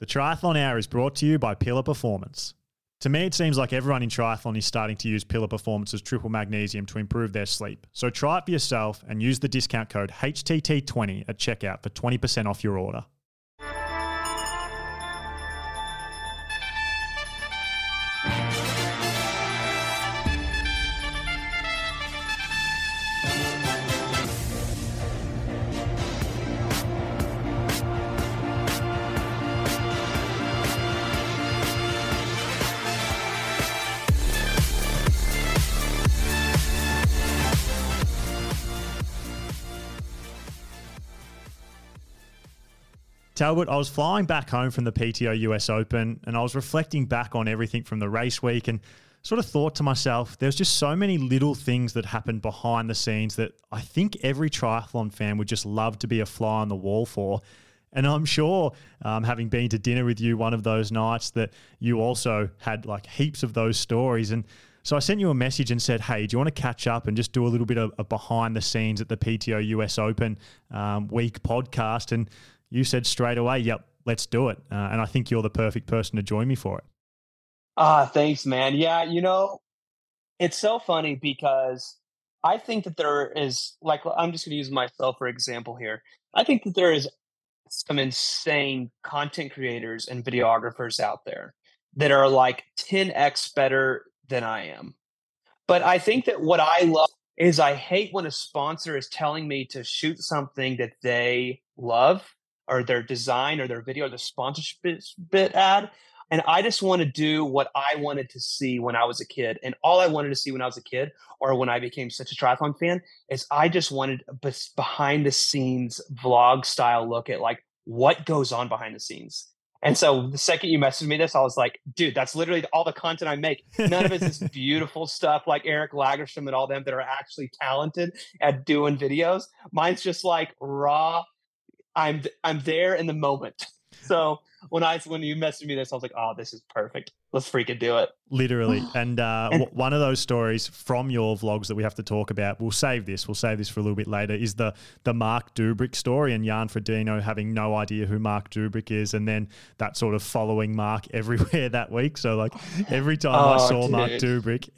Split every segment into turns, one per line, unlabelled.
The Triathlon Hour is brought to you by Pillar Performance. To me, it seems like everyone in triathlon is starting to use Pillar Performance's triple magnesium to improve their sleep. So try it for yourself and use the discount code HTT20 at checkout for 20% off your order. Talbot, I was flying back home from the PTO US Open and I was reflecting back on everything from the race week and sort of thought to myself, there's just so many little things that happened behind the scenes that I think every triathlon fan would just love to be a fly on the wall for. And I'm sure, um, having been to dinner with you one of those nights, that you also had like heaps of those stories. And so I sent you a message and said, hey, do you want to catch up and just do a little bit of, behind the scenes at the PTO US Open um, week podcast? And you said straight away, yep, let's do it. Uh, and I think you're the perfect person to join me for it.
Ah, uh, thanks, man. Yeah, you know, it's so funny because I think that there is, like, I'm just going to use myself for example here. I think that there is some insane content creators and videographers out there that are like 10x better than I am. But I think that what I love is I hate when a sponsor is telling me to shoot something that they love or their design or their video or the sponsorship bit ad. And I just want to do what I wanted to see when I was a kid. And all I wanted to see when I was a kid or when I became such a triathlon fan is I just wanted a behind the scenes vlog style look at like what goes on behind the scenes. And so the second you messaged me this, I was like, dude, that's literally all the content I make. None of it's this beautiful stuff like Eric Lagerstrom and all them that are actually talented at doing videos. Mine's just like raw I'm I'm there in the moment. So when I when you messaged me this, I was like, oh, this is perfect. Let's freaking do it.
Literally, and, uh, and one of those stories from your vlogs that we have to talk about. We'll save this. We'll save this for a little bit later. Is the the Marc Dubrick story and Jan Frodeno having no idea who Marc Dubrick is, and then that sort of following Mark everywhere that week. So like every time oh, I saw dude. Marc Dubrick,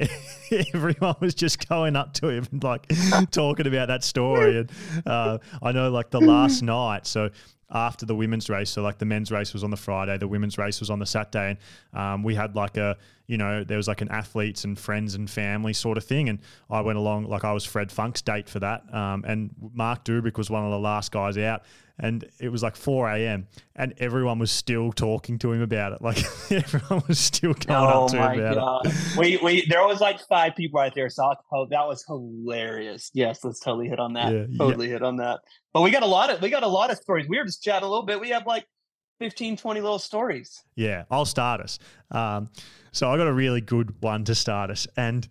everyone was just going up to him and like talking about that story. And uh, I know like the last night. So after the women's race. So like the men's race was on the Friday, the women's race was on the Saturday, and um, we had like a you know there was like an athletes and friends and family sort of thing, and I went along like I was Fred Funk's date for that, um, and Marc Dubrick was one of the last guys out, and it was like 4 a.m. and everyone was still talking to him about it. Like everyone was still going oh up to him about God. it.
Wait, wait, there was like five people right there. So oh, that was hilarious. Yes, let's totally hit on that. Yeah, totally yeah. hit on that. But we got a lot of we got a lot of stories. We were just chatting a little bit. We have like 15, 20 little stories.
Yeah, I'll start us. Um, so I got a really good one to start us. And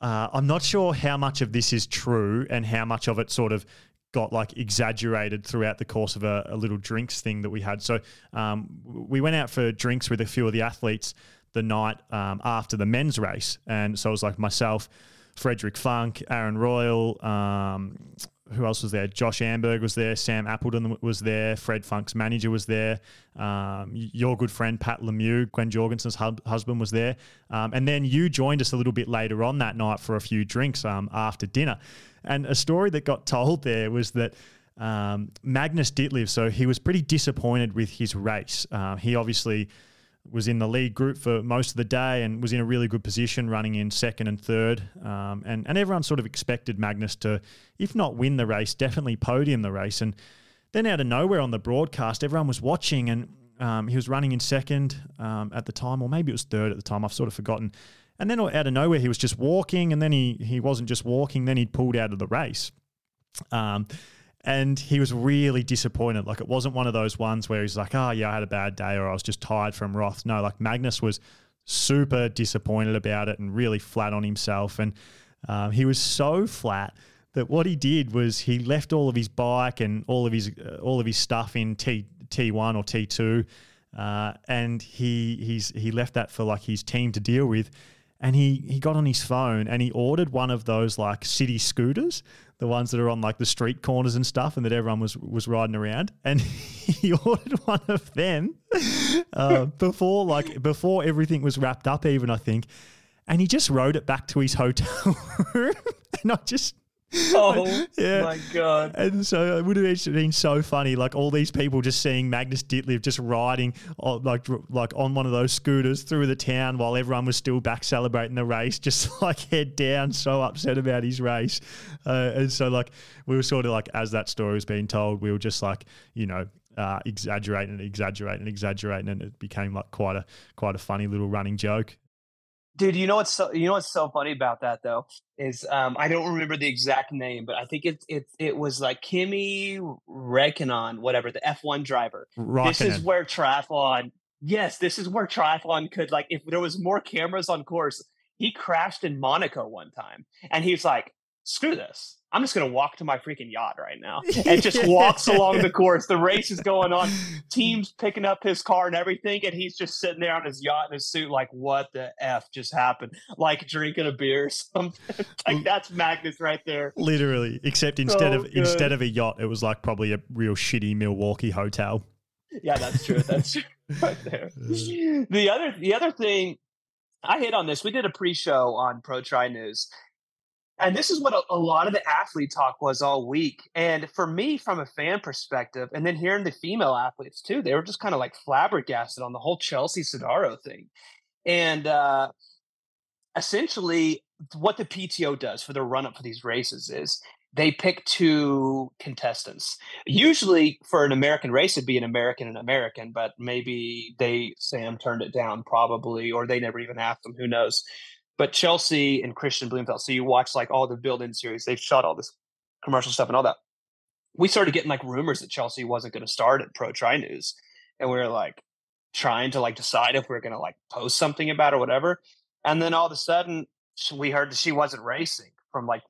uh, I'm not sure how much of this is true and how much of it sort of got like exaggerated throughout the course of a, a little drinks thing that we had. So um, we went out for drinks with a few of the athletes the night um, after the men's race, and so it was like myself, Frederic Funk, Aaron Royle. Um, who else was there? Josh Amberger was there. Sam Appleton was there. Fred Funk's manager was there. Um, your good friend Pat Lemieux, Gwen Jorgensen's hub, husband, was there. Um, and then you joined us a little bit later on that night for a few drinks um, after dinner. And a story that got told there was that um, Magnus Ditlev, so he was pretty disappointed with his race. Uh, he obviously was in the lead group for most of the day and was in a really good position running in second and third. Um, and, and everyone sort of expected Magnus to, if not win the race, definitely podium the race. And then out of nowhere on the broadcast, everyone was watching and um, he was running in second um, at the time, or maybe it was third at the time. I've sort of forgotten. And then out of nowhere, he was just walking, and then he he wasn't just walking. Then he pulled out of the race, um, and he was really disappointed. Like it wasn't one of those ones where he's like, "Oh yeah, I had a bad day," or "I was just tired from Roth." No, like Magnus was super disappointed about it and really flat on himself, and um, he was so flat that what he did was he left all of his bike and all of his uh, all of his stuff in T T one or T two. Uh, and he he's he left that for like his team to deal with, and he he got on his phone and he ordered one of those like city scooters the ones that are on like the street corners and stuff, and that everyone was was riding around. And he ordered one of them uh, before like before everything was wrapped up, even I think. And he just rode it back to his hotel room, and I just
Oh yeah. my god!
And so it would have been so funny, like all these people just seeing Magnus Ditlev just riding, on, like like on one of those scooters through the town while everyone was still back celebrating the race, just like head down, so upset about his race. Uh, and so like we were sort of like as that story was being told, we were just like you know uh, exaggerating and exaggerating and exaggerating, and it became like quite a quite a funny little running joke.
Dude, you know what's so you know what's so funny about that though is um, I don't remember the exact name, but I think it it it was like Kimi Räikkönen, whatever the F one driver. This is where triathlon. Yes, this is where triathlon could like if there was more cameras on course. He crashed in Monaco one time, and he's like, "Screw this! I'm just going to walk to my freaking yacht right now and just walks along the course. The race is going on, teams picking up his car and everything, and he's just sitting there on his yacht in his suit, like, what the f just happened? Like drinking a beer or something. like that's Magnus right there.
Literally, except instead so of oh, good. instead of a yacht, it was like probably a real shitty Milwaukee hotel.
Yeah, that's true. That's true. Right there. Uh. the other the other thing I hit on this. We did a pre-show on Pro Tri News, and this is what a, a, lot of the athlete talk was all week. And for me, from a fan perspective, and then hearing the female athletes too, they were just kind of like flabbergasted on the whole Chelsea Sodaro thing. And uh, essentially, what the PTO does for the run up for these races is they pick two contestants. Usually, for an American race, it'd be an American and American, but maybe they Sam turned it down, probably, or they never even asked them. Who knows? But Chelsea and Kristian Blummenfelt, so you watch like all the build-in series, they've shot all this commercial stuff and all that. We started getting like rumors that Chelsea wasn't going to start at Pro Tri News, and we were like trying to like decide if we are going to like post something about it or whatever. And then all of a sudden, we heard that she wasn't racing from like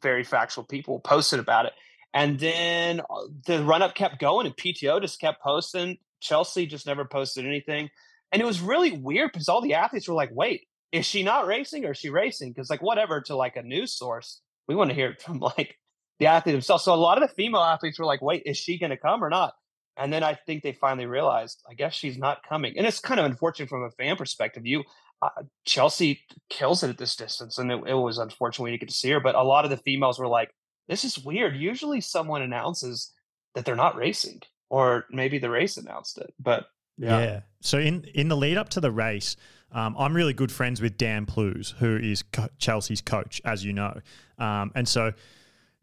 very factual people posted about it. And then uh, the run up kept going, and PTO just kept posting. Chelsea just never posted anything. And it was really weird because all the athletes were like, wait, is she not racing or is she racing? Because like whatever to like a news source, we want to hear it from like the athlete himself. So a lot of the female athletes were like, wait, is she going to come or not? And then I think they finally realized, I guess she's not coming. And it's kind of unfortunate from a fan perspective. You, uh, Chelsea kills it at this distance, and it, it was unfortunate we didn't get to see her. But a lot of the females were like, this is weird. Usually someone announces that they're not racing, or maybe the race announced it. But
yeah. yeah. So in in the lead up to the race, um, I'm really good friends with Dan Plews, who is co- Chelsea's coach, as you know. Um, and so,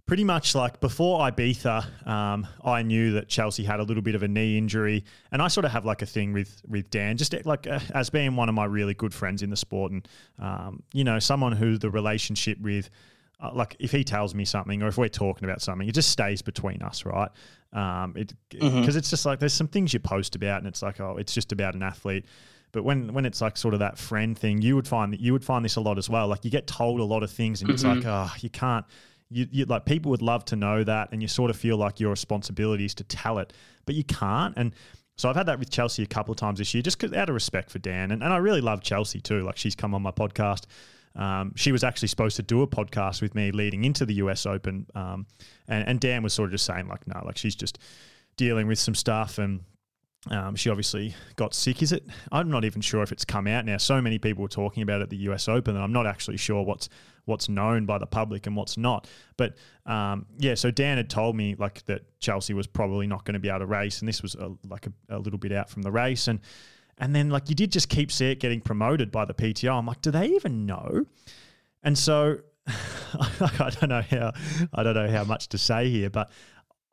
pretty much like before Ibiza, um, I knew that Chelsea had a little bit of a knee injury, and I sort of have like a thing with with Dan, just like uh, as being one of my really good friends in the sport, and um, you know, someone who the relationship with. Uh, like if he tells me something or if we're talking about something, it just stays between us, right? Um, it because mm-hmm. it's just like there's some things you post about, and it's like oh, it's just about an athlete. But when when it's like sort of that friend thing, you would find that you would find this a lot as well. Like you get told a lot of things, and mm-hmm. it's like, oh, you can't. You, you like people would love to know that, and you sort of feel like your responsibility is to tell it, but you can't. And so I've had that with Chelsea a couple of times this year, just out of respect for Dan, and, and I really love Chelsea too. Like she's come on my podcast. Um, she was actually supposed to do a podcast with me leading into the US Open, um, and, and Dan was sort of just saying like, no, like she's just dealing with some stuff and um, she obviously got sick. Is it? I'm not even sure if it's come out now. So many people were talking about it at the US Open, and I'm not actually sure what's what's known by the public and what's not. But um, yeah, so Dan had told me like that Chelsea was probably not going to be able to race, and this was a, like a, a, little bit out from the race, and and then like you did just keep see it getting promoted by the PTO. I'm like, do they even know? And so I don't know how I don't know how much to say here, but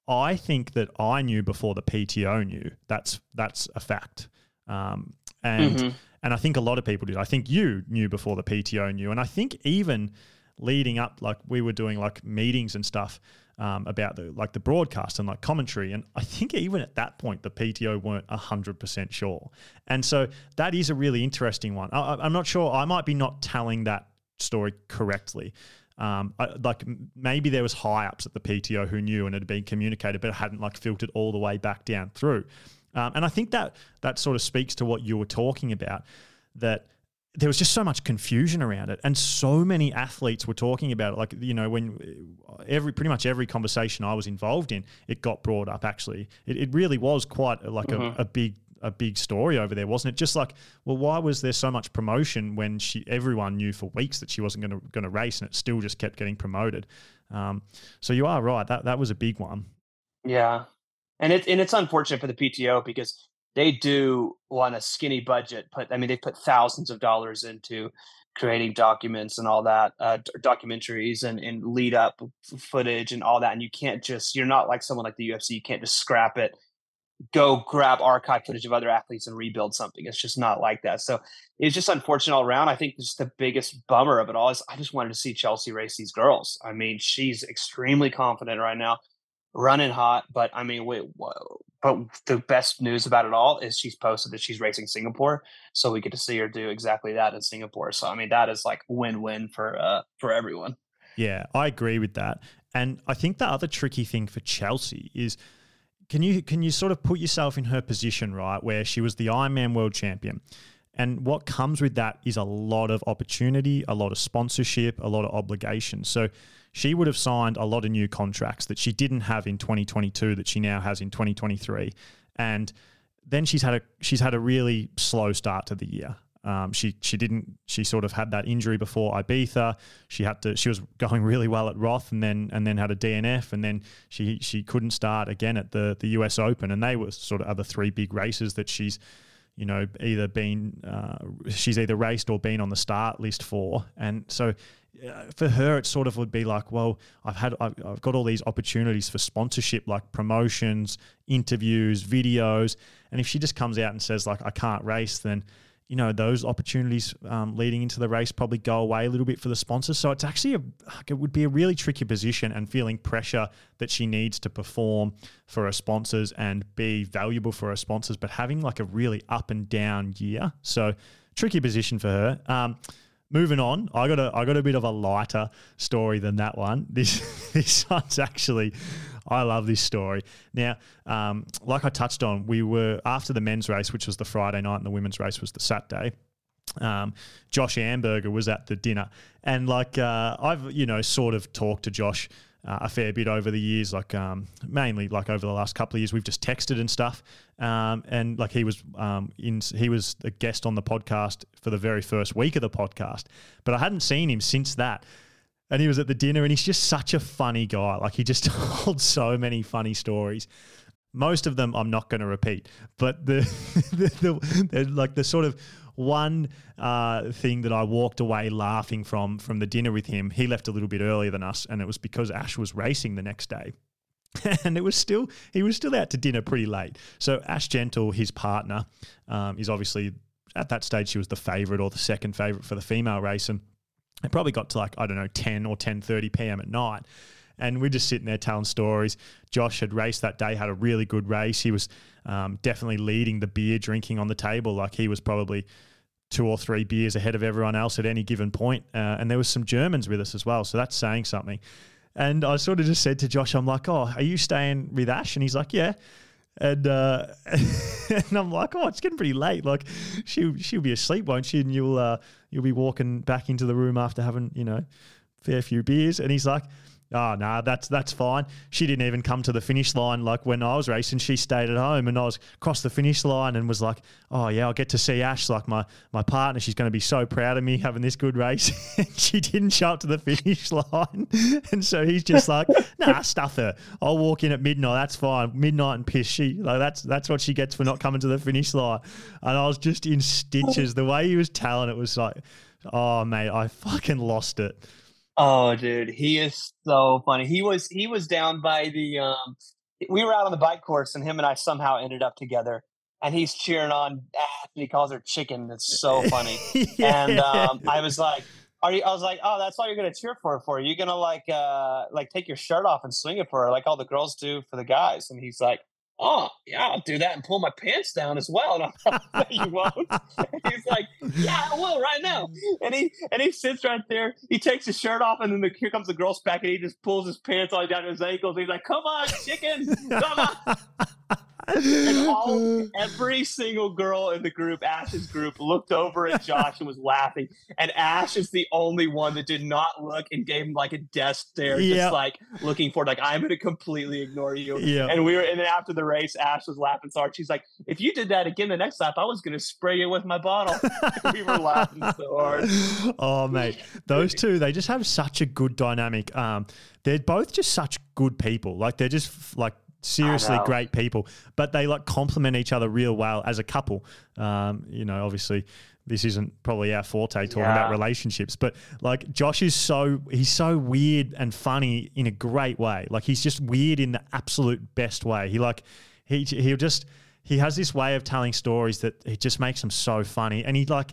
I think that I knew before the PTO knew. That's that's a fact. Um, and mm-hmm. and I think a lot of people did. I think you knew before the PTO knew, and I think even leading up, like we were doing like meetings and stuff um, about the like the broadcast and like commentary, and I think even at that point the PTO weren't hundred percent sure. And so that is a really interesting one. I, I'm not sure. I might be not telling that story correctly. Um, I, like maybe there was high ups at the PTO who knew and it had been communicated, but it hadn't like filtered all the way back down through. Um, and I think that that sort of speaks to what you were talking about. That there was just so much confusion around it, and so many athletes were talking about it. Like you know, when every pretty much every conversation I was involved in, it got brought up. Actually, it, it really was quite like mm-hmm. a, a big a big story over there, wasn't it? Just like, well, why was there so much promotion when she everyone knew for weeks that she wasn't going to going to race, and it still just kept getting promoted? Um, so you are right. That that was a big one.
Yeah, and it's and it's unfortunate for the PTO because they do on a skinny budget. Put I mean they put thousands of dollars into creating documents and all that, uh, documentaries and, and lead up footage and all that. And you can't just, you're not like someone like the UFC. You can't just scrap it go grab archive footage of other athletes and rebuild something. It's just not like that. So it's just unfortunate all around. I think just the biggest bummer of it all is I just wanted to see Chelsea race these girls. I mean, she's extremely confident right now, running hot. But I mean, wait, whoa. but the best news about it all is she's posted that she's racing Singapore, so we get to see her do exactly that in Singapore. So I mean, that is like win-win for uh for everyone.
Yeah, I agree with that. And I think the other tricky thing for Chelsea is can you can you sort of put yourself in her position, right, where she was the Ironman world champion? And what comes with that is a lot of opportunity, a lot of sponsorship, a lot of obligations. So she would have signed a lot of new contracts that she didn't have in 2022 that she now has in 2023. And then she's had a she's had a really slow start to the year. Um, she she didn't she sort of had that injury before Ibiza. She had to she was going really well at Roth and then and then had a DNF and then she she couldn't start again at the the US Open. And they were sort of other three big races that she's you know either been uh, she's either raced or been on the start list for. And so uh, for her, it sort of would be like, well, I've had, I've, I've, got all these opportunities for sponsorship, like promotions, interviews, videos, and if she just comes out and says like, I can't race, then you know those opportunities um, leading into the race probably go away a little bit for the sponsors. So it's actually a it would be a really tricky position and feeling pressure that she needs to perform for her sponsors and be valuable for her sponsors, but having like a really up and down year. So tricky position for her. Um, moving on, I got a I got a bit of a lighter story than that one. This this one's actually I love this story. Now, um, like I touched on, we were after the men's race, which was the Friday night, and the women's race was the Saturday. Um, Josh Amberger was at the dinner, and like uh, I've you know sort of talked to Josh uh, a fair bit over the years, like um, mainly like over the last couple of years, we've just texted and stuff. Um, and like he was um, in, he was a guest on the podcast for the very first week of the podcast, but I hadn't seen him since that and he was at the dinner and he's just such a funny guy. Like he just told so many funny stories. Most of them I'm not going to repeat, but the, the, the, like the sort of one uh, thing that I walked away laughing from from the dinner with him. He left a little bit earlier than us, and it was because Ash was racing the next day. and it was still he was still out to dinner pretty late. So Ash Gentle, his partner, um, is obviously at that stage she was the favourite or the second favourite for the female race, and it probably got to like, I don't know, 10 or 10.30 p.m. at night. And we're just sitting there telling stories. Josh had raced that day, had a really good race. He was um, definitely leading the beer drinking on the table. Like he was probably two or three beers ahead of everyone else at any given point. Uh, and there was some Germans with us as well. So that's saying something. And I sort of just said to Josh, I'm like, oh, are you staying with Ash? And he's like, yeah. And uh, and I'm like, oh, it's getting pretty late. Like, she she'll be asleep, won't she? And you'll uh, you'll be walking back into the room after having you know, fair few beers. And he's like, Oh no, nah, that's that's fine. She didn't even come to the finish line. Like when I was racing, she stayed at home, and I was across the finish line and was like, "Oh yeah, I'll get to see Ash, like my my partner. She's going to be so proud of me having this good race." she didn't show up to the finish line, and so he's just like, "Nah, stuff her. I'll walk in at midnight. That's fine. Midnight and piss. She like that's that's what she gets for not coming to the finish line." And I was just in stitches. The way he was telling it was like, "Oh mate, I fucking lost it."
Oh, dude, he is so funny. He was he was down by the um. We were out on the bike course, and him and I somehow ended up together. And he's cheering on, ah, and he calls her chicken. It's so funny. yeah. And um, I was like, "Are you?" I was like, "Oh, that's all you're gonna cheer for? For you're gonna like uh like take your shirt off and swing it for her, like all the girls do for the guys?" And he's like, oh yeah i'll do that and pull my pants down as well and i'm like you won't. He's like yeah i will right now. And he and he sits right there. He takes his shirt off and then the, here comes the girl's back and he just pulls his pants all the way down to his ankles. He's like come on chicken come on and all every single girl in the group, Ash's group, looked over at Josh and was laughing. And Ash is the only one that did not look and gave him like a death stare,
Yep.
just like looking forward, like I'm gonna completely ignore you.
Yeah.
And we were, and then after the race, Ash was laughing so hard. She's like, "If you did that again the next lap, I was gonna spray you with my bottle." we were laughing so hard.
oh mate, those two they just have such a good dynamic. Um, they're both just such good people. Like they're just like seriously great people, but they like complement each other real well as a couple. Um, you know, obviously. This isn't probably our forte talking about relationships, but like Josh is so he's so weird and funny in a great way. Like he's just weird in the absolute best way. He like he he'll just he has this way of telling stories that it just makes them so funny, and he like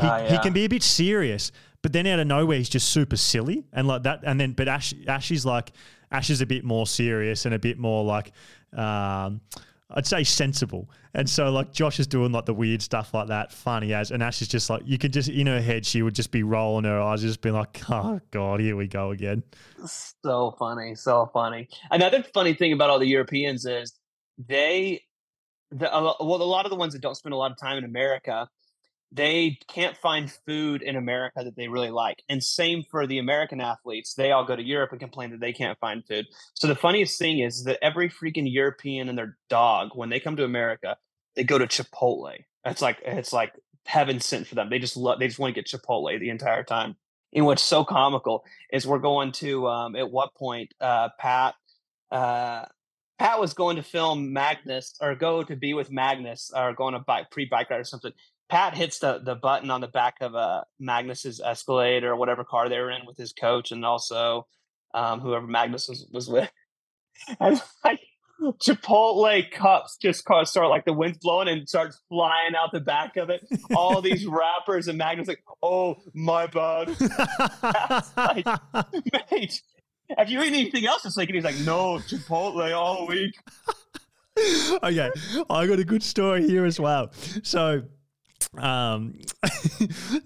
he,
Ah,
he can be a bit serious, but then out of nowhere he's just super silly and like that. And then but Ash Ash is like Ash is a bit more serious and a bit more like um, I'd say sensible. And so like Josh is doing like the weird stuff like that, funny as, and Ash is just like you could just in her head she would just be rolling her eyes, just be like, oh god, here we go again.
so funny, so funny. Another funny thing about all the Europeans is they, the, well, a lot of the ones that don't spend a lot of time in America, they can't find food in America that they really like. And same for the American athletes. They all go to Europe and complain that they can't find food. So the funniest thing is that every freaking European and their dog, when they come to America, they go to Chipotle. It's like it's like heaven sent for them. They just love. They just want to get Chipotle the entire time. And what's so comical is we're going to um, at what point uh, Pat uh, Pat was going to film Magnus or go to be with Magnus or going to bike pre bike ride or something. Pat hits the the button on the back of uh, Magnus's Escalade or whatever car they were in with his coach and also um, whoever Magnus was, was with. And like Chipotle cups just start like the wind's blowing and starts flying out the back of it. All these wrappers and Magnus like, oh my bad, like- mate. Have you eaten anything else this week? And he's like, no, Chipotle all week.
okay, I got a good story here as well. So, um,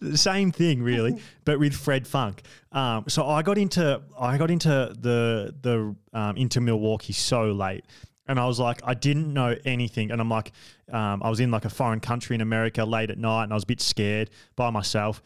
the same thing really, but with Fred Funk. Um, so I got into I got into the the um, into Milwaukee so late. And I was like, I didn't know anything. And I'm like, um, I was in like a foreign country in America late at night and I was a bit scared by myself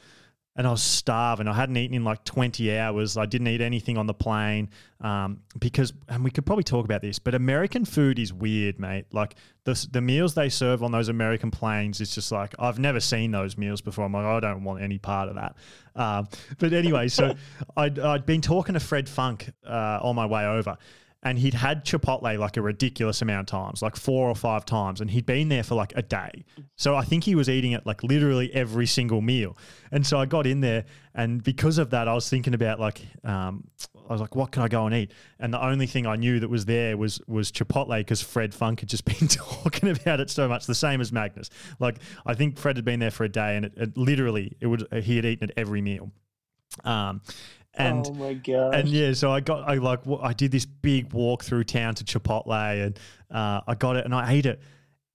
and I was starving. I hadn't eaten in like 20 hours. I didn't eat anything on the plane um, because, and we could probably talk about this, but American food is weird, mate. Like the, the meals they serve on those American planes, it's just like, I've never seen those meals before. I'm like, I don't want any part of that. Um, but anyway, so I'd, I'd been talking to Fred Funk uh, on my way over. And he'd had Chipotle like a ridiculous amount of times, like four or five times, and he'd been there for like a day. So I think he was eating it like literally every single meal. And so I got in there, and because of that, I was thinking about like, um, I was like, what can I go and eat? And the only thing I knew that was there was was Chipotle because Fred Funk had just been talking about it so much, the same as Magnus. Like I think Fred had been there for a day, and it, it literally it would he had eaten it every meal. Um, and
oh my god!
and yeah, so I got I like I did this big walk through town to Chipotle, and uh, I got it and I ate it.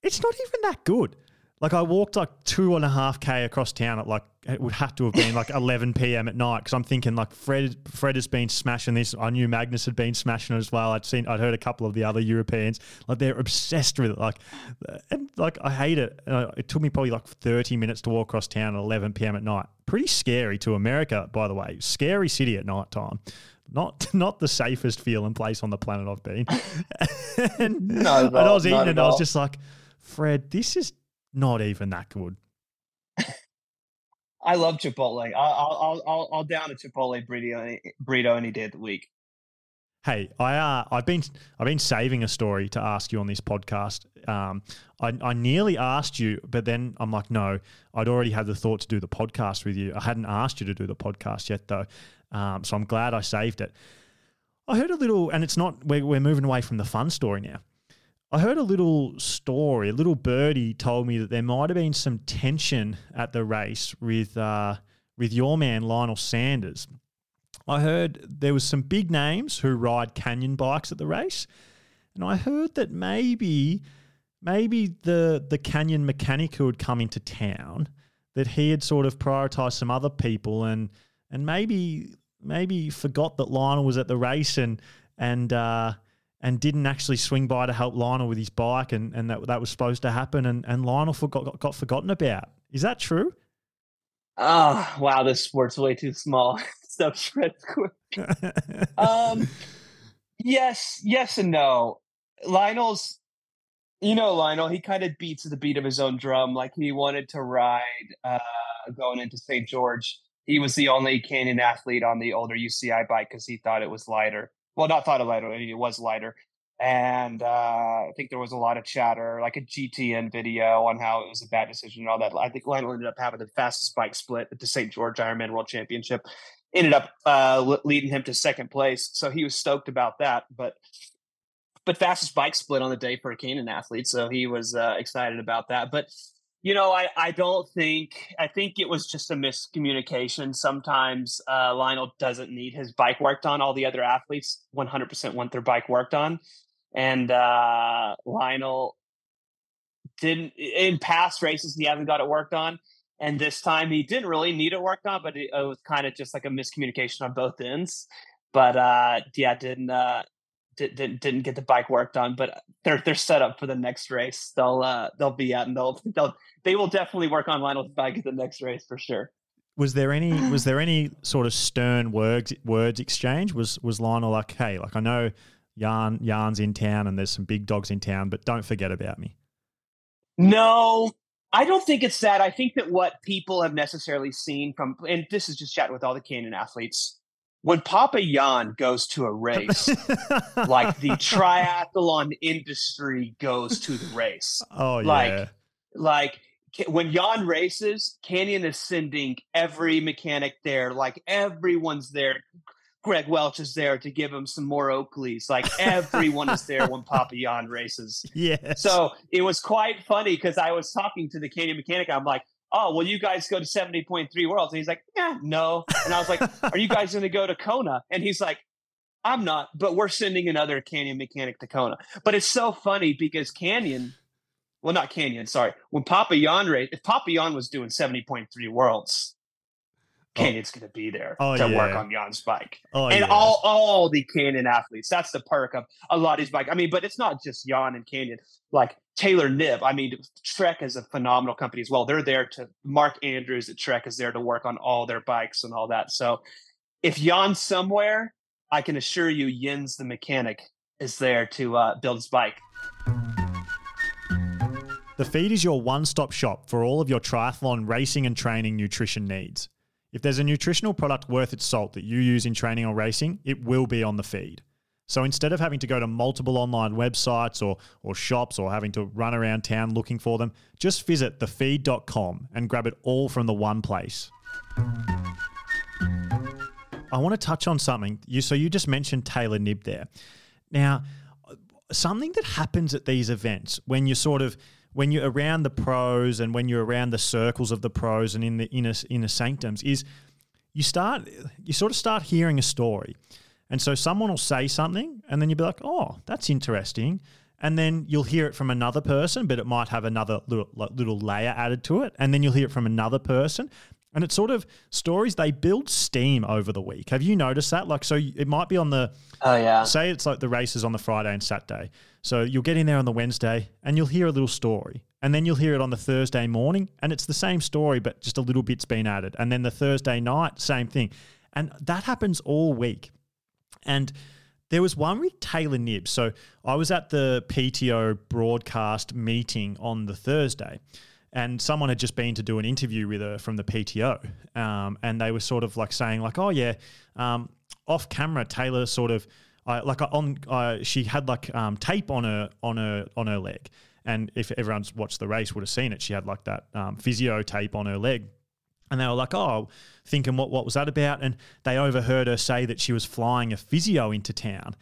It's not even that good. Like I walked like two and a half k across town at like it would have to have been like 11 p.m. at night because I'm thinking like Fred Fred has been smashing this. I knew Magnus had been smashing it as well. I'd seen I'd heard a couple of the other Europeans like they're obsessed with it. Like and like I hate it. And I- it took me probably like 30 minutes to walk across town at 11 p.m. at night. Pretty scary to America, by the way. Scary city at night time. Not not the safest feeling place on the planet I've been. and,
Not at
and I was eating and I was just like, Fred, this is not even that good.
I love Chipotle. I'll I'll I'll, I'll down a Chipotle burrito any, burrito any day of the week.
Hey, I uh, I've been I've been saving a story to ask you on this podcast. Um, I, I nearly asked you, but then I'm like, no, I'd already had the thought to do the podcast with you. I hadn't asked you to do the podcast yet, though. Um, so I'm glad I saved it. I heard a little, and it's not. We're, we're moving away from the fun story now. I heard a little story. A little birdie told me that there might have been some tension at the race with uh, with your man Lionel Sanders. I heard there was some big names who ride Canyon bikes at the race, and I heard that maybe maybe the the Canyon mechanic who had come into town that he had sort of prioritized some other people and and maybe maybe forgot that Lionel was at the race and and uh, and didn't actually swing by to help Lionel with his bike, and, and that that was supposed to happen, and, and Lionel forgot, got, got forgotten about. Is that true?
Oh wow, this sport's way too small. Stuff spreads quick. um, yes, yes, and no. Lionel's, you know, Lionel. He kind of beats the beat of his own drum. Like he wanted to ride uh, going into St. George. He was the only Canyon athlete on the older UCI bike because he thought it was lighter. Well, not thought it lighter. It was lighter and uh, I think there was a lot of chatter, like a GTN video on how it was a bad decision and all that. I think Lionel ended up having the fastest bike split at the St. George Ironman World Championship, ended up uh, leading him to second place, so he was stoked about that. But but fastest bike split on the day for a Canyon athlete, so he was uh, excited about that. But you know, I, I don't think I think it was just a miscommunication. Sometimes uh, Lionel doesn't need his bike worked on. All the other athletes 100% want their bike worked on and uh, Lionel didn't in past races he hasn't got it worked on, and this time he didn't really need it worked on, but it, it was kind of just like a miscommunication on both ends. But uh, yeah, didn't uh, didn't didn't get the bike worked on, but they're they're set up for the next race. They'll uh, they'll be out and they'll they'll they will definitely work on Lionel's bike at the next race for sure.
Was there any was there any sort of stern words words exchange? Was was Lionel like, hey, like I know Jan Jan's in town and there's some big dogs in town, but don't forget about me.
No, I don't think it's that. I think that what people have necessarily seen from, and this is just chatting with all the Canyon athletes, when Papa Jan goes to a race, like the triathlon industry goes to the race.
Oh,
like,
yeah.
Like when Jan races, Canyon is sending every mechanic there. Like everyone's there. Greg Welch is there to give him some more Oakleys. Like everyone is there when Papa Jan races.
Yeah.
So it was quite funny because I was talking to the Canyon mechanic. I'm like, oh, well, you guys go to 70.3 Worlds. And he's like, yeah, no. And I was like, are you guys going to go to Kona? And he's like, I'm not, but we're sending another Canyon mechanic to Kona. But it's so funny because Canyon, well, not Canyon, sorry. When Papa raced, if Papa Jan was doing 70.3 Worlds, oh. Canyon's oh. going to be there oh, to yeah. work on Jan's bike. Oh, and yeah. all all the Canyon athletes. That's the perk of a lot of these bike. I mean, but it's not just Jan and Canyon. Like Taylor Knibb. I mean, Trek is a phenomenal company as well. They're there to Mark Andrews at Trek is there to work on all their bikes and all that. So if Jan's somewhere, I can assure you, Jens the mechanic is there to uh, build his bike.
The feed is your one stop shop for all of your triathlon racing and training nutrition needs. If there's a nutritional product worth its salt that you use in training or racing, it will be on the feed. So instead of having to go to multiple online websites or, or shops or having to run around town looking for them, just visit thefeed.com and grab it all from the one place. I want to touch on something. You so you just mentioned Taylor Knibb there. Now, something that happens at these events when you're sort of when you're around the pros and when you're around the circles of the pros and in the inner inner sanctums is you start you sort of start hearing a story. And so someone will say something and then you'll be like, "Oh, that's interesting." And then you'll hear it from another person, but it might have another little, little layer added to it. And then you'll hear it from another person. And it's sort of stories they build steam over the week. Have you noticed that? Like, so it might be on the
oh yeah,
say it's like the races on the Friday and Saturday. So you'll get in there on the Wednesday and you'll hear a little story, and then you'll hear it on the Thursday morning, and it's the same story but just a little bit's been added, and then the Thursday night, same thing, and that happens all week, and. There was one with Taylor Knibb. So I was at the PTO broadcast meeting on the Thursday, and someone had just been to do an interview with her from the PTO, um, and they were sort of like saying like, "Oh yeah," um, off camera, Taylor sort of uh, like on uh, she had like um, tape on her on her on her leg, and if everyone's watched the race would have seen it, she had like that um, physio tape on her leg. And they were like, "Oh, thinking what what was that about?" And they overheard her say that she was flying a physio into town.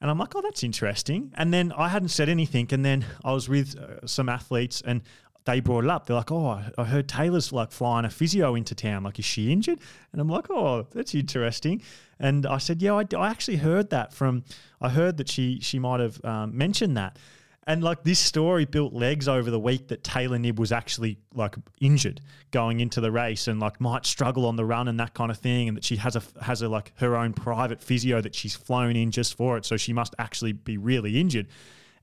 And I'm like, oh, that's interesting. And then I hadn't said anything. And then I was with uh, some athletes, and they brought it up. They're like, "Oh, I heard Taylor's like flying a physio into town. Like, is she injured?" And I'm like, "Oh, that's interesting." And I said, "Yeah, I, I actually heard that from. I heard that she she might have um, mentioned that." And like this story built legs over the week that Taylor Knibb was actually like injured going into the race and like might struggle on the run and that kind of thing, and that she has a has a like her own private physio that she's flown in just for it, so she must actually be really injured.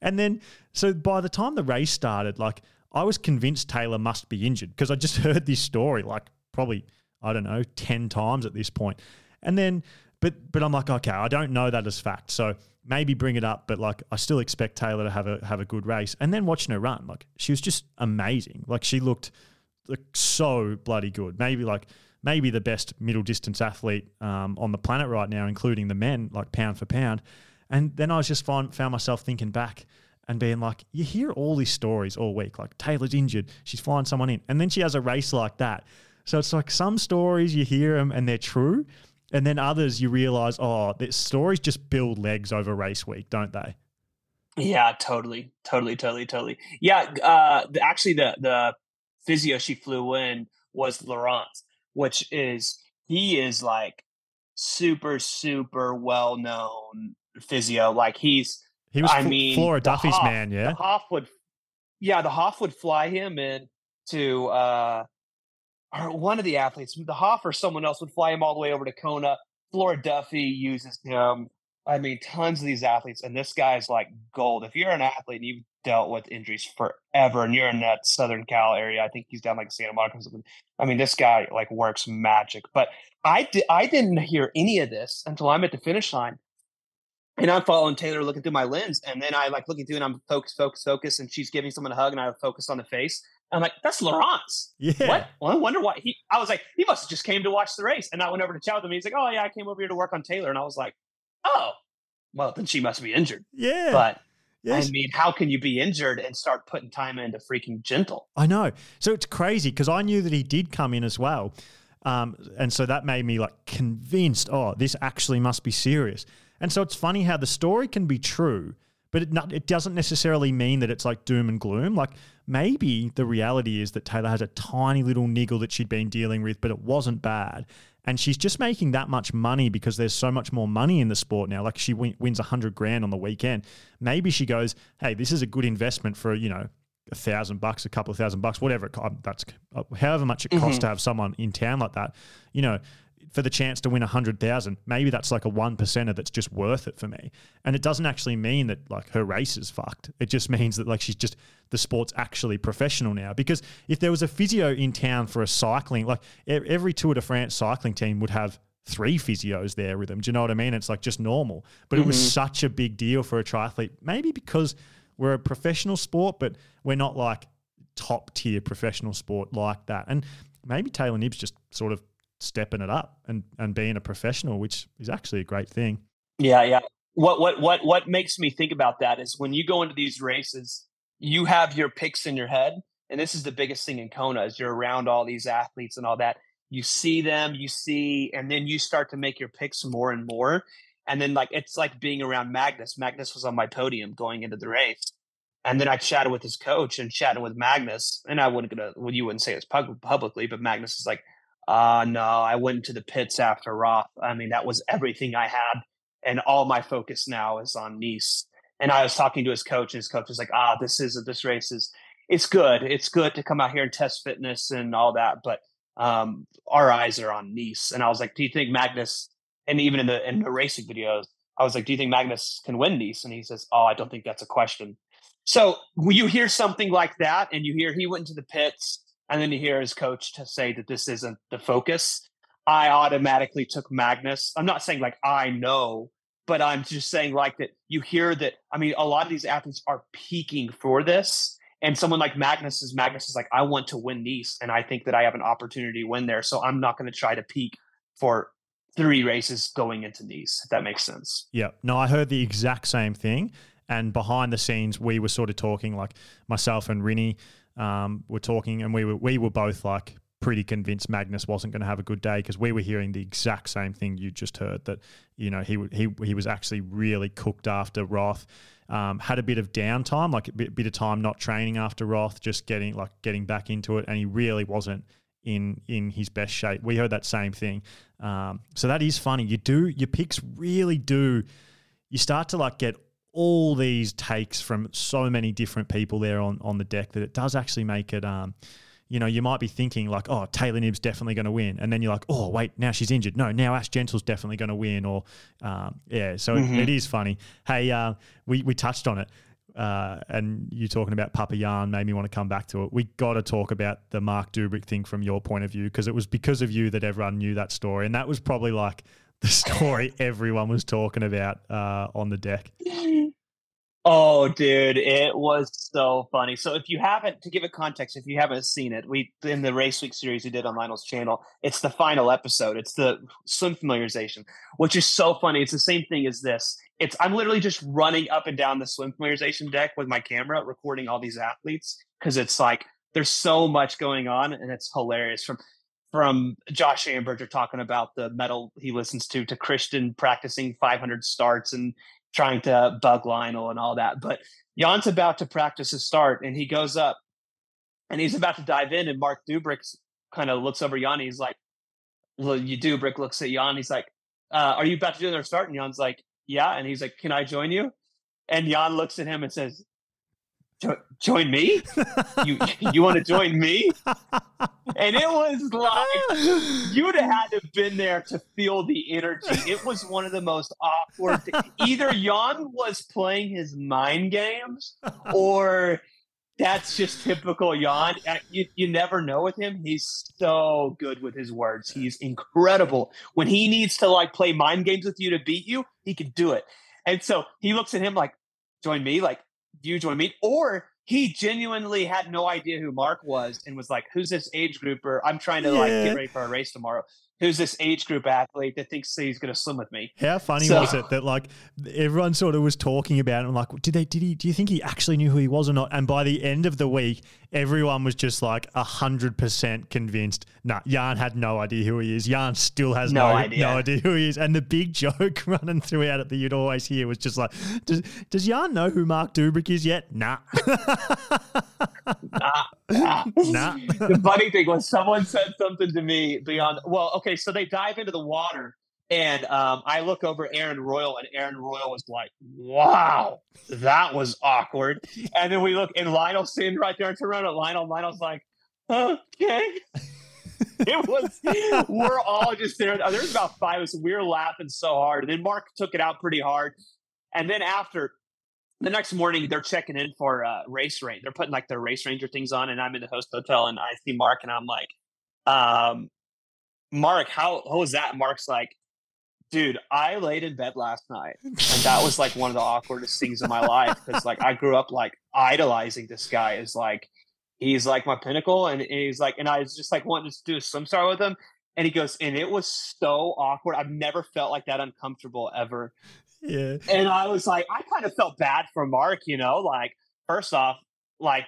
And then so by the time the race started, like I was convinced Taylor must be injured because I just heard this story like probably I don't know ten times at this point, and then but but I'm like okay, I don't know that as fact, so maybe bring it up, but like I still expect Taylor to have a have a good race. And then watching her run, like she was just amazing. Like she looked like so bloody good. Maybe like maybe the best middle distance athlete um, on the planet right now, including the men, like pound for pound. And then I was just find, found myself thinking back and being like, you hear all these stories all week, like Taylor's injured, she's flying someone in, and then she has a race like that. So it's like some stories you hear them and they're true, and then others you realize, oh, the stories just build legs over race week, don't they?
Yeah, totally, totally, totally, totally. Yeah, uh, the, actually, the the physio she flew in was Laurent, which is he is like super, super well known physio. Like he's,
he was, I mean, Flora Duffy's Hoff, man. Yeah,
the Hoff would, yeah, the Hoff would fly him in to uh, or one of the athletes, the Hoff or someone else would fly him all the way over to Kona. Flora Duffy uses him. I mean, tons of these athletes, and this guy's like gold. If you're an athlete and you've dealt with injuries forever, and you're in that Southern Cal area, I think he's down like Santa Monica. Or something. I mean, this guy like works magic. But I di- I didn't hear any of this until I'm at the finish line, and I'm following Taylor, looking through my lens, and then I like looking through, and I'm focused, focused, focused, and she's giving someone a hug, and I focus on the face, I'm like, that's Laurence.
Yeah.
What? Well, I wonder why he. I was like, he must have just came to watch the race. And I went over to chat with him. He's like, oh yeah, I came over here to work on Taylor. And I was like, oh, well then she must be injured.
Yeah.
But yes. I mean, how can you be injured and start putting time into freaking gentle?
I know. So it's crazy because I knew that he did come in as well. Um, and so that made me like convinced, oh, this actually must be serious. And so it's funny how the story can be true, but it, not, it doesn't necessarily mean that it's like doom and gloom. Like maybe the reality is that Taylor has a tiny little niggle that she'd been dealing with, but it wasn't bad. And she's just making that much money because there's so much more money in the sport now. Like she win, wins a hundred grand on the weekend. Maybe she goes, "Hey, this is a good investment for you know a thousand bucks, a couple of thousand bucks, whatever. It, that's however much it costs mm-hmm. to have someone in town like that. You know, for the chance to win a hundred thousand, maybe that's like a one percenter that's just worth it for me. And it doesn't actually mean that like her race is fucked. It just means that like she's just the sport's actually professional now. Because if there was a physio in town for a cycling, like every Tour de France cycling team would have three physios there with them. Do you know what I mean? It's like just normal. But mm-hmm. it was mm-hmm. such a big deal for a triathlete. Maybe because we're a professional sport, but we're not like top tier professional sport like that. And maybe Taylor Knibb's just sort of stepping it up and and being a professional, which is actually a great thing.
Yeah, yeah. What what what what makes me think about that is when you go into these races, you have your picks in your head, and this is the biggest thing in Kona is you're around all these athletes and all that. You see them, you see, and then you start to make your picks more and more. And then like it's like being around Magnus. Magnus was on my podium going into the race. And then I chatted with his coach and chatted with Magnus. And I wouldn't gonna well, you wouldn't say this publicly, but Magnus is like, uh, no, I went to the pits after Roth. I mean, that was everything I had. And all my focus now is on Nice. And I was talking to his coach, and his coach was like, ah, this is this race is it's good. It's good to come out here and test fitness and all that. But um, our eyes are on Nice. And I was like, do you think Magnus, and even in the in the racing videos, I was like, do you think Magnus can win Nice? And he says, oh, I don't think that's a question. So when you hear something like that, and you hear he went into the pits and then you hear his coach to say that this isn't the focus, I automatically took Magnus. I'm not saying like I know, but I'm just saying like that you hear that. I mean, a lot of these athletes are peaking for this. And someone like Magnus is Magnus is like, I want to win Nice, and I think that I have an opportunity to win there. So I'm not going to try to peak for three races going into Nice, if that makes sense.
Yeah. No, I heard the exact same thing. And behind the scenes, we were sort of talking like myself and Rinny um, were talking, and we were we were both like pretty convinced Magnus wasn't going to have a good day because we were hearing the exact same thing you just heard that you know he he he was actually really cooked after Roth. Um, had a bit of downtime, like a bit, bit of time not training after Roth, just getting like getting back into it, and he really wasn't in in his best shape. We heard that same thing, um, so that is funny. You do your picks really do. You start to like get all these takes from so many different people there on on the deck that it does actually make it. Um, you know, you might be thinking like, oh, Taylor Knibb's definitely going to win, and then you're like, oh, wait, now she's injured. No, now Ash Gentle's definitely going to win, or um, yeah. So mm-hmm. it, it is funny. Hey, uh, we we touched on it. Uh, and you talking about Papa Jan made me want to come back to it. We got to talk about the Marc Dubrick thing from your point of view because it was because of you that everyone knew that story, and that was probably like the story everyone was talking about uh, on the deck.
Oh, dude, it was so funny. So, if you haven't, to give it context, if you haven't seen it, we in the Race Week series we did on Lionel's channel, it's the final episode. It's the swim familiarization, which is so funny. It's the same thing as this. It's I'm literally just running up and down the swim familiarization deck with my camera, recording all these athletes because it's like there's so much going on, and it's hilarious. From from Josh Amberger talking about the metal he listens to to Kristian practicing 500 starts and trying to bug Lionel and all that. But Jan's about to practice a start and he goes up and he's about to dive in. And Marc Dubrick kind of looks over Jan. He's like, well, you Dubrick looks at Jan. He's like, uh, are you about to do another start? And Jan's like, yeah. And he's like, can I join you? And Jan looks at him and says, join me? you you want to join me? And it was like you'd have had to have been there to feel the energy. It was one of the most awkward. Either Jan was playing his mind games, or that's just typical Jan. Uh, you, you never know with him. He's so good with his words. He's incredible. When he needs to like play mind games with you to beat you, he can do it. And so he looks at him like, join me, like you join me, or he genuinely had no idea who Marc was and was like, "Who's this age grouper? I'm trying to yeah. like get ready for a race tomorrow." Who's this age group athlete that thinks he's going to swim with me.
How funny so, was it that like everyone sort of was talking about it and like, did they, did he, do you think he actually knew who he was or not? And by the end of the week, everyone was just like a hundred percent convinced. Nah, Jan had no idea who he is. Jan still has no, no, idea. no idea who he is. And the big joke running throughout it that you'd always hear was just like, does, does Jan know who Marc Dubrick is yet? Nah.
nah. Nah. nah. the funny thing was someone said something to me beyond, well, okay, so they dive into the water and um, I look over Aaron Royle, and Aaron Royle was like, "Wow, that was awkward." And then we look, and Lionel sitting right there in Toronto. Lionel. Lionel's like, "Okay." it was. We're all just there. There's about five of us. We were laughing so hard, and then Marc took it out pretty hard. And then after the next morning, they're checking in for uh, race range. They're putting like their race ranger things on, and I'm in the host hotel, and I see Marc, and I'm like, um, Marc, how, how was that? Marc's like, dude, I laid in bed last night, and that was like one of the awkwardest things in my life because like I grew up like idolizing this guy is like he's like my pinnacle, and, and he's like, and I was just like wanting to do a swim star with him, and he goes, and it was so awkward. I've never felt like that uncomfortable ever.
Yeah,
and I was like, I kind of felt bad for Marc, you know, like first off, like.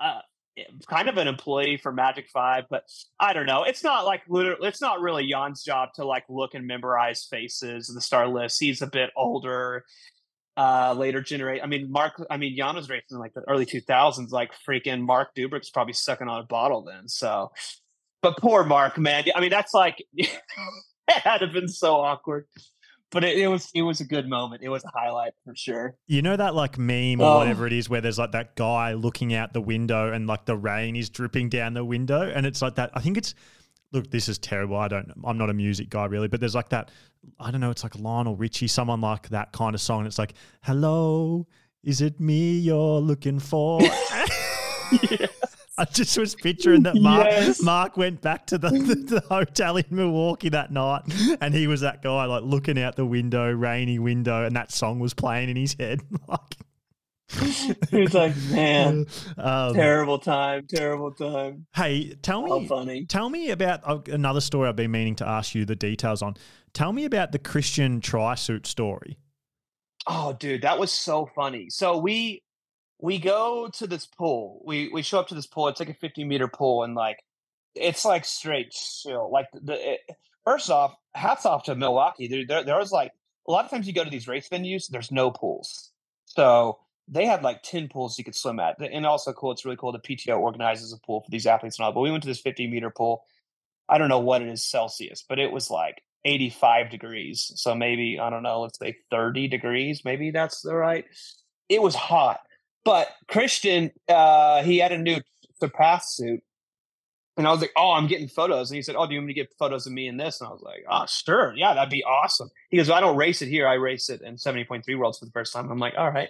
Uh, kind of an employee for Magic Five, but I don't know. It's not like literally, it's not really Jan's job to like look and memorize faces the star list. He's a bit older, uh, later generate. I mean, Marc. I mean, Jan was racing in like the early two thousands. Like freaking Marc Dubrick's probably sucking on a bottle then. So, but poor Marc, man. I mean, that's like that would have been so awkward but it, it, was it was a good moment. It was a highlight for sure.
You know that like meme or um, whatever it is where there's like that guy looking out the window and like the rain is dripping down the window and it's like that. I think it's look, this is terrible. I don't. I'm not a music guy really, but there's like that. I don't know. It's like Lionel Richie, someone like that kind of song. And it's like, "Hello, is it me you're looking for?" yeah. I just was picturing that Marc, yes. Marc went back to the, the, the, hotel in Milwaukee that night and he was that guy like looking out the window, rainy window, and that song was playing in his head. like
He's like, man, um, terrible time, terrible time.
Hey, tell me,
funny.
Tell me about uh, another story I've been meaning to ask you the details on. Tell me about the Kristian tri suit story.
Oh, dude, that was so funny. So we we go to this pool. We we show up to this pool. It's like a 50 meter pool, and like it's like straight chill. Like the it, first off, hats off to Milwaukee. There, there there was like a lot of times you go to these race venues, there's no pools. So they had like 10 pools you could swim at. And also cool, it's really cool. The PTO organizes a pool for these athletes and all. But we went to this 50 meter pool. I don't know what it is Celsius, but it was like 85 degrees. So maybe, I don't know, let's say 30 degrees. Maybe that's the right. It was hot. But Kristian, uh, he had a new surpass suit. And I was like, oh, I'm getting photos. And he said, oh, do you want me to get photos of me in this? And I was like, oh, sure. Yeah, that'd be awesome. He goes, well, I don't race it here. I race it in 70.3 Worlds for the first time. I'm like, all right.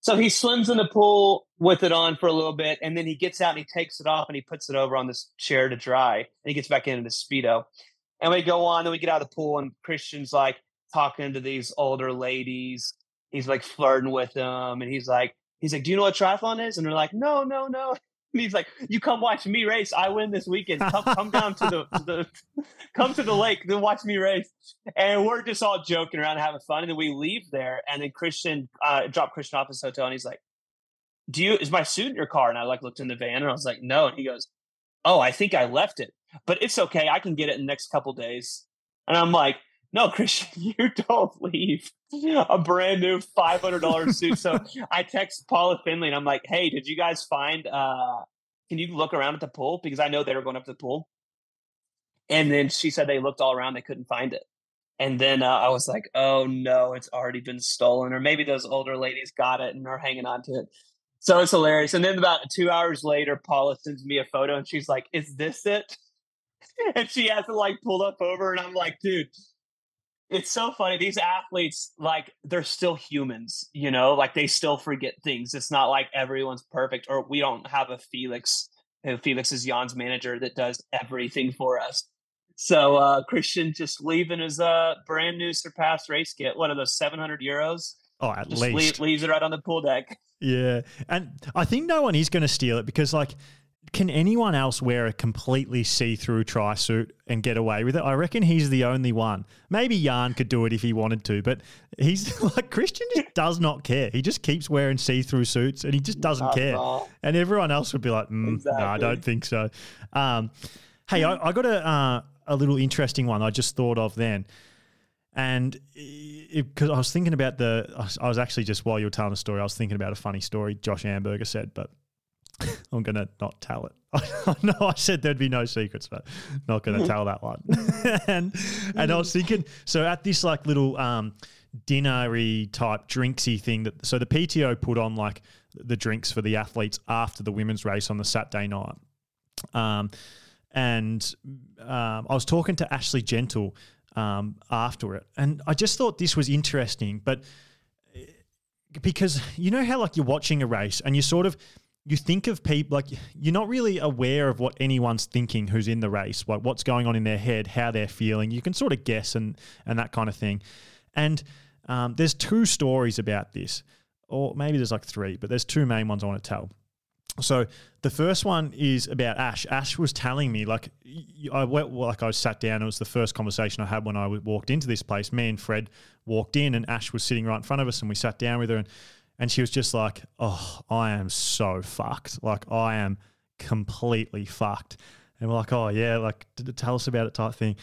So he swims in the pool with it on for a little bit, and then he gets out and he takes it off and he puts it over on this chair to dry, and he gets back into the speedo. And we go on, and we get out of the pool, and Kristian's like talking to these older ladies. He's like flirting with them, and he's like, he's like, "Do you know what triathlon is?" And they're like, "No, no, no." And he's like, "You come watch me race. I win this weekend. Come, come down to the, to the, come to the lake. Then watch me race." And we're just all joking around, having fun. And then we leave there, and then Kristian uh, dropped Kristian off his hotel, and he's like, "Do you is my suit in your car?" And I like looked in the van, and I was like, "No." And he goes, "Oh, I think I left it, but it's okay. I can get it in the next couple days." And I'm like, no, Kristian, you don't leave a brand new five hundred dollars suit. So I text Paula Findlay and I'm like, hey, did you guys find? uh Can you look around at the pool because I know they were going up to the pool. And then she said they looked all around, they couldn't find it. And then uh, I was like, oh no, it's already been stolen, or maybe those older ladies got it and are hanging on to it. So it's hilarious. And then about two hours later, Paula sends me a photo and she's like, is this it? And she has to like pull up over, and I'm like, dude, it's so funny. These athletes, like, they're still humans, you know, like they still forget things. It's not like everyone's perfect, or we don't have a Felix. Felix is Jan's manager that does everything for us. So uh Kristian just leaving his uh brand new surpass race kit. What are those 700 euros?
Oh, at
just
least
leave, leaves it right on the pool deck.
Yeah, and I think no one is going to steal it because like can anyone else wear a completely see-through tri suit and get away with it? I reckon he's the only one. Maybe Jan could do it if he wanted to, but he's like Kristian just does not care. He just keeps wearing see-through suits and he just doesn't care. And everyone else would be like, mm, "No, I don't think so." Um, hey, I, I got a uh, a little interesting one I just thought of then, and because I was thinking about the, I was- I was actually just while you were telling the story, I was thinking about a funny story Josh Amberger said, but I'm gonna not tell it. I know I said there'd be no secrets, but not gonna tell that one. and and I was thinking, so at this like little um dinnery type drinksy thing that so the PTO put on like the drinks for the athletes after the women's race on the Saturday night. Um and um, I was talking to Ashley Gentle um, after it, and I just thought this was interesting, but because you know how like you're watching a race and you sort of you think of people like you're not really aware of what anyone's thinking who's in the race like what's going on in their head how they're feeling you can sort of guess and and that kind of thing and um, there's two stories about this or maybe there's like three but there's two main ones i want to tell so the first one is about Ash. Ash was telling me like I went like I sat down. It was the first conversation I had when I walked into this place. Me and Fred walked in, and Ash was sitting right in front of us, and we sat down with her, and and she was just like, "Oh, I am so fucked. Like I am completely fucked." And we're like, "Oh yeah, like tell us about it," type thing.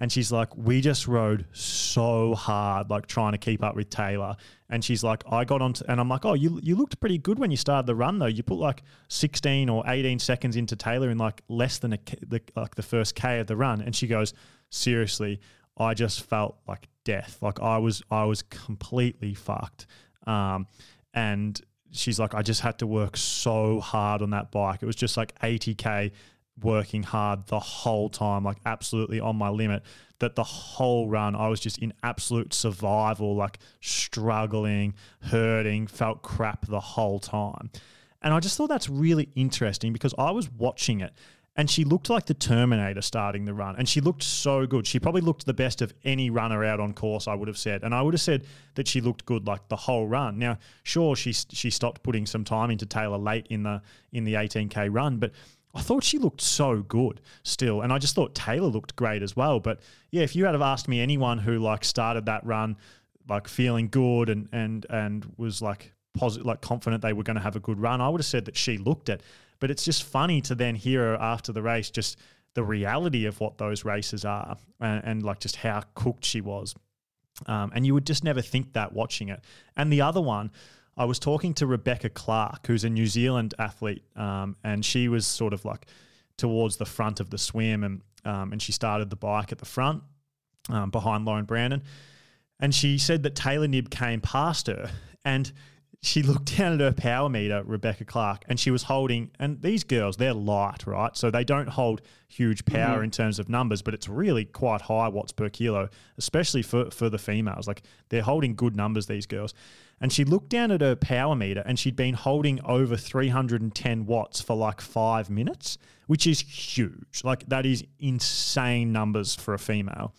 And she's like, we just rode so hard, like trying to keep up with Taylor. And she's like, I got on, and I'm like, oh, you you looked pretty good when you started the run though. You put like 16 or 18 seconds into Taylor in like less than the, like the first K of the run. And she goes, seriously, I just felt like death. Like I was I was completely fucked. Um, and she's like, I just had to work so hard on that bike. It was just like 80k working hard the whole time, like absolutely on my limit. That the whole run, I was just in absolute survival, like struggling, hurting, felt crap the whole time. And I just thought that's really interesting because I was watching it and she looked like the Terminator starting the run. And she looked so good. She probably looked the best of any runner out on course, I would have said. And I would have said that she looked good like the whole run. Now, sure, she she stopped putting some time into Taylor late in the in the 18k run, but I thought she looked so good still. And I just thought Taylor looked great as well. But yeah, if you had have asked me anyone who like started that run like feeling good and and and was like positive like confident they were going to have a good run, I would have said that she looked it. But it's just funny to then hear after the race just the reality of what those races are and, and like just how cooked she was. Um, and you would just never think that watching it. And the other one, I was talking to Rebecca Clarke, who's a New Zealand athlete, um, and she was sort of like towards the front of the swim, and um, and she started the bike at the front, um, behind Lauren Brandon. And she said that Taylor Knibb came past her and she looked down at her power meter, Rebecca Clarke, and she was holding, and these girls, they're light, right? So they don't hold huge power mm-hmm. in terms of numbers, but it's really quite high watts per kilo, especially for, for the females. Like they're holding good numbers, these girls. And she looked down at her power meter and she'd been holding over 310 watts for like five minutes, which is huge. Like that is insane numbers for a female.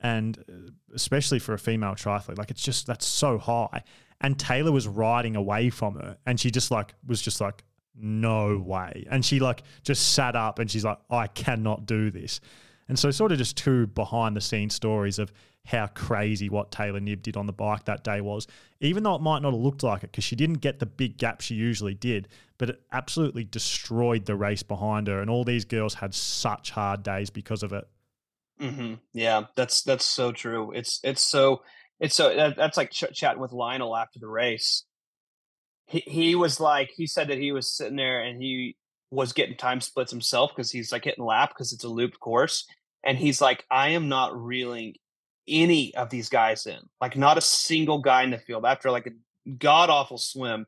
And uh, especially for a female triathlete, like it's just, that's so high and Taylor was riding away from her, and she just like was just like, no way, and she like just sat up, and she's like, I cannot do this, and so sort of just two behind the scenes stories of how crazy what Taylor Knibb did on the bike that day was, even though it might not have looked like it because she didn't get the big gap she usually did, but it absolutely destroyed the race behind her, and all these girls had such hard days because of it.
Mm-hmm. Yeah, that's that's so true. It's it's so it's so that, that's like ch- chatting with Lionel after the race. He he was like he said that he was sitting there and he was getting time splits himself because he's like hitting lap because it's a looped course, and he's like, I am not reeling any of these guys in, like not a single guy in the field after like a god awful swim.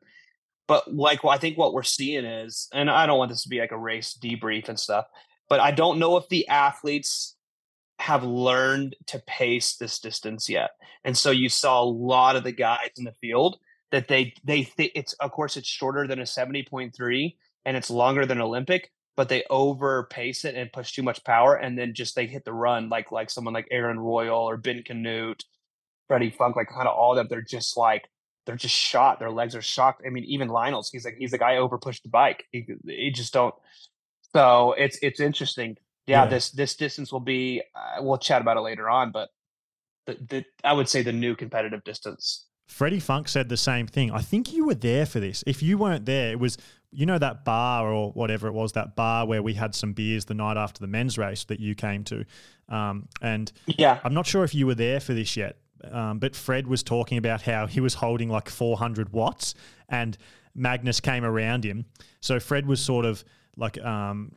But like, well, I think what we're seeing is, and I don't want this to be like a race debrief and stuff, but I don't know if the athletes have learned to pace this distance yet. And so you saw a lot of the guys in the field that they they it's of course it's shorter than a 70.3 and it's longer than Olympic, but they over pace it and push too much power and then just they hit the run like like someone like Aaron Royle or Ben Kanute, Freddie Funk, like kind of all of them. They're just like they're just shot. Their legs are shocked. I mean, even Lionel's, he's like he's the guy over pushed the bike. He, he just don't. So it's it's interesting yeah, yeah, this this distance will be. Uh, we'll chat about it later on, but the, the I would say the new competitive distance.
Freddie Funk said the same thing. I think you were there for this. If you weren't there, it was you know that bar or whatever it was, that bar where we had some beers the night after the men's race that you came to. Um, and
yeah,
I'm not sure if you were there for this yet, um, but Fred was talking about how he was holding like 400 watts, and Magnus came around him. So Fred was sort of like um,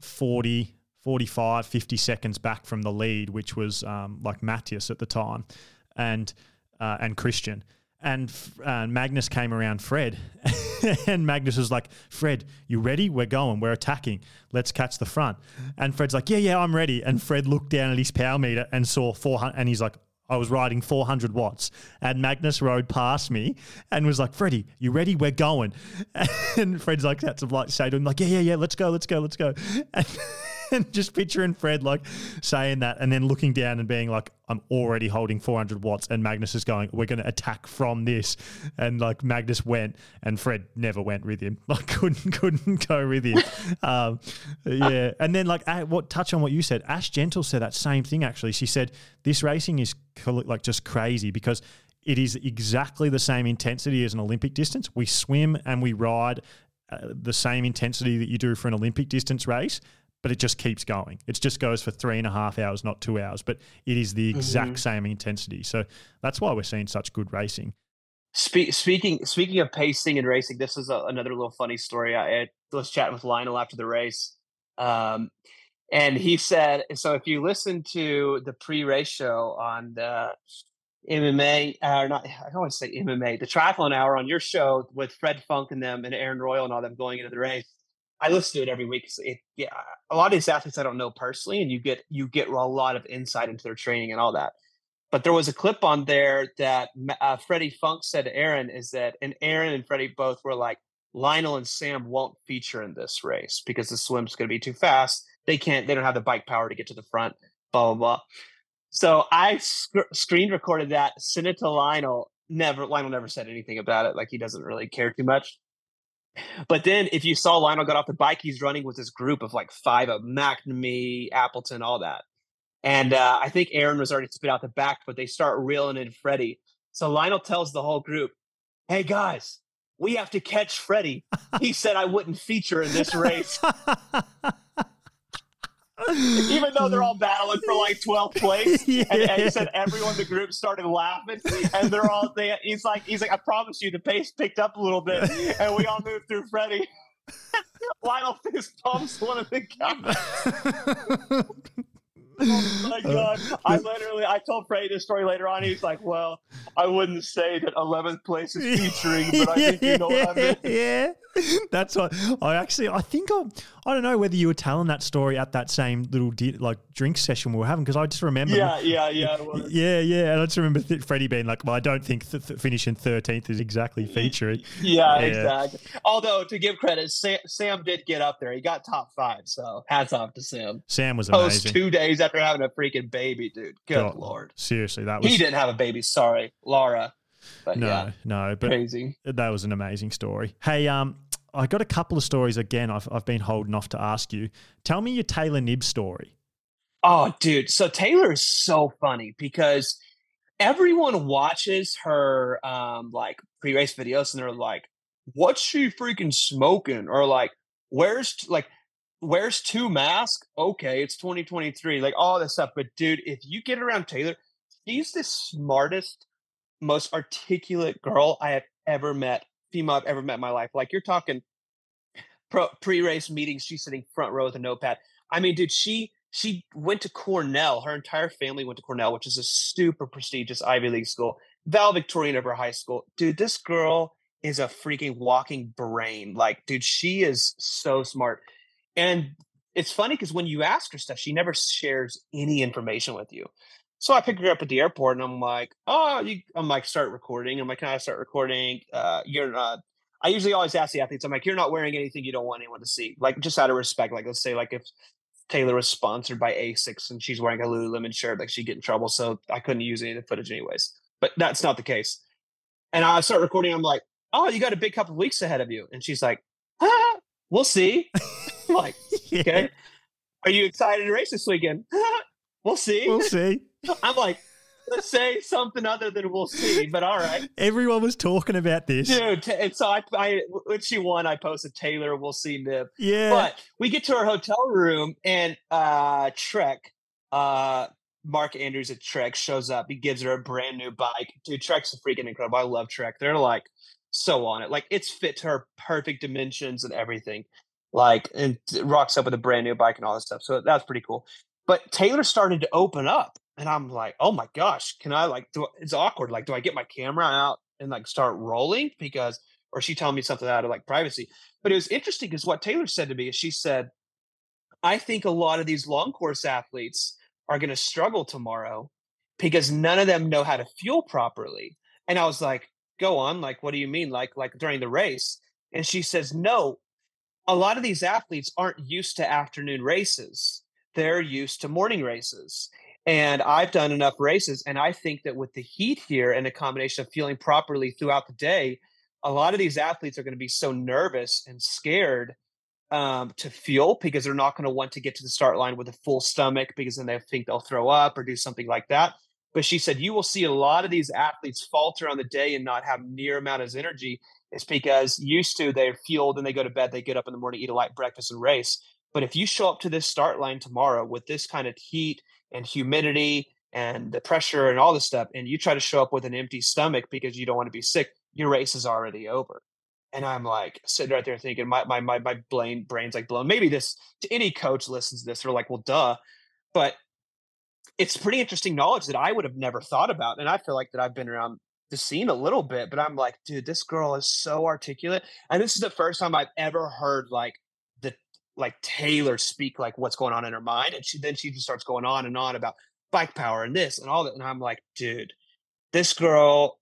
40 45, 50 seconds back from the lead, which was um, like Matthias at the time, and uh, and Kristian. And uh, Magnus came around Fred, and Magnus was like, "Fred, you ready? We're going. We're attacking. Let's catch the front." And Fred's like, "Yeah, yeah, I'm ready." And Fred looked down at his power meter and saw 400, and he's like, I was riding 400 watts, and Magnus rode past me and was like, "Freddie, you ready? We're going." And Fred's like, "That's a say to him, like, yeah, yeah, yeah, let's go, let's go, let's go." And and just picturing Fred like saying that and then looking down and being like, I'm already holding 400 watts. And Magnus is going, We're going to attack from this. And like Magnus went and Fred never went with him. Like, couldn't, couldn't go with him. um, yeah. And then, like, what touch on what you said, Ash Gentle said that same thing actually. She said, This racing is like just crazy because it is exactly the same intensity as an Olympic distance. We swim and we ride uh, the same intensity that you do for an Olympic distance race, but it just keeps going. It just goes for three and a half hours, not two hours, but it is the exact mm-hmm. same intensity. So that's why we're seeing such good racing.
Spe- speaking speaking of pacing and racing, this is a, another little funny story. I, I, was chatting with Lionel after the race, um, and he said, "So if you listen to the pre-race show on the MMA, or not, I to say MMA, the Triathlon Hour on your show with Fred Funk and them and Aaron Royle and all them going into the race." I listen to it every week. It, yeah, a lot of these athletes I don't know personally, and you get you get a lot of insight into their training and all that. But there was a clip on there that uh, Freddie Funk said to Aaron is that, and Aaron and Freddie both were like, Lionel and Sam won't feature in this race because the swim's going to be too fast. They can't. They don't have the bike power to get to the front. Blah blah blah. So I sc- screen recorded that, sent it to Lionel. Never, Lionel never said anything about it. Like he doesn't really care too much. But then if you saw Lionel got off the bike, he's running with this group of like five of McNamee, Appleton, all that. And uh, I think Aaron was already spit out the back, but they start reeling in Freddie. So Lionel tells the whole group, Hey guys, we have to catch Freddie. He said I wouldn't feature in this race. even though they're all battling for like 12th place. yeah. and, and, he said everyone in the group started laughing, and they're all they, he's like he's like I promise you the pace picked up a little bit, and we all moved through Freddie. Lionel fist pumps one of the guys. oh my uh, god! I literally, I told Freddie this story later on. He's like, "Well, I wouldn't say that 11th place is featuring, but I think you know what I mean."
Yeah, that's what I actually. I think I. I don't know whether you were telling that story at that same little di- like drink session we were having because I just remember.
Yeah, yeah, yeah.
Yeah, yeah, and I just remember th- Freddie being like, "Well, I don't think th- th- finishing 13th is exactly featuring."
Yeah, yeah, exactly. Although to give credit, Sam, Sam, did get up there. He got top five, so hats off to Sam.
Sam was amazing.
Post two days after having a freaking baby, dude. Good God, lord.
Seriously, that was.
He didn't have a baby. Sorry, Laura.
But no,
yeah,
no, but
crazy.
That was an amazing story. Hey, um, I got a couple of stories again. I've I've been holding off to ask you. Tell me your Taylor Knibb story.
Oh, dude. So Taylor is so funny because everyone watches her um like pre-race videos and they're like, what's she freaking smoking? Or like, where's like where's two mask? Okay, it's 2023, like all this stuff. But dude, if you get around Taylor, she's the smartest, most articulate girl I have ever met, female I've ever met in my life. Like you're talking pre-race meetings, she's sitting front row with a notepad. I mean, dude, she she went to Cornell. Her entire family went to Cornell, which is a super prestigious Ivy League school. Valedictorian of her high school. Dude, this girl is a freaking walking brain. Like, dude, she is so smart. And it's funny because when you ask her stuff, she never shares any information with you. So I pick her up at the airport and I'm like, oh, you, I'm like, start recording. I'm like, can I start recording? Uh, you're not, I usually always ask the athletes, I'm like, you're not wearing anything you don't want anyone to see. Like, just out of respect. Like, let's say, like, if Taylor was sponsored by Asics and she's wearing a Lululemon shirt, like, she'd get in trouble. So I couldn't use any of the footage anyways. But that's not the case. And I start recording. I'm like, oh, you got a big couple of weeks ahead of you. And she's like, ah, we'll see. like, yeah. okay. Are you excited to race this weekend? we'll see.
We'll see.
I'm like, let's say something other than we'll see, but all right.
Everyone was talking about this.
Dude, and so I, I when she won, I posted Taylor, we'll see Knibb.
Yeah.
But we get to our hotel room and uh Trek, uh Mark Andrews at Trek shows up. He gives her a brand new bike. Dude, Trek's freaking incredible. I love Trek. They're like so on it. Like it's fit to her perfect dimensions and everything. Like and rocks up with a brand new bike and all this stuff. So that's pretty cool. But Taylor started to open up, and I'm like, oh my gosh, can I like? Do, it's awkward. Like, do I get my camera out and like start rolling because, or she telling me something out of like privacy? But it was interesting because what Taylor said to me is she said, I think a lot of these long course athletes are going to struggle tomorrow because none of them know how to fuel properly. And I was like, go on like what do you mean like like during the race and she says no a lot of these athletes aren't used to afternoon races they're used to morning races and i've done enough races and i think that with the heat here and a combination of feeling properly throughout the day a lot of these athletes are going to be so nervous and scared um, to fuel because they're not going to want to get to the start line with a full stomach because then they think they'll throw up or do something like that but she said you will see a lot of these athletes falter on the day and not have near amount of energy. It's because used to they're fueled and they go to bed, they get up in the morning, eat a light breakfast and race. But if you show up to this start line tomorrow with this kind of heat and humidity and the pressure and all this stuff, and you try to show up with an empty stomach because you don't want to be sick, your race is already over. And I'm like sitting right there thinking, my my my my brain brain's like blown. Maybe this to any coach listens to this, they're like, well, duh. But it's pretty interesting knowledge that I would have never thought about. And I feel like that I've been around the scene a little bit, but I'm like, dude, this girl is so articulate. And this is the first time I've ever heard like like Taylor speak like what's going on in her mind. And she then she just starts going on and on about bike power and this and all that. And I'm like, dude, this girl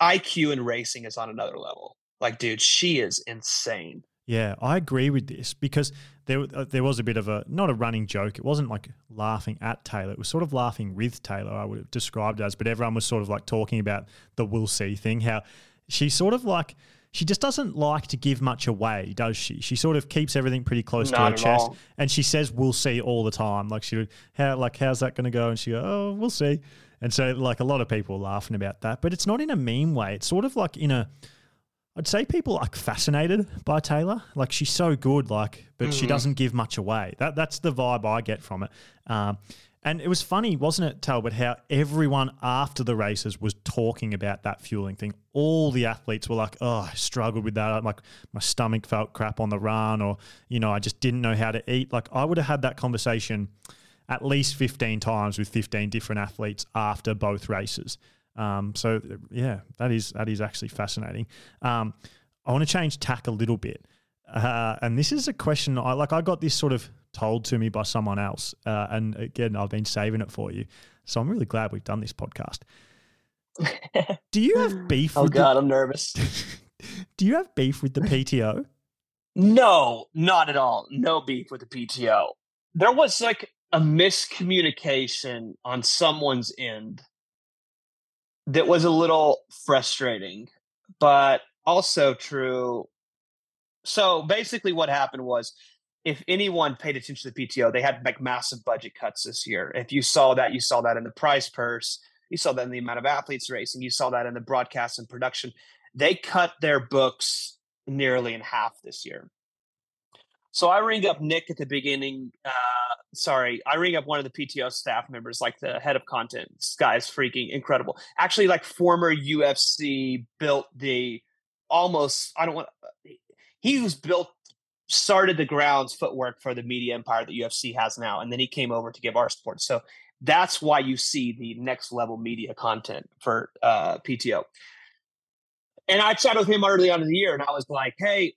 IQ in racing is on another level. Like, dude, she is insane.
Yeah, I agree with this because there uh, there was a bit of a not a running joke. It wasn't like laughing at Taylor. It was sort of laughing with Taylor. I would have described it as, but everyone was sort of like talking about the we'll see thing. How she sort of like she just doesn't like to give much away, does she? She sort of keeps everything pretty close
Not
to her chest,
all.
and she says "we'll see" all the time. Like she would, how like how's that going to go? And she go, "Oh, we'll see." And so like a lot of people are laughing about that, but it's not in a mean way. It's sort of like in a I'd say people like fascinated by Taylor. Like she's so good, like, but mm-hmm. she doesn't give much away. That that's the vibe I get from it. Um, and it was funny, wasn't it, Talbot, how everyone after the races was talking about that fueling thing. All the athletes were like, oh, I struggled with that. Like my stomach felt crap on the run, or, you know, I just didn't know how to eat. Like I would have had that conversation at least 15 times with 15 different athletes after both races. Um, so yeah, that is that is actually fascinating. Um, I want to change tack a little bit, uh, and this is a question I like. I got this sort of told to me by someone else, uh, and again, I've been saving it for you. So I'm really glad we've done this podcast. Do you have beef?
oh God,
the,
I'm nervous.
do you have beef with the PTO?
No, not at all. No beef with the PTO. There was like a miscommunication on someone's end that was a little frustrating, but also true. So basically, what happened was if anyone paid attention to the PTO, they had like massive budget cuts this year. If you saw that, you saw that in the prize purse, you saw that in the amount of athletes racing, you saw that in the broadcast and production. They cut their books nearly in half this year. So I ring up Nick at the beginning. Uh, sorry, I ring up one of the PTO staff members, like the head of content. This guy is freaking incredible. Actually, like former UFC built the almost. I don't want. He was built, started the grounds footwork for the media empire that UFC has now, and then he came over to give our support. So that's why you see the next level media content for uh, PTO. And I chatted with him early on in the year, and I was like, "Hey,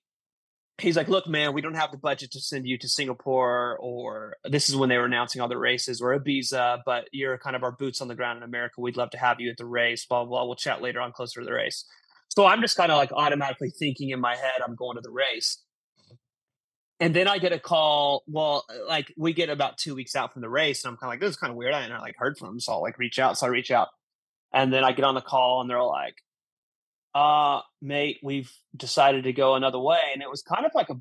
he's like, look, man, we don't have the budget to send you to Singapore, or this is when they were announcing all the races, or Ibiza, but you're kind of our boots on the ground in America. We'd love to have you at the race, blah, blah, blah. We'll chat later on closer to the race. So I'm just kind of like automatically thinking in my head, I'm going to the race. And then I get a call. Well, like we get about two weeks out from the race, and I'm kind of like, this is kind of weird. I hadn't like heard from him, so I'll like reach out. So I reach out, and then I get on the call, and they're like, uh, mate, we've decided to go another way. And it was kind of like a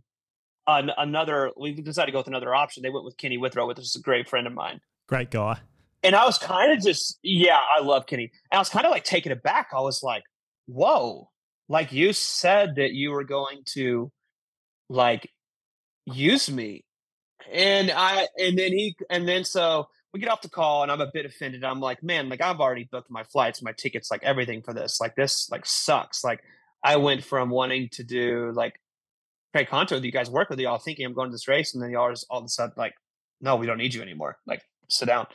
an, another, we decided to go with another option. They went with Kenny Withrow, which is a great friend of mine.
Great guy.
And I was kind of just, yeah, I love Kenny. And I was kind of like taken aback. I was like, whoa, like you said that you were going to like use me. And I, and then he, and then so we get off the call and I'm a bit offended. I'm like, man, like I've already booked my flights, my tickets, like everything for this. Like this, like sucks. Like I went from wanting to do like create Conto with you guys, work with y'all, thinking I'm going to this race, and then y'all just all of a sudden like, no, we don't need you anymore. Like sit down,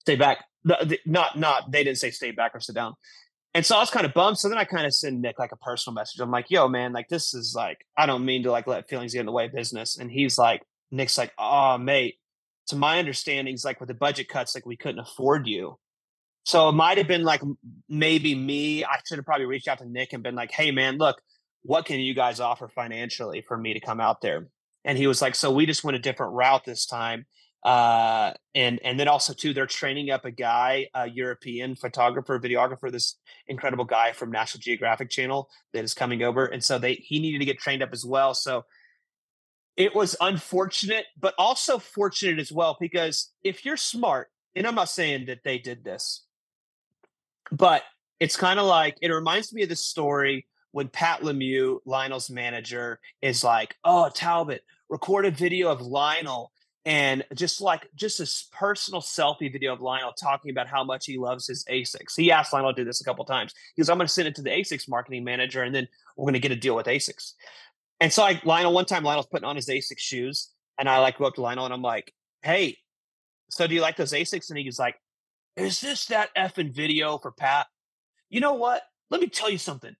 stay back. Not not they didn't say stay back or sit down. And so I was kind of bummed. So then I kind of send Nick like a personal message. I'm like, yo, man, like this is like, I don't mean to like let feelings get in the way of business. And he's like, Nick's like, oh, mate, to my understandings, like with the budget cuts, like we couldn't afford you. So it might have been like maybe me. I should have probably reached out to Nick and been like, hey, man, look, what can you guys offer financially for me to come out there? And he was like, so we just went a different route this time. Uh, and and then also too, they're training up a guy, a European photographer, videographer, this incredible guy from National Geographic Channel that is coming over. And so they he needed to get trained up as well. So it was unfortunate, but also fortunate as well, because if you're smart, and I'm not saying that they did this, but it's kind of like it reminds me of the story when Pat Lemieux, Lionel's manager, is like, "Oh, Talbot, record a video of Lionel." And just like just this personal selfie video of Lionel talking about how much he loves his Asics. He asked Lionel to do this a couple times. He goes, I'm going to send it to the Asics marketing manager and then we're going to get a deal with Asics. And so like Lionel, one time Lionel's putting on his Asics shoes, and I like go up to Lionel and I'm like, "Hey, so do you like those Asics?" And he's like, "Is this that effing video for Pat?" You know what? Let me tell you something.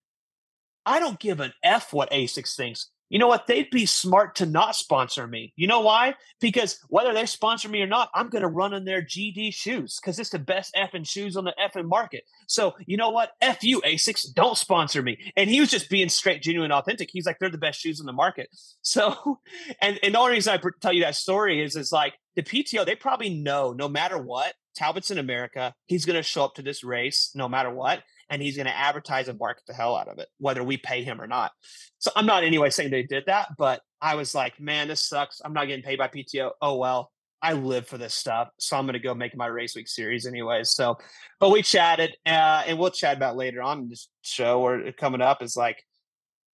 I don't give an f what Asics thinks you know what? They'd be smart to not sponsor me. You know why? Because whether they sponsor me or not, I'm going to run in their GD shoes because it's the best effing shoes on the effing market. So, you know what? F you, Asics, don't sponsor me. And he was just being straight, genuine, authentic. He's like, they're the best shoes on the market. So, and, and the only reason I tell you that story is, is like the PTO, they probably know no matter what, Talbot's in America. He's going to show up to this race no matter what and he's going to advertise and market the hell out of it, whether we pay him or not. So I'm not anyway saying they did that, but I was like, man, this sucks. I'm not getting paid by PTO. Oh well, I live for this stuff, so I'm going to go make my race week series anyways. So, but we chatted, uh, and we'll chat about later on in this show or coming up is like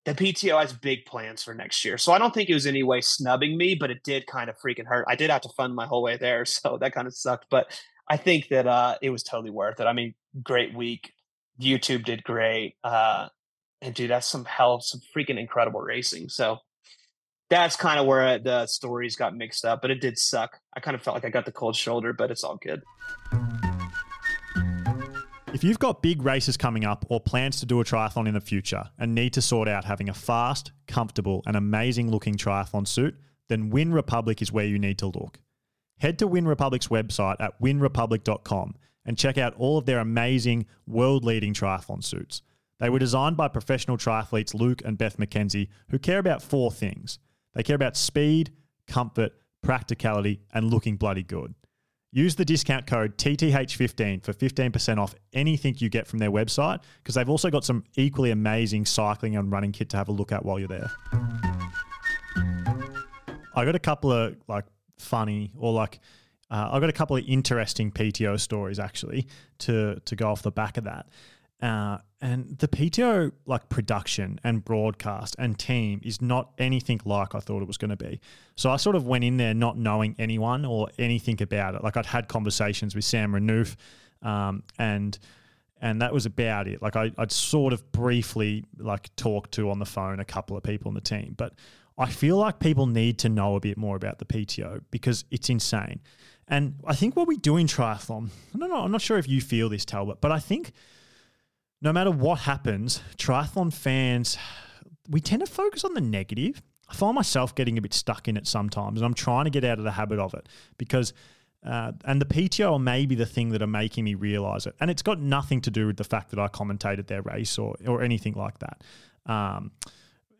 the PTO has big plans for next year. So I don't think it was any way snubbing me, but it did kind of freaking hurt. I did have to fund my whole way there, so that kind of sucked. But I think that uh, it was totally worth it. I mean, great week. YouTube did great. Uh, and dude, that's some hell, some freaking incredible racing. So that's kind of where the stories got mixed up. But it did suck. I kind of felt like I got the cold shoulder, but it's all good.
If you've got big races coming up or plans to do a triathlon in the future and need to sort out having a fast, comfortable, and amazing looking triathlon suit, then Wyn Republic is where you need to look. Head to Wyn Republic's website at wynrepublic.com and check out all of their amazing, world leading triathlon suits. They were designed by professional triathletes Luke and Beth McKenzie, who care about four things they care about speed, comfort, practicality, and looking bloody good. Use the discount code TTH15 for 15% off anything you get from their website because they've also got some equally amazing cycling and running kit to have a look at while you're there. I got a couple of like funny or like uh, I got a couple of interesting PTO stories actually to to go off the back of that. Uh, and the PTO like production and broadcast and team is not anything like I thought it was going to be. So I sort of went in there not knowing anyone or anything about it. Like I'd had conversations with Sam Renouf, um, and and that was about it. Like I, I'd sort of briefly like talked to on the phone a couple of people in the team, but I feel like people need to know a bit more about the PTO because it's insane. And I think what we do in triathlon, I don't know, I'm not sure if you feel this, Talbot, but I think no matter what happens, triathlon fans, we tend to focus on the negative. I find myself getting a bit stuck in it sometimes, and I'm trying to get out of the habit of it because, uh, and the PTO may be the thing that are making me realize it. And it's got nothing to do with the fact that I commentated their race or, or anything like that. Um,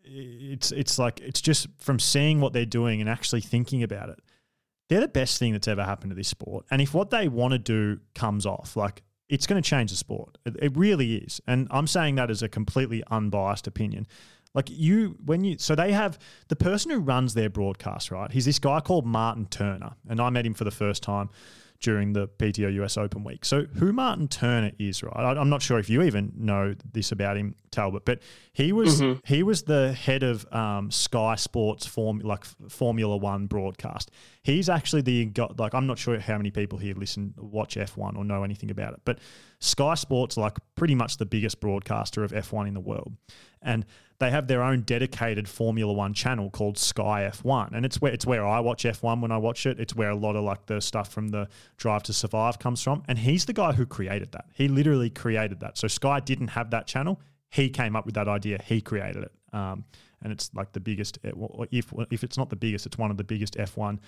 it's it's like it's just from seeing what they're doing and actually thinking about it. They're the best thing that's ever happened to this sport. And if what they want to do comes off, like it's going to change the sport. It, it, really is. And I'm saying that as a completely unbiased opinion. Like you, when you, so they have the person who runs their broadcast, right? He's this guy called Martin Turner. And I met him for the first time during the PTO US Open week. So who Martin Turner is, right? I, am not sure if you even know this about him, Talbot, but he was mm-hmm. he was the head of um, Sky Sports form like Formula One broadcast. He's actually the like I'm not sure how many people here listen watch F1 or know anything about it, but Sky Sports like pretty much the biggest broadcaster of F1 in the world, and they have their own dedicated Formula One channel called Sky F1, and it's where it's where I watch F1 when I watch it. It's where a lot of like the stuff from the Drive to Survive comes from, and he's the guy who created that. He literally created that. So Sky didn't have that channel. He came up with that idea. He created it, um, and it's like the biggest. If if it's not the biggest, it's one of the biggest F1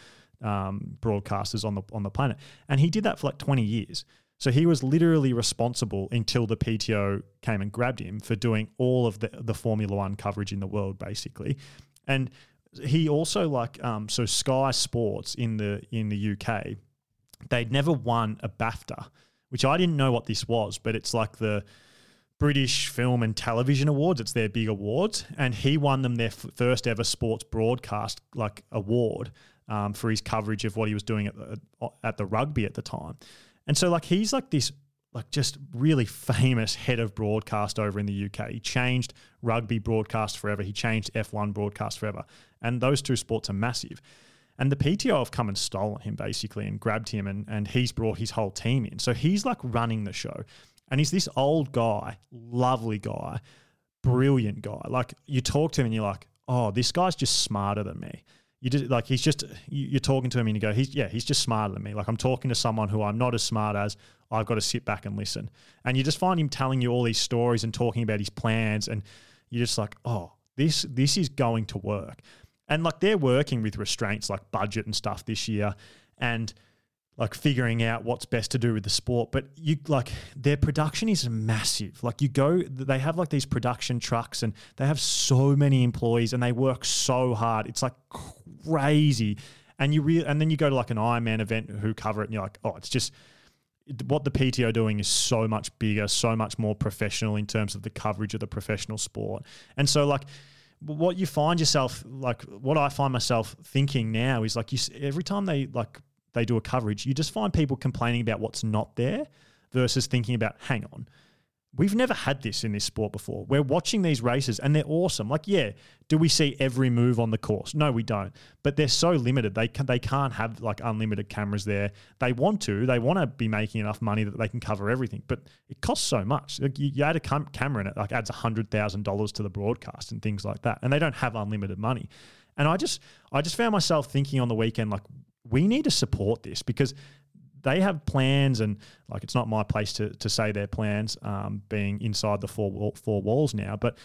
um, broadcasters on the on the planet. And he did that for like 20 years. So he was literally responsible until the PTO came and grabbed him for doing all of the, the Formula One coverage in the world, basically. And he also like um, so Sky Sports in the in the UK, they'd never won a BAFTA, which I didn't know what this was, but it's like the British Film and Television Awards. It's their big awards, and he won them their f- first ever sports broadcast like award um, for his coverage of what he was doing at the, at the rugby at the time. And so like he's like this like just really famous head of broadcast over in the UK. He changed rugby broadcast forever. He changed F1 broadcast forever. And those two sports are massive. And the PTO have come and stolen him basically and grabbed him and, and he's brought his whole team in. So he's like running the show. And he's this old guy, lovely guy, brilliant guy. Like you talk to him and you're like, oh, this guy's just smarter than me you just like he's just you're talking to him and you go he's yeah he's just smarter than me. Like i'm talking to someone who i'm not as smart as. I've got to sit back and listen. And you just find him telling you all these stories and talking about his plans and you're just like oh this this is going to work. And like they're working with restraints like budget and stuff this year. And like figuring out what's best to do with the sport. But you like their production is massive. Like you go, they have like these production trucks and they have so many employees and they work so hard. It's like crazy. And you re- and then you go to like an Ironman event who cover it and you're like, oh, it's just what the PTO doing is so much bigger, so much more professional in terms of the coverage of the professional sport. And so like what you find yourself like what I find myself thinking now is like you every time they like they do a coverage, you just find people complaining about what's not there versus thinking about, hang on, we've never had this in this sport before. We're watching these races and they're awesome. Like, yeah, do we see every move on the course? No, we don't. But they're so limited. They can they can't have like unlimited cameras there. They want to. They want to be making enough money that they can cover everything. But it costs so much. Like, you, you add a cam- camera in it, like adds hundred thousand dollars to the broadcast and things like that. And they don't have unlimited money. And I just I just found myself thinking on the weekend like we need to support this because they have plans and like it's not my place to to say their plans um, being inside the four four walls now, but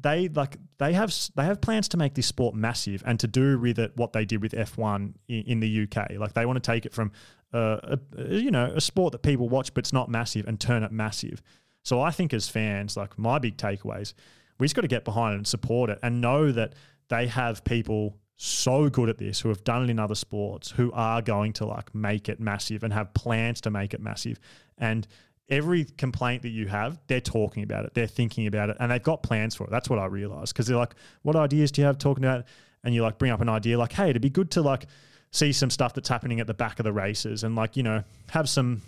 they like they have they have plans to make this sport massive and to do with it what they did with F1 in, in the UK. Like they want to take it from uh, a, you know a sport that people watch but it's not massive and turn it massive. So I think as fans, like my big takeaways, we just got to get behind it and support it and know that they have people so good at this who have done it in other sports who are going to like make it massive and have plans to make it massive and every complaint that you have, they're talking about it, they're thinking about it, and they've got plans for it. That's what I realized because they're like, "What ideas do you have talking about?" And you like bring up an idea like, "Hey, it'd be good to like see some stuff that's happening at the back of the races and like you know have some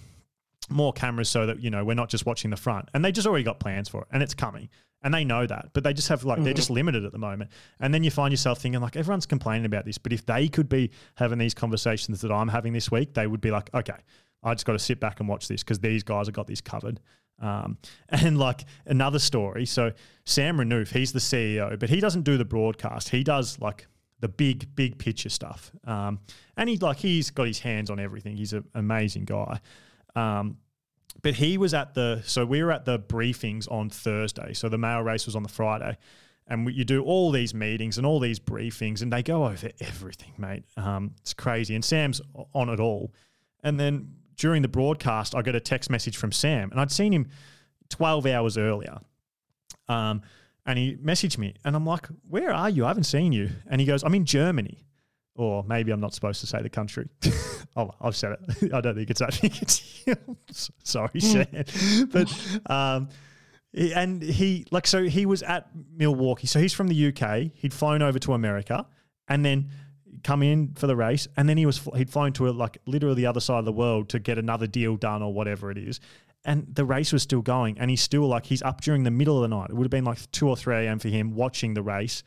more cameras so that you know we're not just watching the front." And they just already got plans for it, and it's coming. And they know that, but they just have like mm-hmm. they're just limited at the moment. And then you find yourself thinking like everyone's complaining about this, but if they could be having these conversations that I'm having this week, they would be like, okay, I just got to sit back and watch this because these guys have got this covered. Um, and like another story, so Sam Renouf, he's the CEO, but he doesn't do the broadcast. He does like the big, big picture stuff. Um, and he like he's got his hands on everything. He's an amazing guy. Um, but he was at the so we were at the briefings on Thursday. So the male race was on the Friday, and we, you do all these meetings and all these briefings, and they go over everything, mate. Um, it's crazy, and Sam's on it all. And then during the broadcast, I got a text message from Sam, and I'd seen him 12 hours earlier. Um, and he messaged me, and I'm like, Where are you? I haven't seen you. And he goes, I'm in Germany. Or maybe I'm not supposed to say the country. oh, I've said it. I don't think it's actually. It's sorry, hmm. Sam. but um, and he like so he was at Milwaukee. So he's from the UK. He'd flown over to America, and then come in for the race, and then he was he'd flown to a, like literally the other side of the world to get another deal done or whatever it is. And the race was still going, and he's still like he's up during the middle of the night. It would have been like two or three a.m. for him watching the race,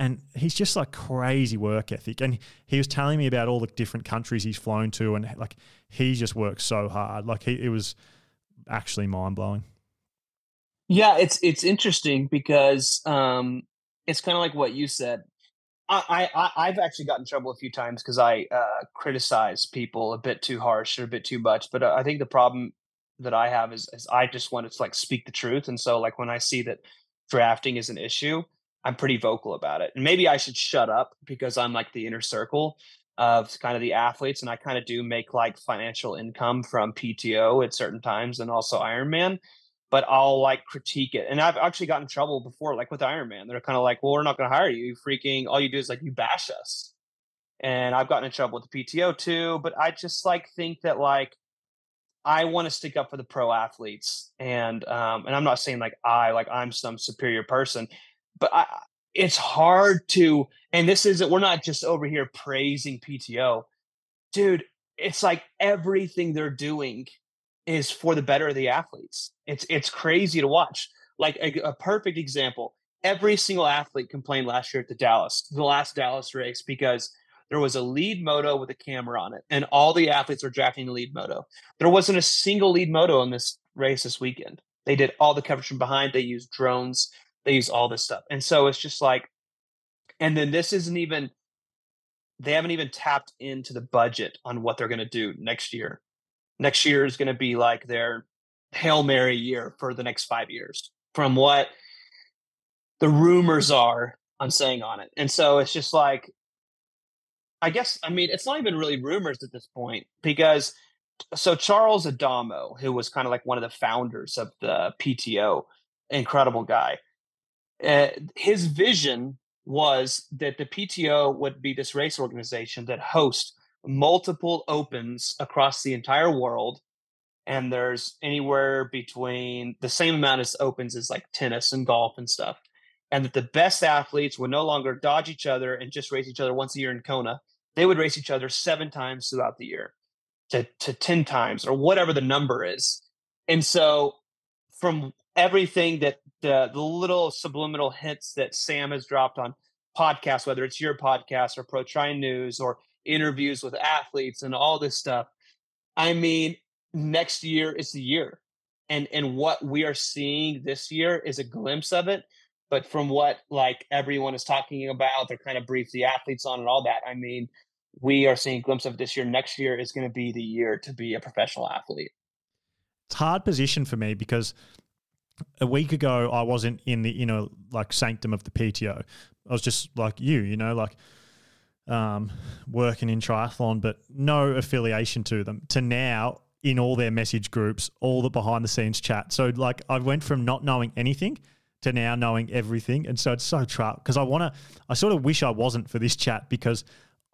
and he's just like crazy work ethic. And he was telling me about all the different countries he's flown to, and like he just works so hard. Like he, it was actually mind blowing.
Yeah, it's it's interesting because um, it's kind of like what you said. I, I I've actually gotten in trouble a few times because I uh, criticize people a bit too harsh or a bit too much. But uh, I think the problem that I have is, is I just want to like speak the truth, and so like when I see that drafting is an issue, I'm pretty vocal about it. And maybe I should shut up because I'm like the inner circle of kind of the athletes, and I kind of do make like financial income from PTO at certain times and also Ironman but I'll like critique it. And I've actually gotten in trouble before, like with Ironman. They're kind of like, well, we're not going to hire you. you. Freaking, all you do is like you bash us. And I've gotten in trouble with the PTO too. But I just like think that like I want to stick up for the pro athletes. And um, and I'm not saying like I like I'm some superior person, but I it's hard to. And this isn't. We're not just over here praising PTO, dude. It's like everything they're doing is for the better of the athletes. It's it's crazy to watch. Like a, a, perfect example, every single athlete complained last year at the Dallas, the last Dallas race, because there was a lead moto with a camera on it, and all the athletes were drafting the lead moto. There wasn't a single lead moto in this race this weekend. They did all the coverage from behind. They used drones. They use all this stuff, and so it's just like, and then this isn't even. They haven't even tapped into the budget on what they're going to do next year next year is going to be like their Hail Mary year for the next five years from what the rumors are I'm saying on it. And so it's just like, I guess, I mean, it's not even really rumors at this point because so Charles Adamo, who was kind of like one of the founders of the PTO, incredible guy. Uh, his vision was that the PTO would be this race organization that hosts multiple opens across the entire world and there's anywhere between the same amount as opens as like tennis and golf and stuff and that the best athletes would no longer dodge each other and just race each other once a year in kona. They would race each other seven times throughout the year to, to 10 times or whatever the number is. And so from everything that the, the little subliminal hints that sam has dropped on podcasts whether it's your podcast or pro tri news or interviews with athletes and all this stuff. I mean, next year is the year. And and what we are seeing this year is a glimpse of it. but from what like everyone is talking about, they're kind of brief the athletes on and all that. I mean, we are seeing a glimpse of this year. Next year is going to be the year to be a professional athlete.
It's hard position for me because a week ago I wasn't in the know like sanctum of the PTO. I was just like you, you know, like um, working in triathlon, but no affiliation to them. To now in all their message groups, all the behind the scenes chat. So like I went from not knowing anything to now knowing everything, and so it's so trapped because I want to. I sort of wish I wasn't for this chat because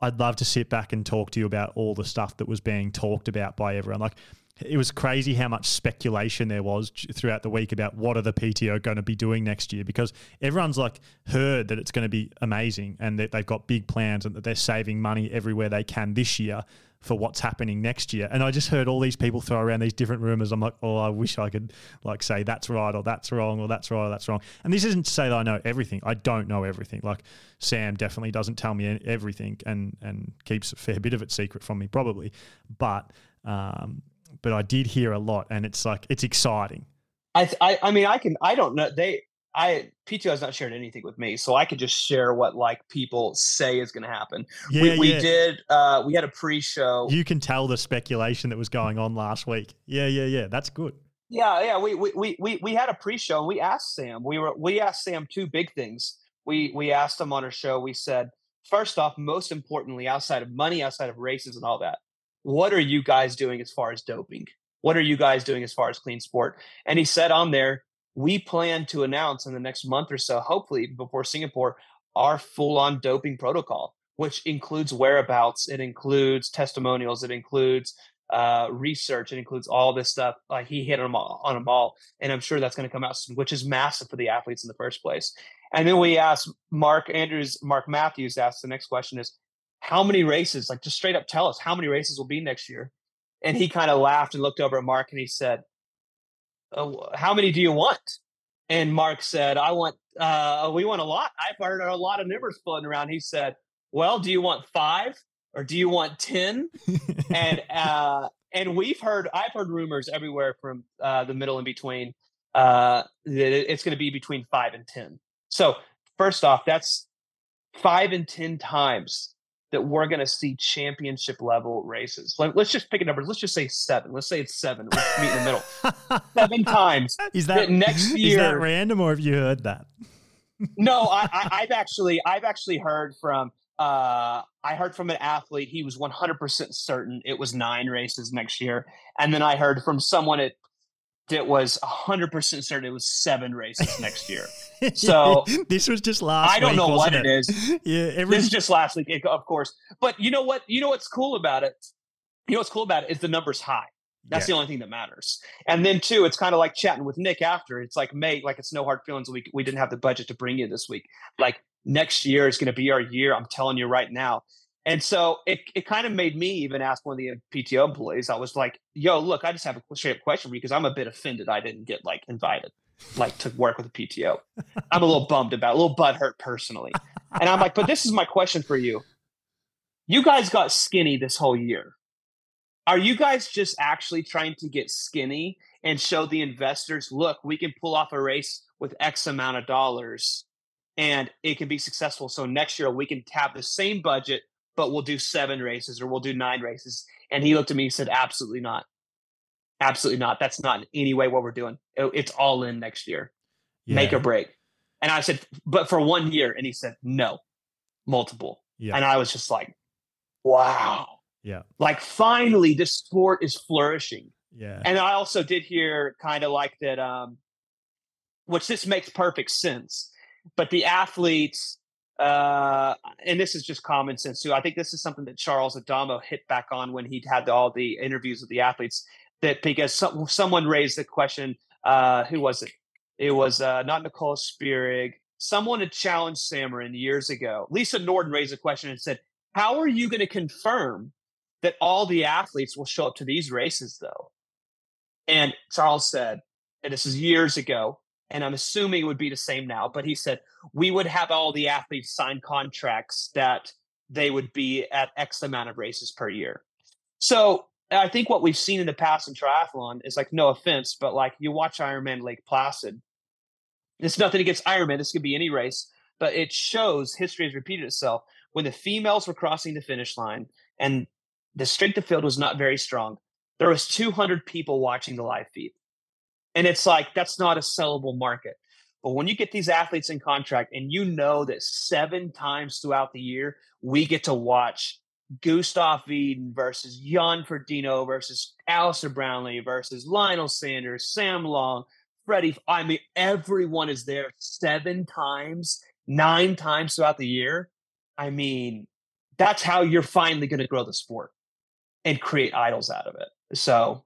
I'd love to sit back and talk to you about all the stuff that was being talked about by everyone. Like it was crazy how much speculation there was throughout the week about what are the PTO going to be doing next year because everyone's like heard that it's going to be amazing and that they've got big plans and that they're saving money everywhere they can this year for what's happening next year. And I just heard all these people throw around these different rumors. I'm like, oh, I wish I could like say that's right or that's wrong or that's right or that's wrong. And this isn't to say that I know everything. I don't know everything. Like Sam definitely doesn't tell me everything and and keeps a fair bit of it secret from me probably. But um, but I did hear a lot, and it's like it's exciting.
I, I, I mean, I can, I don't know. They, I PTO has not shared anything with me, so I could just share what like people say is going to happen. Yeah, we, we yeah. did. Uh, we had a pre-show.
You can tell the speculation that was going on last week. Yeah, yeah, yeah. That's good.
Yeah, yeah. We we we we had a pre-show. and We asked Sam. We were we asked Sam two big things. We we asked him on our show. We said, first off, most importantly, outside of money, outside of races and all that, what are you guys doing as far as doping? What are you guys doing as far as clean sport? And he said on there, we plan to announce in the next month or so, hopefully before Singapore, our full on doping protocol, which includes whereabouts, it includes testimonials, it includes uh, research, it includes all this stuff. Like he hit them all, on them all. And I'm sure that's going to come out soon, which is massive for the athletes in the first place. And then we asked Mark Andrews, Mark Matthews asked the next question is, how many races? Like, just straight up tell us how many races will be next year. And he kind of laughed and looked over at Mark and he said, oh, How many do you want? And Mark said, I want, uh, we want a lot. I've heard a lot of numbers floating around. He said, Well, do you want five or do you want 10? and, uh, and we've heard, I've heard rumors everywhere from uh, the middle and between uh, that it's going to be between five and 10. So, first off, that's five and 10 times that we're going to see championship level races. Let, us just pick a number. Let's just say seven. Let's say it's seven. Let's meet in the middle. seven times.
Is that, that, next year? Is that random, or have you heard that?
no, I, I, I've actually I've actually heard from uh, I heard from an athlete. He was 100% certain it was nine races next year, and then I heard from someone at it was 100% certain it was seven races next year. So
this was just last
I don't
week,
know what
it?
it is.
yeah,
every- this is just last week, of course. But you know what? You know what's cool about it? You know what's cool about it is the number's high. That's yeah. the only thing that matters. And then too, it's kind of like chatting with Nick after. It's like, mate, like it's no hard feelings. We we didn't have the budget to bring you this week. Like next year is going to be our year. I'm telling you right now. And so it, it kind of made me even ask one of the PTO employees. I was like, yo, look, I just have a straight up question for you because I'm a bit offended I didn't get like invited, like to work with the PTO. I'm a little bummed about, it, a little butthurt personally. And I'm like, but this is my question for you. You guys got skinny this whole year. Are you guys just actually trying to get skinny and show the investors, look, we can pull off a race with X amount of dollars and it can be successful. So next year we can tap the same budget but we'll do seven races or we'll do nine races. And he looked at me and said, absolutely not. Absolutely not. That's not in any way what we're doing. It's all in next year. Yeah. Make or break. And I said, but for one year. And he said, no, multiple. Yeah. And I was just like, wow.
Yeah.
Like finally this sport is flourishing.
Yeah.
And I also did hear kind of like that, um, which this makes perfect sense. But the athletes uh, and this is just common sense too. I think this is something that Charles Adamo hit back on when he had all the interviews with the athletes. That because some, someone raised the question, uh, who was it? It was uh, not Nicole Spirig. Someone had challenged Samarin years ago. Lisa Norden raised a question and said, "How are you going to confirm that all the athletes will show up to these races, though?" And Charles said, and this is years ago, and I'm assuming it would be the same now, but he said we would have all the athletes sign contracts that they would be at X amount of races per year. So I think what we've seen in the past in triathlon is like, no offense, but like you watch Ironman Lake Placid, It's nothing against Ironman. This could be any race, but it shows history has repeated itself. When the females were crossing the finish line and the strength of field was not very strong, there was 200 people watching the live feed. And it's like, that's not a sellable market. But when you get these athletes in contract and you know that seven times throughout the year, we get to watch Gustav Iden versus Jan Frodeno versus Alistair Brownlee versus Lionel Sanders, Sam Long, Freddie. I mean, everyone is there seven times, nine times throughout the year. I mean, that's how you're finally going to grow the sport and create idols out of it. So,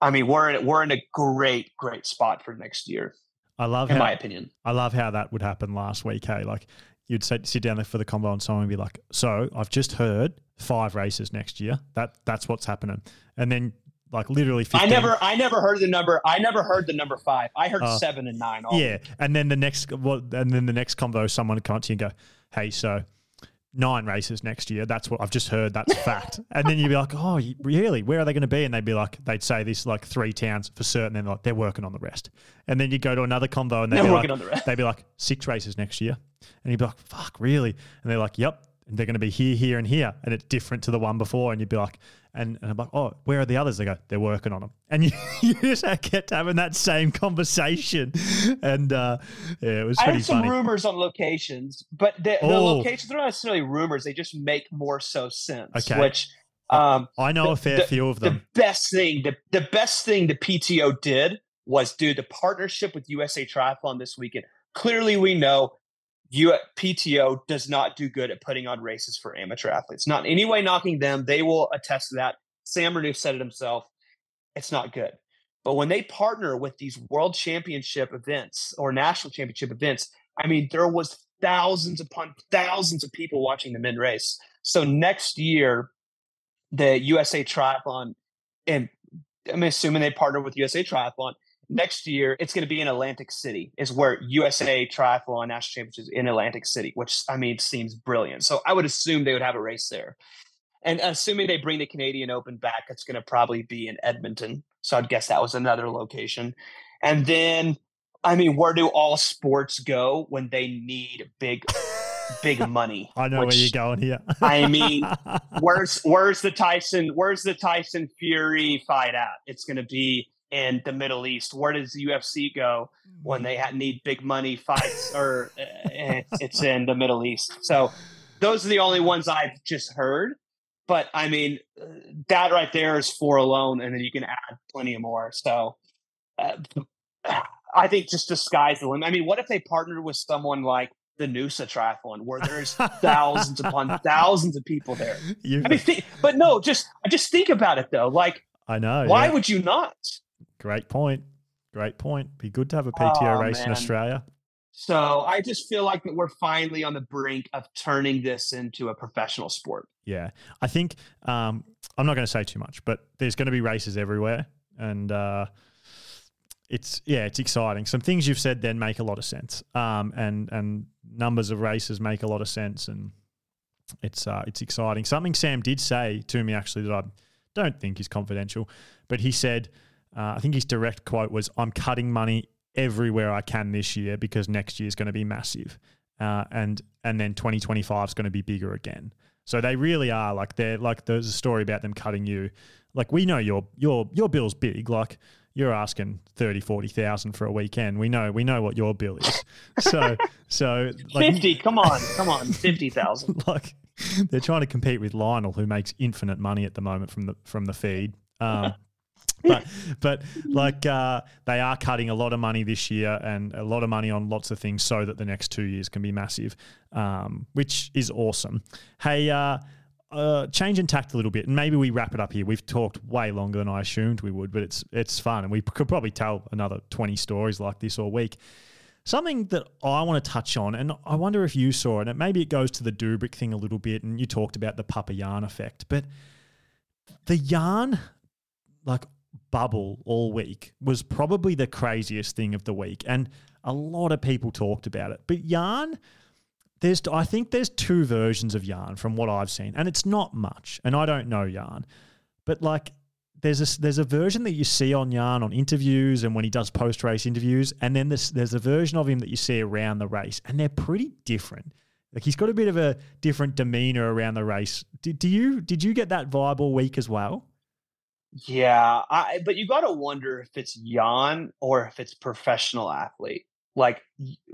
I mean, we're in we're in a great great spot for next year.
I love,
in
how,
my opinion,
I love how that would happen last week. Hey, like you'd sit, sit down there for the combo and someone would be like, "So I've just heard five races next year. That that's what's happening." And then like literally 15.
I never I never heard the number I never heard the number 5. I heard uh, 7 and 9
Yeah. And then the next well, and then the next combo someone would come to you and go, "Hey, so nine races next year. That's what I've just heard. That's a fact. and then you'd be like, oh, really? Where are they going to be? And they'd be like, they'd say this like three towns for certain. And like, they're working on the rest. And then you go to another convo and they'd be like, they'd be like six races next year. And you'd be like, fuck, really? And they're like, yep. And they're going to be here, here, and here. And it's different to the one before. And you'd be like, and, and I'm like, oh, where are the others? They go, they're working on them. And you, you just kept having that same conversation. And uh, yeah, it was pretty I
had some
funny.
rumors on locations, but the, oh. the locations are not necessarily rumors. They just make more so sense. Okay. Which um,
I know
the,
a fair
the,
few of them.
The best thing, the, the best thing the PTO did was do the partnership with USA Triathlon this weekend. Clearly, we know you PTO does not do good at putting on races for amateur athletes. Not in any way knocking them. They will attest to that. Sam Renouf said it himself. It's not good. But when they partner with these world championship events or national championship events, I mean, there was thousands upon thousands of people watching the men race. So next year, the USA Triathlon, and I'm assuming they partner with USA Triathlon, next year it's going to be in Atlantic City, is where USA Triathlon National Championships in Atlantic City, which I mean seems brilliant. So I would assume they would have a race there. And assuming they bring the Canadian Open back, it's going to probably be in Edmonton. So I'd guess that was another location. And then, I mean, where do all sports go when they need big, big money?
I know Which, where you're going here.
I mean, where's where's the Tyson where's the Tyson Fury fight at? It's going to be in the Middle East. Where does the UFC go when they need big money fights? or uh, it's in the Middle East. So those are the only ones I've just heard. But I mean, that right there is four alone, and then you can add plenty more. So uh, I think just sky's the limit. I mean, what if they partnered with someone like the Noosa Triathlon, where there's thousands upon thousands of people there? You're... I mean, th- but no, just just think about it though. Like,
I know.
Why
yeah.
would you not?
Great point. Great point. Be good to have a PTO oh, race man. in Australia.
So I just feel like that we're finally on the brink of turning this into a professional sport.
Yeah, I think um, I'm not going to say too much, but there's going to be races everywhere, and uh, it's yeah, it's exciting. Some things you've said then make a lot of sense, um, and and numbers of races make a lot of sense, and it's uh, it's exciting. Something Sam did say to me actually that I don't think is confidential, but he said uh, I think his direct quote was, "I'm cutting money everywhere I can this year because next year is going to be massive, uh, and and then 2025 is going to be bigger again." So they really are like they're like there's a story about them cutting you. Like we know your your your bill's big. Like you're asking 30, 40,000 for a weekend. We know we know what your bill is. So so
like, 50, come on, come on, 50,000.
like they're trying to compete with Lionel who makes infinite money at the moment from the from the feed. Um, but but like uh, they are cutting a lot of money this year and a lot of money on lots of things so that the next two years can be massive, um, which is awesome. Hey, uh, uh, change and tact a little bit, and maybe we wrap it up here. We've talked way longer than I assumed we would, but it's it's fun, and we could probably tell another twenty stories like this all week. Something that I want to touch on, and I wonder if you saw it, and maybe it goes to the Dubrick thing a little bit, and you talked about the Papa Jan effect, but the Jan, like bubble all week was probably the craziest thing of the week. And a lot of people talked about it. But Jan, there's I think there's two versions of Jan from what I've seen. And it's not much. And I don't know Jan. But like there's a there's a version that you see on Jan on interviews and when he does post race interviews, and then there's there's a version of him that you see around the race, and they're pretty different. Like he's got a bit of a different demeanor around the race. Did, do you did you get that vibe all week as well?
Yeah, I, but you got to wonder if it's Jan or if it's professional athlete. Like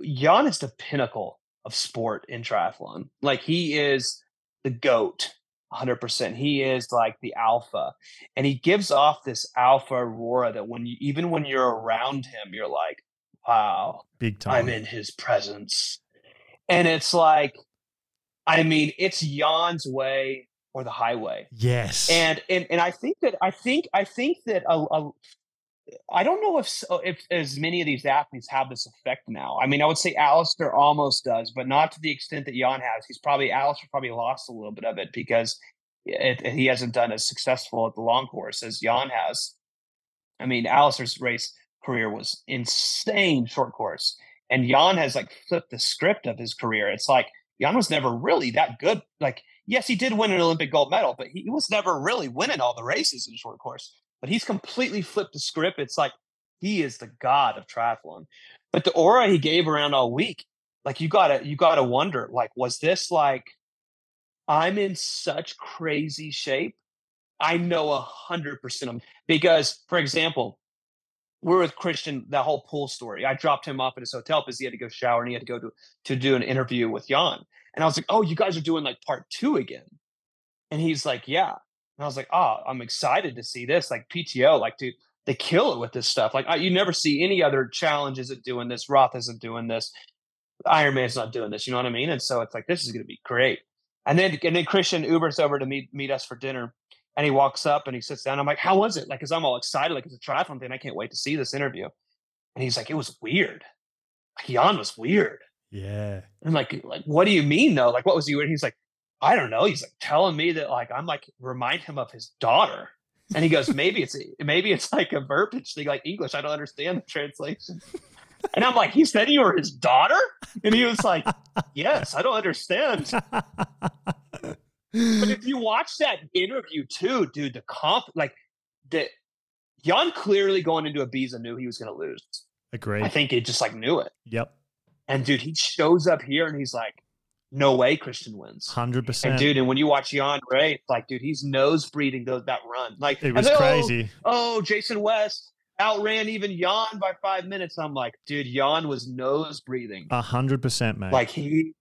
Jan is the pinnacle of sport in triathlon. Like he is the goat 100%. He is like the alpha. And he gives off this alpha aurora that when you even when you're around him, you're like, wow,
big time.
I'm in his presence. And it's like, I mean, it's Jan's way or the highway.
Yes.
And and and I think that I think I think that a, a I don't know if if as many of these athletes have this effect now. I mean, I would say Alistair almost does, but not to the extent that Jan has. He's probably Alistair probably lost a little bit of it because it, it, he hasn't done as successful at the long course as Jan has. I mean, Alistair's race career was insane short course, and Jan has like flipped the script of his career. It's like Jan was never really that good. Like, yes, he did win an Olympic gold medal, but he was never really winning all the races in short course but he's completely flipped the script. It's like he is the god of triathlon. But the aura he gave around all week, like you gotta you gotta wonder, like, was this like I'm in such crazy shape? I know a hundred percent of because, for example, we're with Kristian, that whole pool story. I dropped him off at his hotel because he had to go shower and he had to go to, to do an interview with Jan. And I was like, Oh, you guys are doing like part two again. And he's like, Yeah. And I was like, oh, I'm excited to see this. Like PTO, like, dude, they kill it with this stuff. Like, I, you never see any other challenges at doing this. Roth isn't doing this. Ironman's not doing this. You know what I mean? And so it's like, this is going to be great. And then, and then Kristian Ubers over to meet meet us for dinner, and he walks up and he sits down. I'm like, how was it? Like, cause I'm all excited, like it's a triathlon thing. I can't wait to see this interview. And he's like, it was weird. Like, Jan was weird.
Yeah.
And like, like, what do you mean though? Like, what was he? And he's like, I don't know. He's like telling me that like I'm like remind him of his daughter. And he goes, maybe it's maybe it's like a verbiage thing, like English. I don't understand the translation. And I'm like, he said you were his daughter? And he was like, Yes, I don't understand. but if you watch that interview too, dude, the comp like the Jan clearly going into a Ibiza knew he was gonna lose.
Agree.
I think he just like knew it.
Yep.
And dude, he shows up here and he's like, no way Kristian wins.
Hundred percent,
and dude. And when you watch Jan Ray, like, dude, he's nose breathing those that run. Like
it was oh, crazy.
Oh, oh, Jason West outran even Jan by five minutes. I'm like, dude, Jan was nose breathing.
A hundred percent, man.
Like he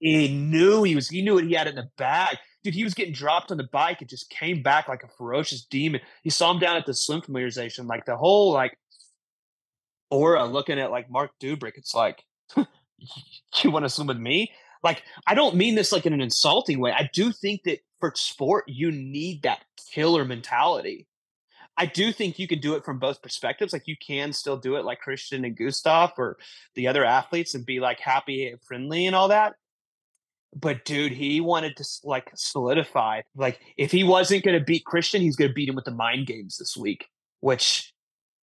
he knew he was he knew what he had in the bag. Dude, he was getting dropped on the bike and just came back like a ferocious demon. You saw him down at the swim familiarization, like the whole like aura looking at like Marc Dubrick. It's like, you want to swim with me? Like, I don't mean this like in an insulting way. I do think that for sport, you need that killer mentality. I do think you can do it from both perspectives. Like you can still do it like Kristian and Gustav or the other athletes and be like happy and friendly and all that. But dude, he wanted to like solidify. Like if he wasn't going to beat Kristian, he's going to beat him with the mind games this week, which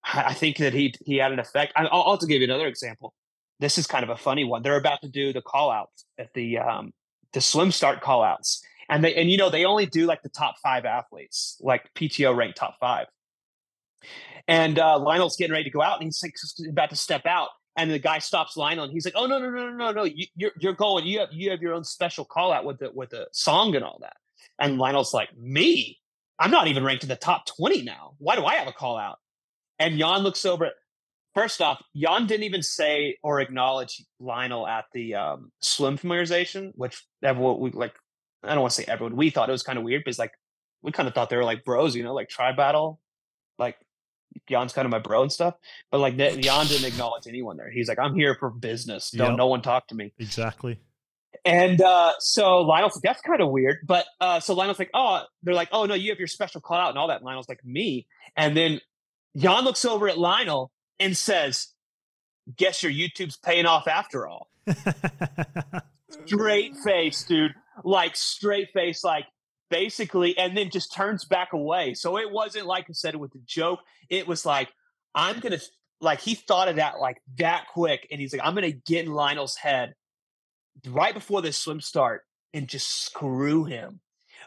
I think that he he had an effect. I'll, I'll give you another example this is kind of a funny one. They're about to do the call outs at the um, the swim start call outs. And they and you know they only do like the top five athletes, like PTO ranked top five. And uh, Lionel's getting ready to go out, and he's like about to step out, and the guy stops Lionel, and he's like, "Oh no, no, no, no, no, no! You, you're you're going. You have you have your own special call out with the with the song and all that." And Lionel's like, "Me? I'm not even ranked in the top twenty now. Why do I have a call out?" And Jan looks over at First off, Jan didn't even say or acknowledge Lionel at the um, swim familiarization, which everyone we like. I don't want to say everyone. We thought it was kind of weird because like we kind of thought they were like bros, you know, like tri battle. Like Jan's kind of my bro and stuff, but like Jan didn't acknowledge anyone there. He's like, I'm here for business. Don't yep. no one talk to me.
Exactly.
And uh, so Lionel's like, that's kind of weird. But uh, so Lionel's like, oh, they're like, oh no, you have your special call out and all that. And Lionel's like, me. And then Jan looks over at Lionel and says, Guess your YouTube's paying off after all. straight face, dude. Like straight face, like basically, and then just turns back away. So it wasn't like I said with the joke. It was like, I'm gonna like he thought of that like that quick, and he's like, I'm gonna get in Lionel's head right before this swim start and just screw him.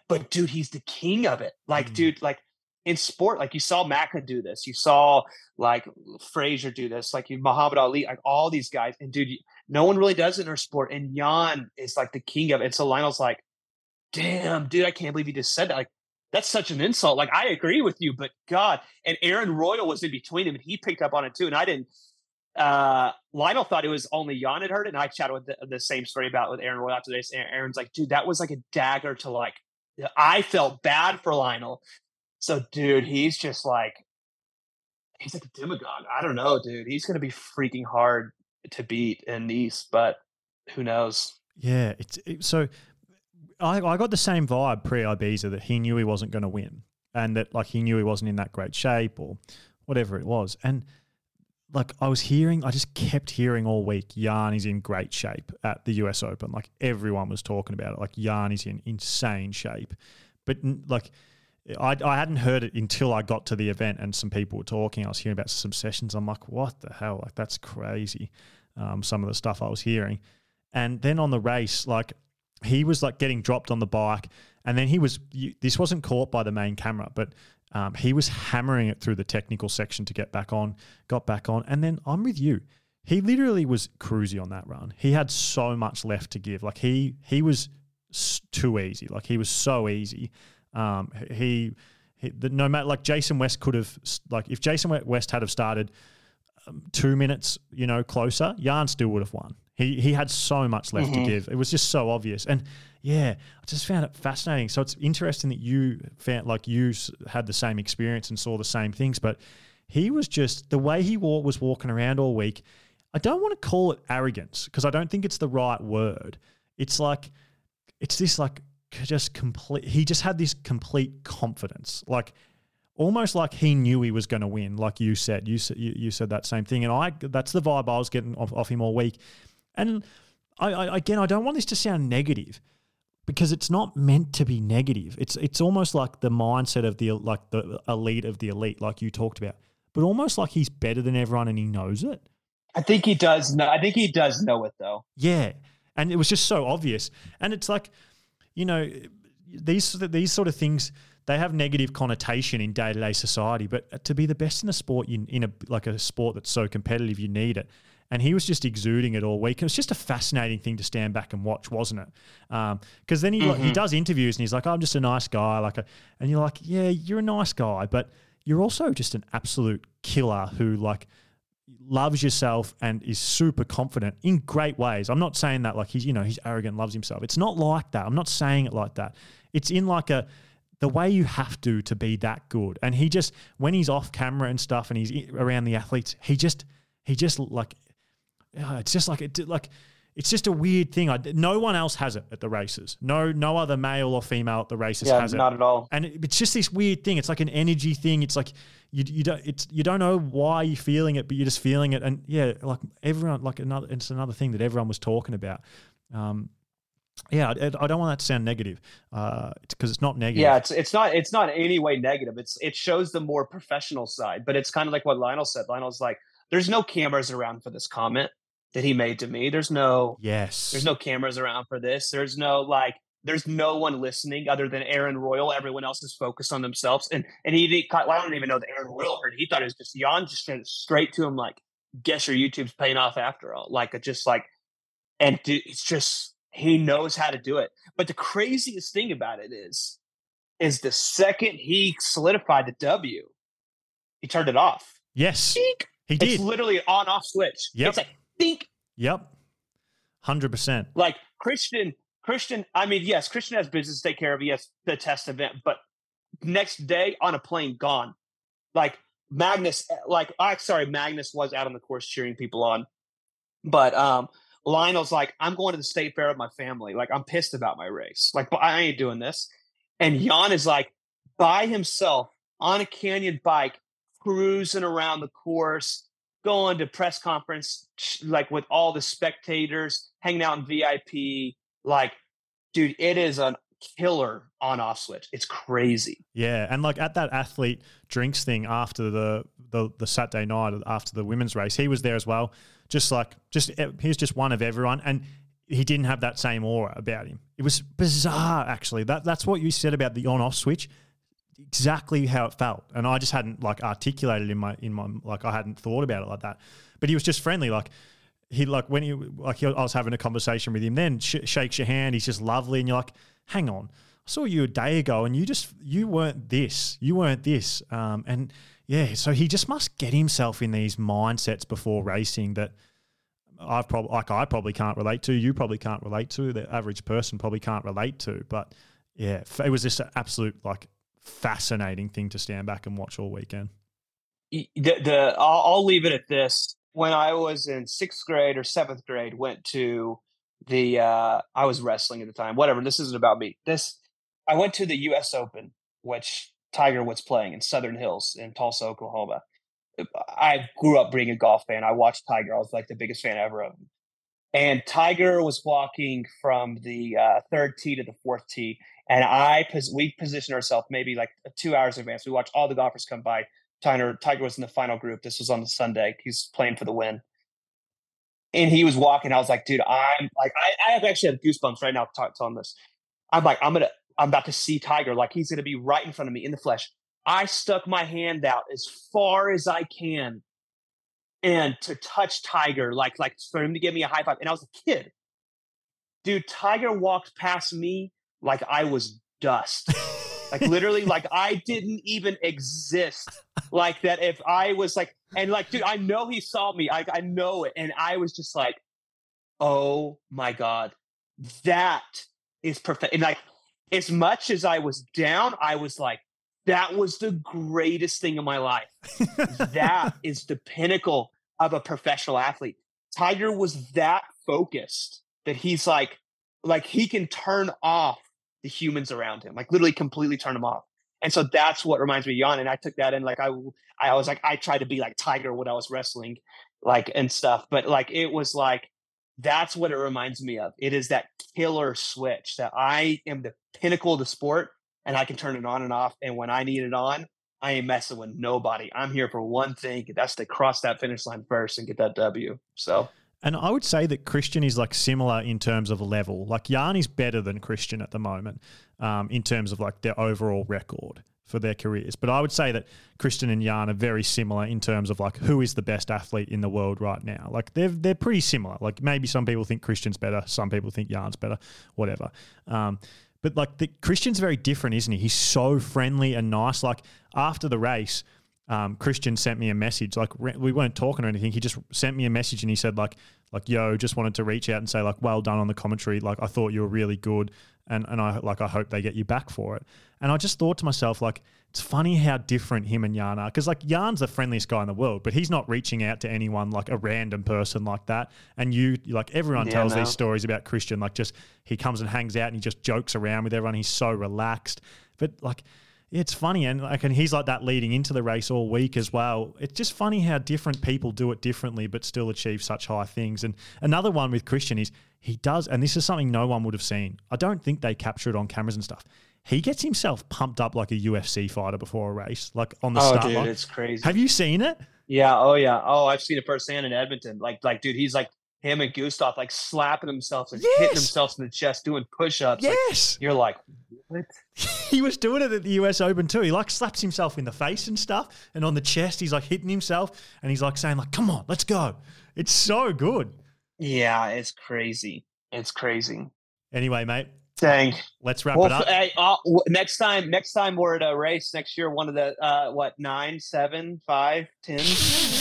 But dude, he's the king of it. Like, mm. dude, like in sport, like you saw Macca do this, you saw like Frazier do this, like you Muhammad Ali, like all these guys. And dude, no one really does it in our sport. And Jan is like the king of it. And so Lionel's like, damn, dude, I can't believe you just said that. Like, that's such an insult. Like, I agree with you, but God. And Aaron Royle was in between him and he picked up on it too. And I didn't. Uh, Lionel thought it was only Jan had heard it. And I chatted with the, the same story about with Aaron Royle after this. Aaron's like, dude, that was like a dagger to like, I felt bad for Lionel. So, dude, he's just like, he's like a demagogue. I don't know, dude. He's going to be freaking hard to beat in Nice, but who knows?
Yeah, it's it, so I, I got the same vibe pre Ibiza that he knew he wasn't going to win and that like he knew he wasn't in that great shape or whatever it was. And like I was hearing, I just kept hearing all week, Jan is in great shape at the US Open. Like everyone was talking about it. Like Jan is in insane shape. But like I, I hadn't heard it until I got to the event and some people were talking. I was hearing about some sessions. I'm like, what the hell? Like that's crazy. Um, some of the stuff I was hearing. And then on the race, like he was like getting dropped on the bike, and then he was. This wasn't caught by the main camera, but um, he was hammering it through the technical section to get back on. Got back on, and then I'm with you. He literally was cruisy on that run. He had so much left to give. Like he he was too easy. Like he was so easy. Um, he, he the, no matter like Jason West could have like if Jason West had have started um, two minutes, you know, closer, Jan still would have won. He he had so much left mm-hmm. to give. It was just so obvious, and yeah, I just found it fascinating. So it's interesting that you found like you had the same experience and saw the same things, but he was just the way he walk, was walking around all week. I don't want to call it arrogance because I don't think it's the right word. It's like it's this like just complete. He just had this complete confidence, like almost like he knew he was going to win. Like you said, you said you, you said that same thing, and I that's the vibe I was getting off, off him all week. And I, I, again, I don't want this to sound negative because it's not meant to be negative. It's it's almost like the mindset of the like the elite of the elite, like you talked about, but almost like he's better than everyone and he knows it.
I think he does. Know, I think he does know it though.
Yeah, and it was just so obvious. And it's like, you know, these these sort of things they have negative connotation in day to day society. But to be the best in a sport, you, in a like a sport that's so competitive, you need it and he was just exuding it all week. It was just a fascinating thing to stand back and watch, wasn't it? Because um, then he mm-hmm. he does interviews and he's like, "I'm just a nice guy," like, a, and you're like, "Yeah, you're a nice guy, but you're also just an absolute killer who like." Loves yourself and is super confident in great ways. I'm not saying that like he's, you know, he's arrogant, loves himself. It's not like that. I'm not saying it like that. It's in like a the way you have to to be that good. And he just when he's off camera and stuff and he's around the athletes, he just he just like it's just like it like it's just a weird thing. I, no one else has it at the races. No, no other male or female at the races
yeah,
has it.
Not at all.
And it, it's just this weird thing. It's like an energy thing. It's like you, you don't it's you don't know why you're feeling it, but you're just feeling it. And yeah, like everyone, like another it's another thing that everyone was talking about. Um, yeah, I, I, don't want that to sound negative, because uh, it's, it's not negative.
Yeah, it's it's not it's not any way negative. It's it shows the more professional side, but it's kind of like what Lionel said. Lionel's like, "There's no cameras around for this comment that he made to me. There's no
yes.
There's no cameras around for this. There's no like there's no one listening other than Aaron Royle. Everyone else is focused on themselves. And and he didn't, I don't even know that Aaron Royle heard. He thought it was just Jan just sent straight to him like, guess your YouTube's paying off after all. Like just like and it's just he knows how to do it. But the craziest thing about it is is the second he solidified the W, he turned it off.
Yes. He did.
It's literally on off switch.
Yep.
It's like think.
Yep. Hundred percent.
Like Kristian, Kristian. I mean, yes, Kristian has business to take care of. Yes, the test event, but next day on a plane, gone. Like Magnus, like I sorry, Magnus was out on the course cheering people on, but um, Lionel's like, I'm going to the state fair with my family. Like I'm pissed about my race. Like, I ain't doing this. And Jan is like by himself on a Canyon bike, cruising around the course, going to press conference like with all the spectators, hanging out in VIP. Like, dude, it is a killer on off switch. It's crazy.
Yeah, and like at that athlete drinks thing after the the, the Saturday night after the women's race, he was there as well. Just like just eh, he's just one of everyone, and he didn't have that same aura about him. It was bizarre, actually. That that's what you said about the on off switch. exactly how it felt, and I just hadn't like articulated in my in my like I hadn't thought about it like that. But he was just friendly, like he like when he like he, I was having a conversation with him, then sh- shakes your hand. He's just lovely, and you're like, hang on, I saw you a day ago, and you just you weren't this, you weren't this, um, and yeah, so he just must get himself in these mindsets before racing that. I've probably like I probably can't relate to. You probably can't relate to. The average person probably can't relate to. But yeah, it was just an absolute like fascinating thing to stand back and watch all weekend.
The, the I'll, I'll leave it at this. When I was in sixth grade or seventh grade, went to the uh, I was wrestling at the time. Whatever. This isn't about me. This I went to the U.S. Open, which Tiger was playing in Southern Hills in Tulsa, Oklahoma. I grew up being a golf fan. I watched Tiger. I was like the biggest fan ever of him. And Tiger was walking from the uh, third tee to the fourth tee, and I we positioned ourselves maybe like two hours in advance. We watched all the golfers come by. Tiger Tiger was in the final group. This was on the Sunday. He's playing for the win, and he was walking. I was like, dude, I'm like, I, I have actually have goosebumps right now telling this. I'm like, I'm gonna, I'm about to see Tiger. Like he's gonna be right in front of me in the flesh. I stuck my hand out as far as I can, and to touch Tiger, like like for him to give me a high five. And I was a kid, dude. Tiger walked past me like I was dust. like literally, like I didn't even exist. Like that, if I was like, and like, dude, I know he saw me. I, I know it. And I was just like, oh my God, that is perfect. And like, as much as I was down, I was like, that was the greatest thing in my life. that is the pinnacle of a professional athlete. Tiger was that focused that he's like, like he can turn off the humans around him, like literally completely turn him off. And so that's what reminds me of Jan. And I took that in like I I was like I tried to be like Tiger when I was wrestling, like and stuff. But like it was like that's what it reminds me of. It is that killer switch that I am the pinnacle of the sport and I can turn it on and off. And when I need it on, I ain't messing with nobody. I'm here for one thing. That's to cross that finish line first and get that W. So
and I would say that Kristian is like similar in terms of level. Like Jan is better than Kristian at the moment um, in terms of like their overall record for their careers. But I would say that Kristian and Jan are very similar in terms of like who is the best athlete in the world right now. Like they're they're pretty similar. Like maybe some people think Kristian's better, some people think Jan's better, whatever. Um, but like the Kristian's very different, isn't he? He's so friendly and nice. Like after the race, um, Kristian sent me a message. Like we weren't talking or anything. He just sent me a message and he said like like yo, just wanted to reach out and say like well done on the commentary. Like I thought you were really good, and and I like I hope they get you back for it. And I just thought to myself like it's funny how different him and Jan are because like Jan's the friendliest guy in the world, but he's not reaching out to anyone like a random person like that. And you like everyone yeah, tells no. these stories about Kristian like just he comes and hangs out and he just jokes around with everyone. He's so relaxed, but like it's funny, and like, and he's like that leading into the race all week as well. It's just funny how different people do it differently, but still achieve such high things. And another one with Kristian is he does, and this is something no one would have seen. I don't think they capture it on cameras and stuff. He gets himself pumped up like a UFC fighter before a race, like on the start.
oh,
start
dude,
line.
It's crazy.
Have you seen it?
Yeah. Oh yeah. Oh, I've seen it firsthand in Edmonton. Like, like, dude, he's like him and Gustav like slapping themselves and yes. hitting themselves in the chest, doing push-ups.
Yes.
Like, you're like, what?
he was doing it at the US Open too. He like slaps himself in the face and stuff, and on the chest, he's like hitting himself, and he's like saying like, "Come on, let's go." It's so good.
Yeah, it's crazy. It's crazy.
Anyway, mate,
Dang.
Let's wrap well, it up.
Hey, uh, next time, next time we're at a race next year, one of the uh, what nine, seven, five, ten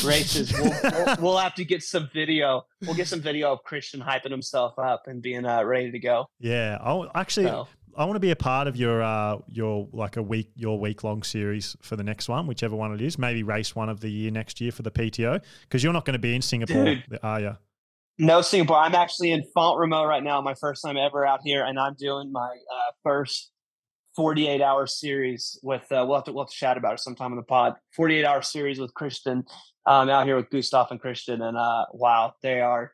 races. We'll, we'll, we'll, have to get some video. We'll get some video of Kristian hyping himself up and being uh, ready to go.
Yeah, I'll actually. So. I want to be a part of your uh, your like a week your week long series for the next one, whichever one it is. Maybe race one of the year next year for the PTO because you're not going to be in Singapore, Dude. are you?
No Singapore. I'm actually in Font-Romeu right now. My first time ever out here, and I'm doing my uh, first 48 hour series with. Uh, we'll have to we'll have to chat about it sometime in the pod. 48 hour series with Kristian. Um, out here with Gustav and Kristian, and uh, wow, they are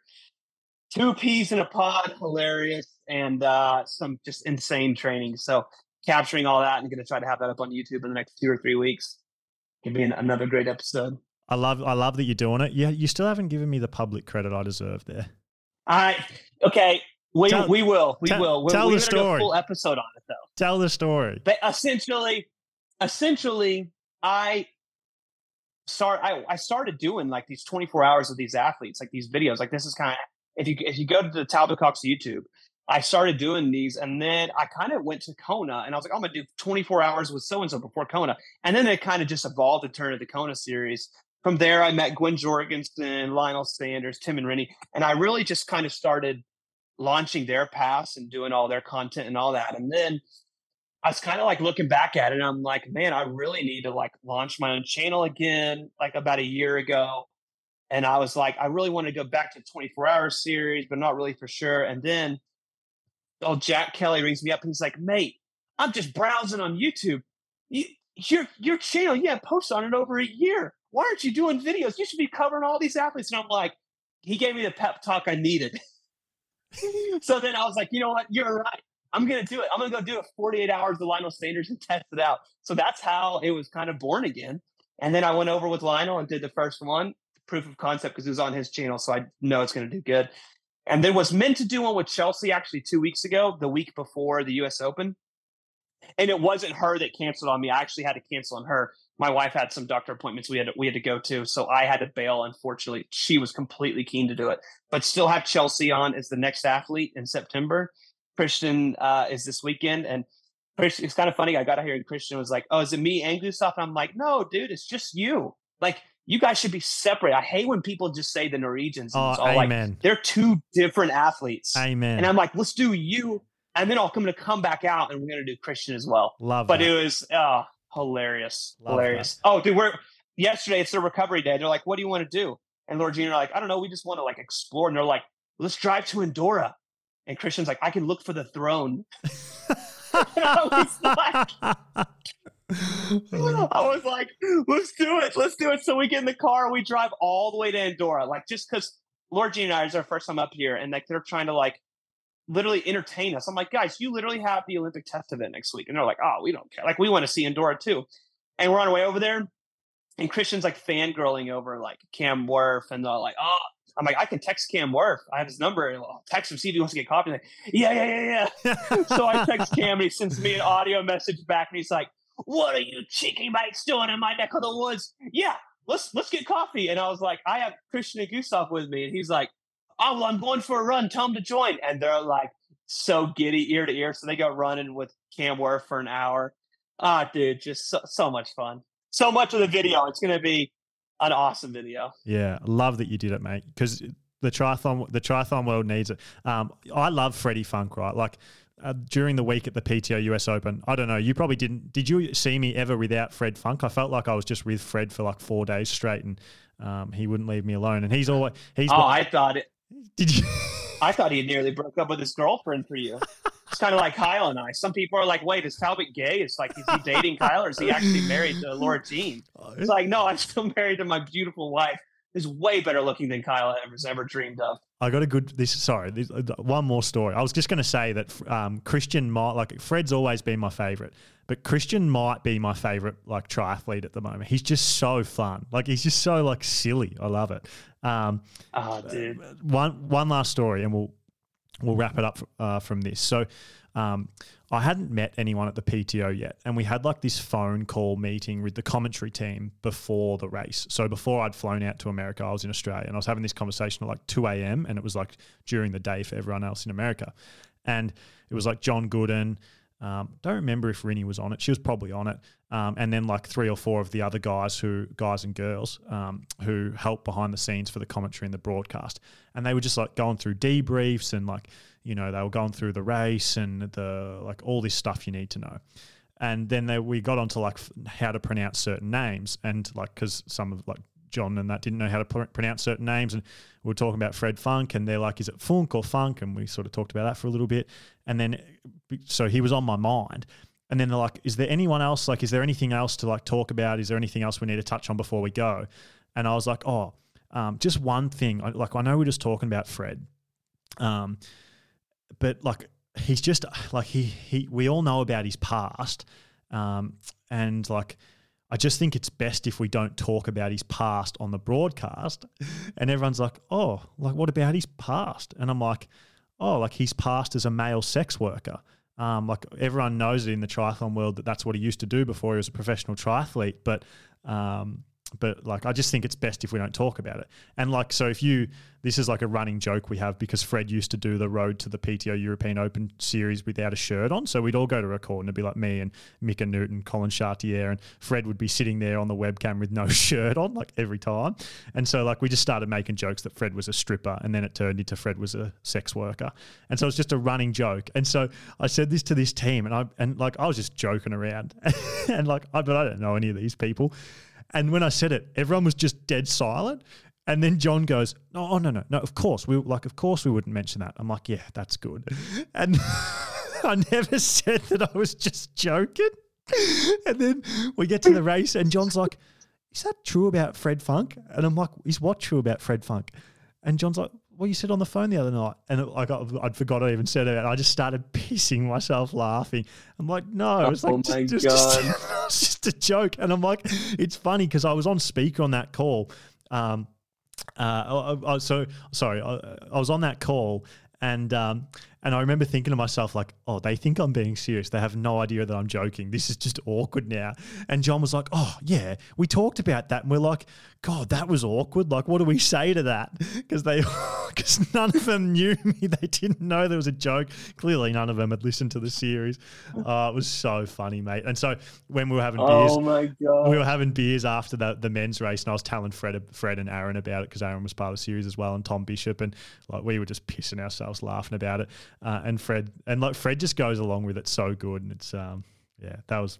two peas in a pod, hilarious, and uh, some just insane training. So capturing all that and going to try to have that up on YouTube in the next two or three weeks. Can be an, another great episode.
I love I love that you're doing it. Yeah, you still haven't given me the public credit I deserve there.
I okay. We tell, we will we
tell,
will.
We're, tell
we're
the story.
full episode on it though.
Tell the story.
But essentially, essentially, I start I, I started doing like these 24 hours of these athletes, like these videos. Like this is kind of if you if you go to the Talbot Cox YouTube, I started doing these, and then I kind of went to Kona, and I was like, I'm gonna do 24 hours with so and so before Kona, and then it kind of just evolved to turn into the Kona series. From there, I met Gwen Jorgensen, Lionel Sanders, Tim and Rinny, and I really just kind of started launching their pass and doing all their content and all that. And then I was kind of like looking back at it, and I'm like, man, I really need to like launch my own channel again, like about a year ago. And I was like, I really want to go back to 24 hour series, but not really for sure. And then oh, Jack Kelly rings me up and he's like, mate, I'm just browsing on YouTube. You, your your channel, you have posts on it over a year. Why aren't you doing videos? You should be covering all these athletes. And I'm like, he gave me the pep talk I needed. so then I was like, you know what? You're right. I'm gonna do it. I'm gonna go do it 48 hours with Lionel Sanders and test it out. So that's how it was kind of born again. And then I went over with Lionel and did the first one, proof of concept, because it was on his channel. So I know it's gonna do good. And then was meant to do one with Chelsea actually two weeks ago, the week before the US Open. And it wasn't her that canceled on me. I actually had to cancel on her. My wife had some doctor appointments we had to, we had to go to, so I had to bail. Unfortunately, she was completely keen to do it, but still have Chelsea on as the next athlete in September. Kristian uh, is this weekend, and Kristian, it's kind of funny. I got out here and Kristian was like, "Oh, is it me and Gustav?" And I'm like, "No, dude, it's just you. Like, you guys should be separate." I hate when people just say the Norwegians.
Oh,
it's all
amen.
like they're two different athletes.
Amen.
And I'm like, let's do you, and then I'm going to come back out, and we're going to do Kristian as well.
Love
But
that.
it was oh, hilarious,
Love
hilarious. Oh, dude, we're yesterday. It's their recovery day. They're like, "What do you want to do?" And Laura Jean are like, "I don't know. We just want to like explore." And they're like, "Let's drive to Andorra." And Kristian's like, "I can look for the throne." I was like, oh. I was like, let's do it. Let's do it. So we get in the car and we drive all the way to Andorra. Like just because Laura Jean and I is our first time up here and like they're trying to like literally entertain us. I'm like, guys, you literally have the Olympic test event next week. And they're like, oh, we don't care. Like we want to see Andorra too. And we're on our way over there. And Kristian's like fangirling over like Cam Wurf and they're like, oh, I'm like, I can text Cam Wurf. I have his number. I'll text him, see if he wants to get coffee. Like, yeah, yeah, yeah, yeah. so I text Cam and he sends me an audio message back and he's like, What are you cheeky mates doing in my neck of the woods? Yeah, let's let's get coffee. And I was like, I have Kristian and Gustav with me. And he's like, Oh, well, I'm going for a run. Tell him to join. And they're like so giddy ear to ear. So they go running with Cam Wurf for an hour. Ah, dude, just so, so much fun. So much of the video. It's gonna be an awesome video.
Yeah, love that you did it, mate. Because the triathlon, the triathlon world needs it. Um, I love Freddie Funk, right? Like uh, during the week at the PTO US Open, I don't know. You probably didn't. Did you see me ever without Fred Funk? I felt like I was just with Fred for like four days straight, and um, he wouldn't leave me alone. And he's always he's.
Oh, I thought it.
Did you?
I thought he nearly broke up with his girlfriend for you. It's kind of like Kyle and I. Some people are like, "Wait, is Talbot gay?" It's like, is he dating Kyle, or is he actually married to Laura Jean? It's like, no, I'm still married to my beautiful wife. Who's way better looking than Kyle has ever dreamed of.
I got a good. This sorry, this, uh, one more story. I was just going to say that um, Kristian might like Fred's always been my favorite, but Kristian might be my favorite like triathlete at the moment. He's just so fun. Like he's just so like silly. I love it. Um,
Oh, dude.
one one last story, and we'll we'll wrap it up uh, from this. So, um, I hadn't met anyone at the PTO yet, and we had like this phone call meeting with the commentary team before the race. So before I'd flown out to America, I was in Australia, and I was having this conversation at like two a.m. and it was like during the day for everyone else in America, and it was like John Gooden. Um, don't remember if Rinny was on it. She was probably on it. Um, and then like three or four of the other guys who guys and girls um, who helped behind the scenes for the commentary and the broadcast. And they were just like going through debriefs and like you know they were going through the race and the like all this stuff you need to know. And then they, we got onto like how to pronounce certain names and like because some of like John and that didn't know how to pr- pronounce certain names. And we were talking about Fred Funk, and they're like, is it Funk or Funk? And we sort of talked about that for a little bit. And then, so he was on my mind. And then they're like, is there anyone else? Like, is there anything else to like talk about? Is there anything else we need to touch on before we go? And I was like, oh, um, just one thing. Like, I know we're just talking about Fred, um, but like, he's just like he he. We all know about his past, um, and like, I just think it's best if we don't talk about his past on the broadcast. And everyone's like, oh, like what about his past? And I'm like, oh, like he's passed as a male sex worker. Um, like everyone knows it in the triathlon world that that's what he used to do before he was a professional triathlete. But um, but like I just think it's best if we don't talk about it. And like so if you this is like a running joke we have because Fred used to do the road to the PTO European Open series without a shirt on. So we'd all go to record and it'd be like me and Mika Noodt, Colin Chartier, and Fred would be sitting there on the webcam with no shirt on, like every time. And so like we just started making jokes that Fred was a stripper and then it turned into Fred was a sex worker. And so it's just a running joke. And so I said this to this team and I and like I was just joking around. and like I but I don't know any of these people. And when I said it, everyone was just dead silent. And then John goes, "No, oh, no, no, no. Of course, we like, of course, we wouldn't mention that." I'm like, "Yeah, that's good." And I never said that I was just joking. And then we get to the race, and John's like, "Is that true about Fred Funk?" And I'm like, "Is what true about Fred Funk?" And John's like, "Well, you said on the phone the other night," and it, I got, I'd forgot I even said it. And I just started pissing myself laughing. I'm like, "No, it was like
Oh
just, just, just, just a joke." And I'm like, "It's funny because I was on speaker on that call." Um, uh, I, I, so sorry, I, I was on that call, and um, and I remember thinking to myself like, oh, they think I'm being serious. They have no idea that I'm joking. This is just awkward now. And John was like, oh yeah, we talked about that, and we're like, God, that was awkward. Like, what do we say to that? Because they, because none of them knew me. They didn't know there was a joke. Clearly, none of them had listened to the series. Uh, it was so funny, mate. And so when we were having beers,
Oh my god.
we were having beers after the, the men's race, and I was telling Fred, Fred and Aaron about it because Aaron was part of the series as well, and Tom Bishop, and like we were just pissing ourselves laughing about it. Uh, and Fred, and like Fred just goes along with it so good, and it's um yeah, that was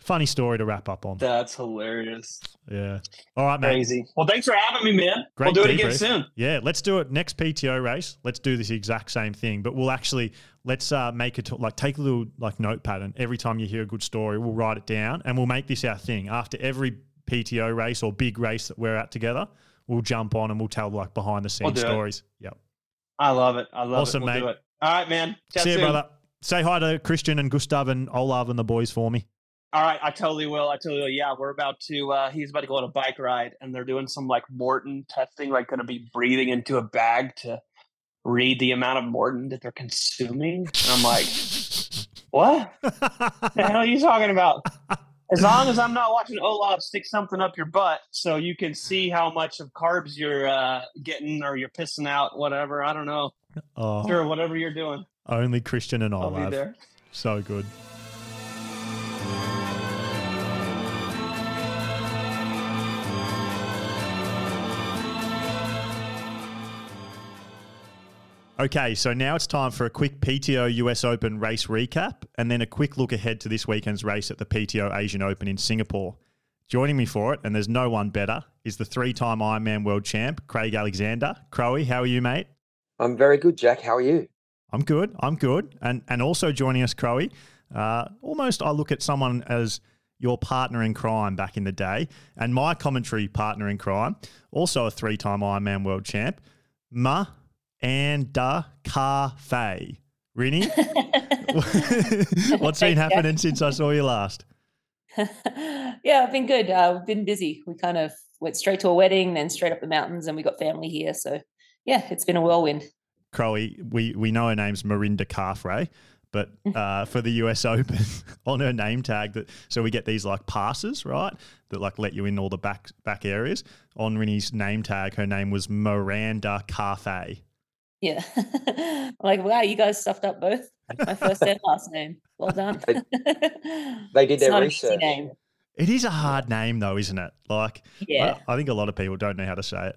funny story to wrap up on.
That's hilarious.
Yeah. All right, mate.
Crazy. Well, thanks for having me, man.
Great
we'll do it again soon.
Yeah, let's do it next PTO race. Let's do this exact same thing, but we'll actually let's uh, make it like take a little like notepad, and every time you hear a good story, we'll write it down, and we'll make this our thing. After every PTO race or big race that we're at together, we'll jump on and we'll tell like behind the
We'll
scenes
do it.
stories. Yep.
I love it. I love
Awesome,
it. We'll
mate.
do it. All right, man. Chat
See you,
soon.
brother. Say hi to Kristian and Gustav and Olav and the boys for me.
All right, I totally will. I totally will. Yeah, we're about to. uh He's about to go on a bike ride, and they're doing some like Morton testing, like going to be breathing into a bag to read the amount of Morton that they're consuming. And I'm like, what? the hell are you talking about? As long as I'm not watching Olav stick something up your butt, so you can see how much of carbs you're uh, getting or you're pissing out, whatever. I don't know.
oh,
Sure, whatever you're doing,
only Kristian and
there.
So good. Okay, so now it's time for a quick PTO US Open race recap and then a quick look ahead to this weekend's race at the PTO Asian Open in Singapore. Joining me for it, and there's no one better, is the three time Ironman world champ, Craig Alexander. Crowie, how are you, mate?
I'm very good, Jack. How are you?
I'm good. I'm good. And and also joining us, Crowie, uh, almost I look at someone as your partner in crime back in the day, and my commentary partner in crime, also a three-time Ironman world champ, Ma and Da Car Fei. Rinny, what's been happening since I saw you last?
yeah, I've been good. Uh, we've been busy. We kind of went straight to a wedding, then straight up the mountains, and we got family here. So, yeah, it's been a whirlwind.
Crowie, we we know her name's Mirinda Carfrae, but uh, for the US Open, on her name tag, that so we get these like passes, right? That like let you in all the back back areas. On Rinny's name tag, her name was Miranda Carfey.
Yeah. Like, wow, you guys stuffed up both my first and last name. Well done.
They- They did
It's
their
not an easy
research.
name.
It is a hard name though, isn't it? Like,
Yeah.
I, I think a lot of people don't know how to say it.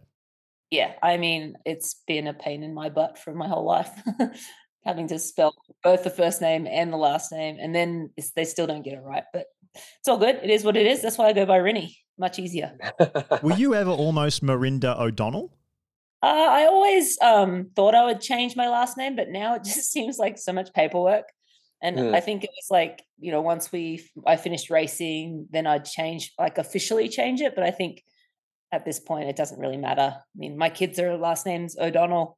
Yeah. I mean, it's been a pain in my butt for my whole life. Having to spell both the first name and the last name, and then it's, they still don't get it right. But it's all good. It is what it is. That's why I go by Rinny. Much easier.
Were you ever almost Mirinda O'Donnell?
Uh, I always um, thought I would change my last name, but now it just seems like so much paperwork. And. I think it was like you know, once we I finished racing, then I'd change like officially change it. But I think at this point it doesn't really matter. I mean, my kids are last names O'Donnell,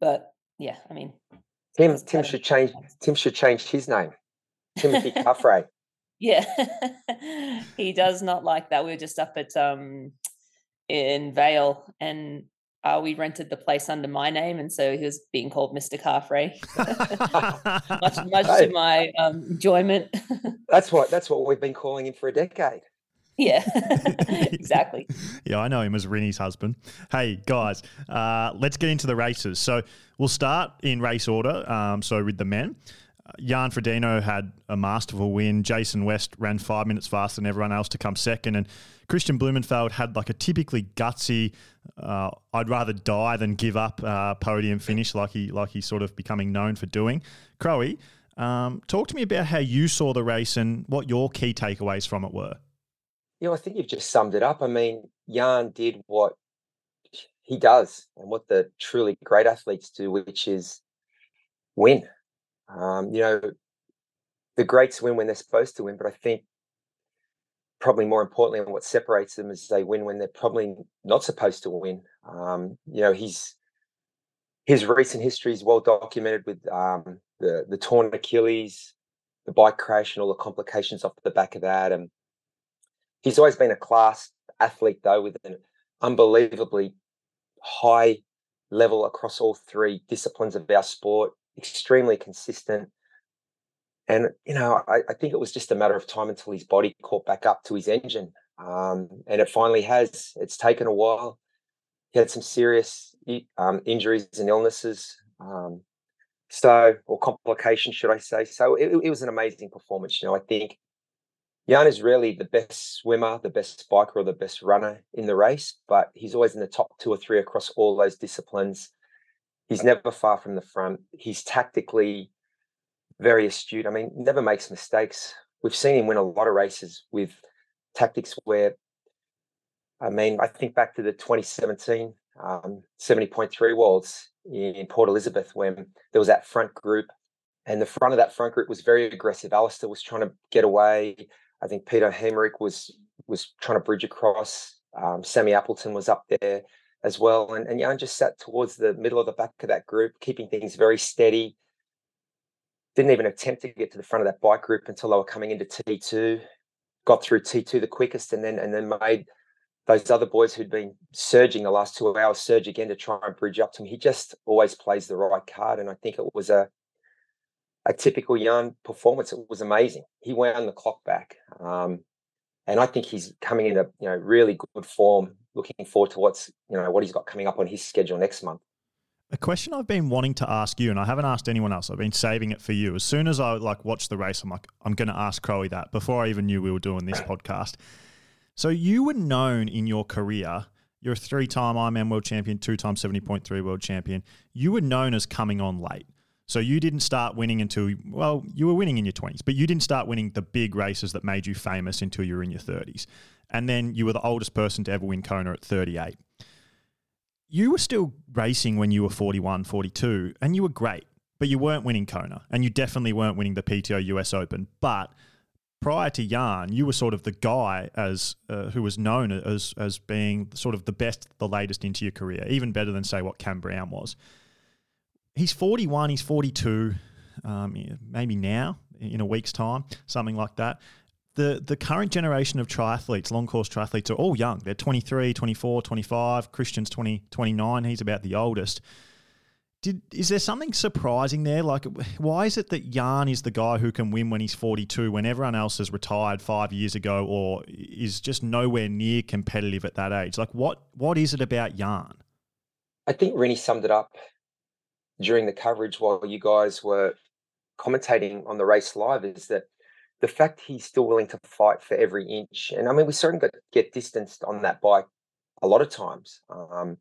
but yeah, I mean,
Tim Tim should change Tim should change his name. Timothy Carfrae.
yeah, he does not like that. We were just up at um in Vail, and uh, we rented the place under my name, and so he was being called Mr. Carfrae, much much hey. to my um, enjoyment.
that's what that's what we've been calling him for a decade.
Yeah, exactly.
yeah, I know him as Rinny's husband. Hey, guys, uh, let's get into the races. So we'll start in race order. Um, so with the men, Jan Frodeno had a masterful win. Jason West ran five minutes faster than everyone else to come second. And Kristian Blummenfelt had like a typically gutsy, uh, I'd rather die than give up uh, podium finish like he like he's sort of becoming known for doing. Crowie, um, talk to me about how you saw the race and what your key takeaways from it were.
Yeah, I think you've just summed it up. I mean, Jan did what he does and what the truly great athletes do, which is win. Um, you know, the greats win when they're supposed to win, but I think probably more importantly, what separates them is they win when they're probably not supposed to win. Um, you know, he's his recent history is well documented with um, the the torn Achilles, the bike crash, and all the complications off the back of that. And he's always been a class athlete, though, with an unbelievably high level across all three disciplines of our sport extremely consistent. And, you know, I, I, think it was just a matter of time until his body caught back up to his engine. Um, and it finally has. It's taken a while. He had some serious um, injuries and illnesses. Um, so, or complications, should I say. So it, it was an amazing performance. You know, I think Jan is really the best swimmer, the best biker, or the best runner in the race, but he's always in the top two or three across all those disciplines. He's never far from the front. He's tactically very astute. I mean, never makes mistakes. We've seen him win a lot of races with tactics where, I mean, I think back to the 2017 um, 70.3 Worlds in Port Elizabeth when there was that front group, and the front of that front group was very aggressive. Alistair was trying to get away. I think Pieter Heemeryck was was trying to bridge across. Um, Sammy Appleton was up there as well. And, and Jan just sat towards the middle of the back of that group, keeping things very steady. Didn't even attempt to get to the front of that bike group until they were coming into T2. Got through T2 the quickest, and then and then made those other boys who'd been surging the last two hours surge again to try and bridge up to him. He just always plays the right card, and I think it was a a typical Jan performance. It was amazing. He wound the clock back, um, and I think he's coming in a you know really good form looking forward to what's you know what he's got coming up on his schedule next month.
A question I've been wanting to ask you, and I haven't asked anyone else. I've been saving it for you. As soon as I like watch the race, I'm like, I'm going to ask Crowie that before I even knew we were doing this podcast. So you were known in your career. You're a three-time Ironman world champion, two-time 70.3 world champion. You were known as coming on late. So you didn't start winning until well, you were winning in your 20s, but you didn't start winning the big races that made you famous until you were in your 30s and then you were the oldest person to ever win Kona at 38. You were still racing when you were 41, 42, and you were great, but you weren't winning Kona, and you definitely weren't winning the PTO US Open. But prior to Jan, you were sort of the guy as uh, who was known as as being sort of the best, the latest into your career, even better than say what Cam Brown was. He's 41, he's 42, um, maybe now in a week's time, something like that the the current generation of triathletes, long course triathletes, are all young. They're 23, 24, 25. Kristian's 20, 29. He's about the oldest. Did, is there something surprising there? Like, why is it that Jan is the guy who can win when he's 42 when everyone else has retired five years ago or is just nowhere near competitive at that age? Like, what what is it about Jan?
I think Rinny summed it up during the coverage while you guys were commentating on the race live is that the fact he's still willing to fight for every inch, and I mean, we certainly got get distanced on that bike a lot of times. Um,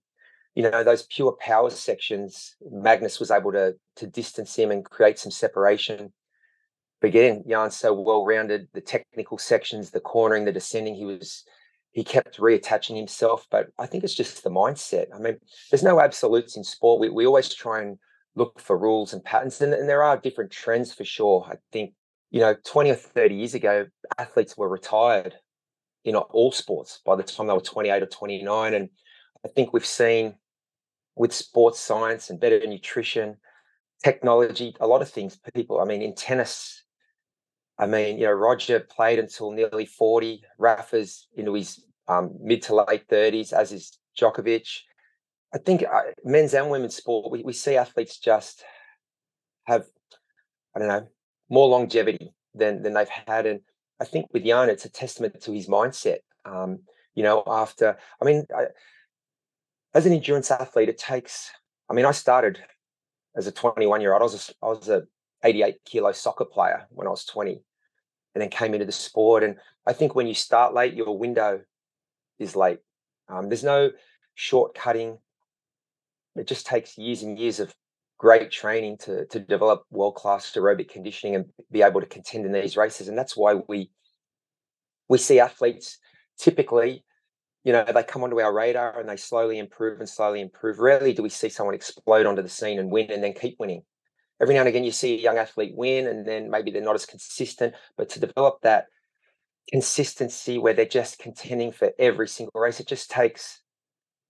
you know, those pure power sections, Magnus was able to to distance him and create some separation. But again, Jan's so well rounded. The technical sections, the cornering, the descending, he was he kept reattaching himself. But I think it's just the mindset. I mean, there's no absolutes in sport. We we always try and look for rules and patterns, and, and there are different trends for sure. I think you know, 20 or 30 years ago, athletes were retired in all sports by the time they were 28 or 29. And I think we've seen with sports science and better nutrition, technology, a lot of things, people, I mean, in tennis, I mean, you know, Roger played until nearly 40, Rafa's into his um, mid to late 30s, as is Djokovic. I think uh, men's and women's sport, we, we see athletes just have, I don't know, more longevity than than they've had. And I think with Jan, it's a testament to his mindset. Um, you know, after I mean, I, as an endurance athlete, it takes. I mean, I started as a 21 year old. I was a, I was a 88 kilo soccer player when I was 20, and then came into the sport. And I think when you start late, your window is late. Um, there's no shortcutting. It just takes years and years of great training to to develop world class aerobic conditioning and be able to contend in these races. And that's why we we see athletes typically, you know, they come onto our radar and they slowly improve and slowly improve. Rarely do we see someone explode onto the scene and win and then keep winning. Every now and again, you see a young athlete win and then maybe they're not as consistent. But to develop that consistency where they're just contending for every single race, it just takes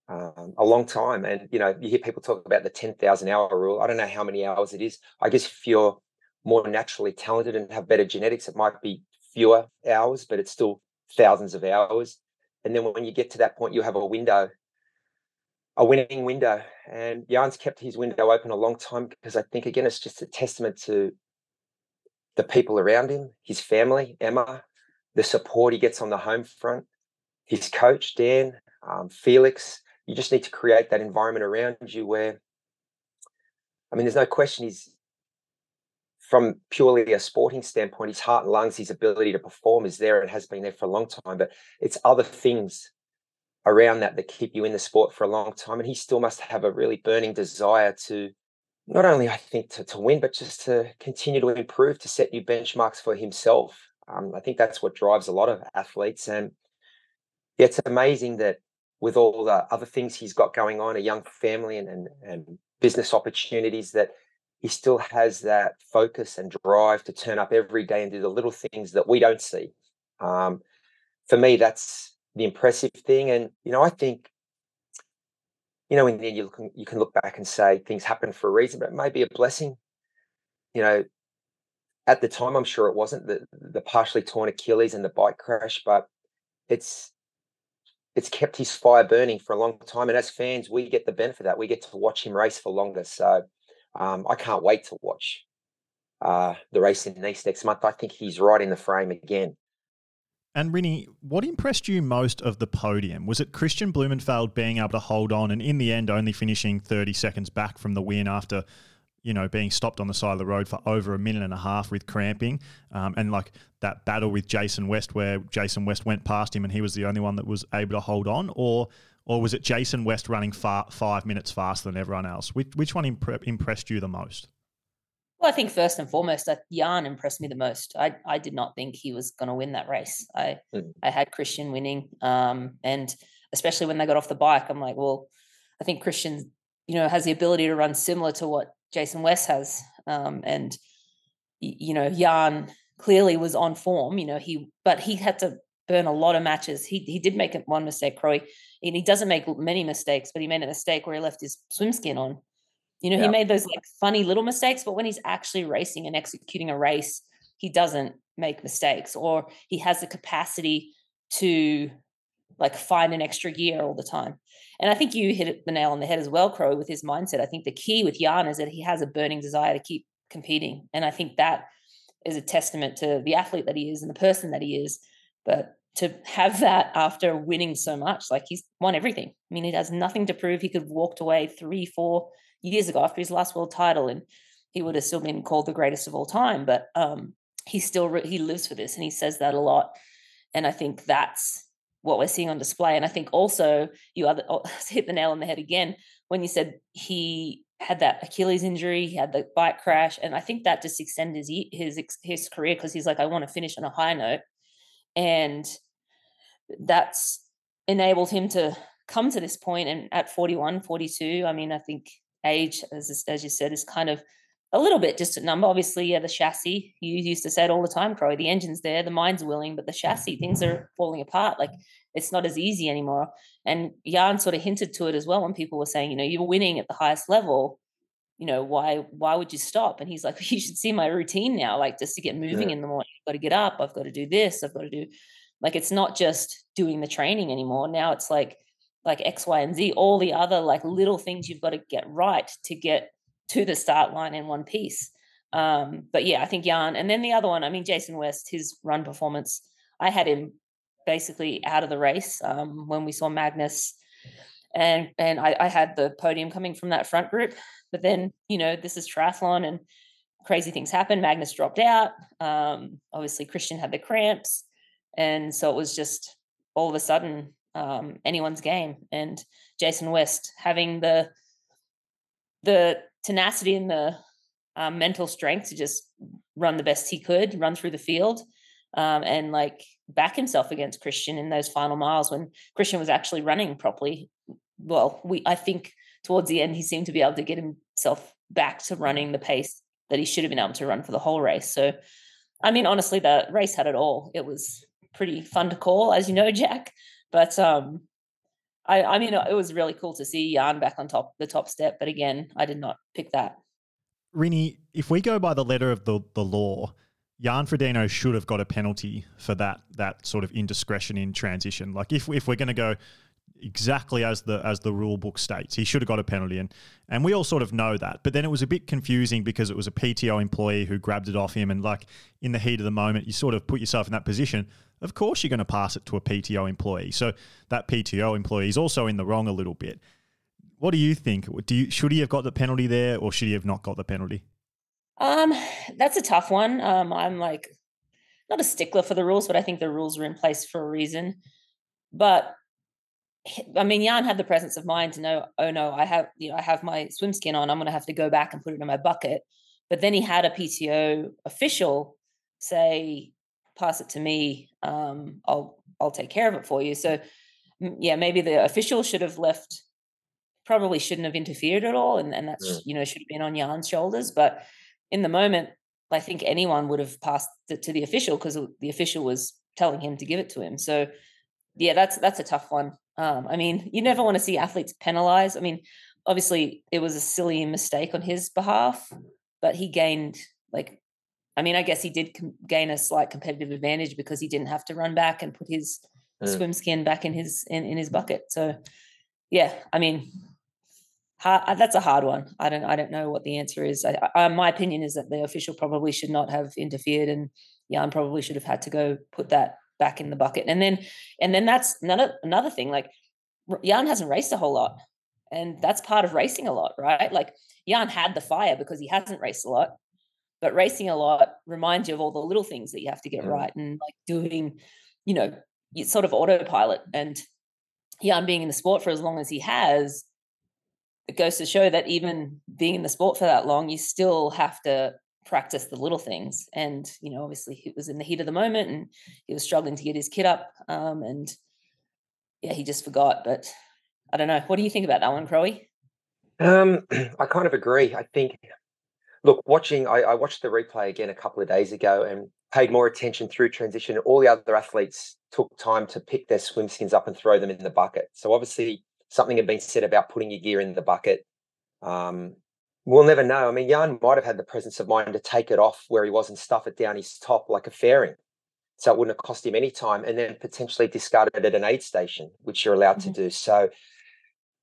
um, a long time. And you know, you hear people talk about the ten thousand hour rule. I don't know how many hours it is. I guess if you're more naturally talented and have better genetics, it might be fewer hours, but it's still thousands of hours. And then when you get to that point, you have a window, a winning window. And Jan's kept his window open a long time because I think again it's just a testament to the people around him, his family, Emma, the support he gets on the home front, his coach Dan, um, Felix, you just need to create that environment around you where I mean, there's no question he's from purely a sporting standpoint, his heart and lungs, his ability to perform is there and has been there for a long time. But it's other things around that that keep you in the sport for a long time. And he still must have a really burning desire to not only, I think, to, to win, but just to continue to improve, to set new benchmarks for himself. Um, I think that's what drives a lot of athletes. And yeah, it's amazing that with all the other things he's got going on, a young family and, and, and business opportunities, that he still has that focus and drive to turn up every day and do the little things that we don't see. Um, for me, that's the impressive thing. And, you know, I think, you know, in the end, you, you can look back and say things happen for a reason, but it may be a blessing. You know, at the time, I'm sure it wasn't the, the partially torn Achilles and the bike crash, but it's it's kept his fire burning for a long time. And as fans, we get the benefit of that. We get to watch him race for longer. So um, I can't wait to watch uh, the race in Nice next month. I think he's right in the frame again.
And Rinny, what impressed you most of the podium? Was it Kristian Blummenfelt being able to hold on and in the end only finishing 30 seconds back from the win after, you know, being stopped on the side of the road for over a minute and a half with cramping? Um, and like that battle with Jason West where Jason West went past him and he was the only one that was able to hold on? Or or was it Jason West running far, five minutes faster than everyone else? Which, which one impre- impressed you the most?
Well, I think first and foremost, that Jan impressed me the most. I, I did not think he was going to win that race. I mm. I had Kristian winning, um, and especially when they got off the bike, I'm like, well, I think Kristian, you know, has the ability to run similar to what Jason West has, um, and you know, Jan clearly was on form. You know, he but he had to burn a lot of matches. He he did make one mistake, Crowie, and he doesn't make many mistakes, but he made a mistake where he left his swim skin on. You know, yeah. he made those like funny little mistakes, but when he's actually racing and executing a race, he doesn't make mistakes, or he has the capacity to like find an extra gear all the time. And I think you hit the nail on the head as well, Crow, with his mindset. I think the key with Jan is that he has a burning desire to keep competing. And I think that is a testament to the athlete that he is and the person that he is but to have that after winning so much, like he's won everything. I mean, he has nothing to prove. He could have walked away three, four years ago after his last world title, and he would have still been called the greatest of all time. But um, he still re- he lives for this, and he says that a lot. And I think that's what we're seeing on display. And I think also you other oh, hit the nail on the head again when you said he had that Achilles injury, he had the bike crash, and I think that just extended his his his career because he's like, I want to finish on a high note and that's enabled him to come to this point and at 41 42 i mean i think age as, as you said is kind of a little bit just a number. Obviously yeah the chassis you used to say it all the time crow the engine's there the mind's willing but the chassis things are falling apart. Like it's not as easy anymore. And jan sort of hinted to it as well when people were saying you know you're winning at the highest level. You know why why would you stop? And he's like you should see my routine now like just to get moving yeah. in the morning. I've got to get up. I've got to do this. I've got to do like it's not just doing the training anymore. Now it's like like X, Y, and Z, all the other like little things you've got to get right to get to the start line in one piece. Um, but yeah, I think Jan. And then the other one, I mean, Jason West, his run performance, I had him basically out of the race um, when we saw Magnus. And and I, I had the podium coming from that front group. But then, you know, this is triathlon and crazy things happen. Magnus dropped out. Um, obviously, Kristian had the cramps. And so it was just all of a sudden um, anyone's game. And Jason West having the the tenacity and the um, mental strength to just run the best he could, run through the field, um, and like back himself against Kristian in those final miles when Kristian was actually running properly. Well, we I think towards the end he seemed to be able to get himself back to running the pace that he should have been able to run for the whole race. So, I mean, honestly, the race had it all. It was pretty fun to call, as you know, Jack. But um, I, I mean, it was really cool to see Jan back on top, the top step. But again, I did not pick that.
Rinny, if we go by the letter of the, the law, Jan Frodeno should have got a penalty for that that sort of indiscretion in transition. Like if if we're going to go exactly as the as the rule book states, he should have got a penalty, and and we all sort of know that. But then it was a bit confusing because it was a PTO employee who grabbed it off him, and like in the heat of the moment, you sort of put yourself in that position. Of course, you're going to pass it to a PTO employee. So that PTO employee is also in the wrong a little bit. What do you think? Do you should he have got the penalty there, or should he have not got the penalty?
Um, that's a tough one. Um, I'm like not a stickler for the rules, but I think the rules are in place for a reason. But I mean, Jan had the presence of mind to know, oh no, I have, you know, I have my swim skin on. I'm going to have to go back and put it in my bucket. But then he had a PTO official say, pass it to me. Um, I'll, I'll take care of it for you. So yeah, maybe the official should have left, probably shouldn't have interfered at all. And, and that's, yeah. you know, should have been on Jan's shoulders. But in the moment, I think anyone would have passed it to the official because the official was telling him to give it to him. So yeah, that's, that's a tough one. Um, I mean, you never want to see athletes penalized. I mean, obviously it was a silly mistake on his behalf, but he gained like, I mean, I guess he did com- gain a slight competitive advantage because he didn't have to run back and put his mm. swim skin back in his in, in his bucket. So, yeah, I mean, hard, uh, that's a hard one. I don't I don't know what the answer is. I, I, my opinion is that the official probably should not have interfered, and Jan probably should have had to go put that back in the bucket. And then and then that's another another thing. Like Jan hasn't raced a whole lot. And that's part of racing a lot, right? Like Jan had the fire because he hasn't raced a lot. But racing a lot reminds you of all the little things that you have to get right and like doing, you know, it's sort of autopilot. And yeah i'm being in the sport for as long as he has, it goes to show that even being in the sport for that long, you still have to practice the little things. And, you know, obviously he was in the heat of the moment and he was struggling to get his kit up. Um, and yeah, he just forgot. But I don't know. What do you think about that one, Crowie?
Um, I kind of agree. I think, look, watching, I, I watched the replay again a couple of days ago and paid more attention through transition. All the other athletes took time to pick their swim skins up and throw them in the bucket. So obviously, something had been said about putting your gear in the bucket. Um, we'll never know. I mean, Jan might have had the presence of mind to take it off where he was and stuff it down his top like a fairing. So it wouldn't have cost him any time and then potentially discard it at an aid station, which you're allowed mm-hmm. to do. So,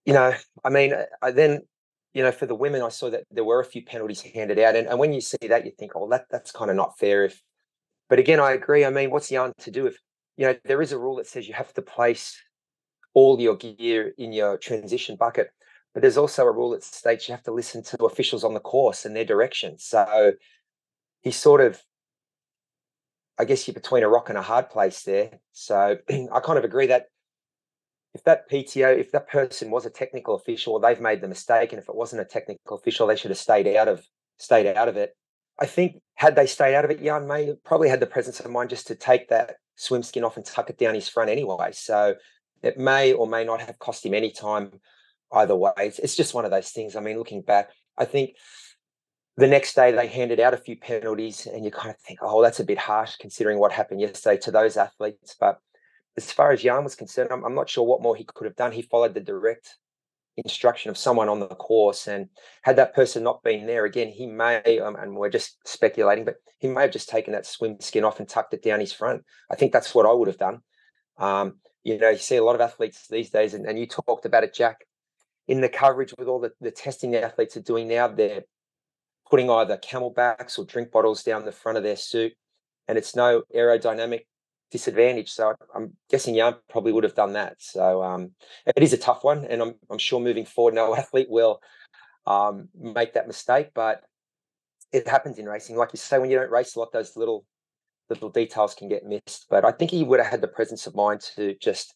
you know, I mean, I then, you know, for the women, I saw that there were a few penalties handed out. And, and when you see that, you think, oh, that that's kind of not fair. If, but again, I agree. I mean, what's the Jan to do if, you know, there is a rule that says you have to place all your gear in your transition bucket. But there's also a rule that states you have to listen to officials on the course and their direction. So he sort of, I guess you're between a rock and a hard place there. So I kind of agree that if that PTO, if that person was a technical official, they've made the mistake, and if it wasn't a technical official, they should have stayed out of stayed out of it. I think had they stayed out of it, Jan may probably had the presence of mind just to take that swim skin off and tuck it down his front anyway. So it may or may not have cost him any time either way. It's, it's just one of those things. I mean, looking back, I think the next day they handed out a few penalties, and you kind of think, oh, that's a bit harsh considering what happened yesterday to those athletes. But as far as Jan was concerned, I'm, I'm not sure what more he could have done. He followed the direct instruction of someone on the course, and had that person not been there, again, he may, um, and we're just speculating, but he may have just taken that swim skin off and tucked it down his front. I think that's what I would have done. Um, you know, you see a lot of athletes these days, and, and you talked about it, Jack, in the coverage with all the, the testing the athletes are doing now, they're putting either CamelBaks or drink bottles down the front of their suit, and it's no aerodynamic disadvantage. So I'm guessing Jan probably would have done that. So um, it is a tough one, and I'm, I'm sure moving forward, no athlete will um, make that mistake, but it happens in racing. Like you say, when you don't race a lot, those little little details can get missed. But I think he would have had the presence of mind to just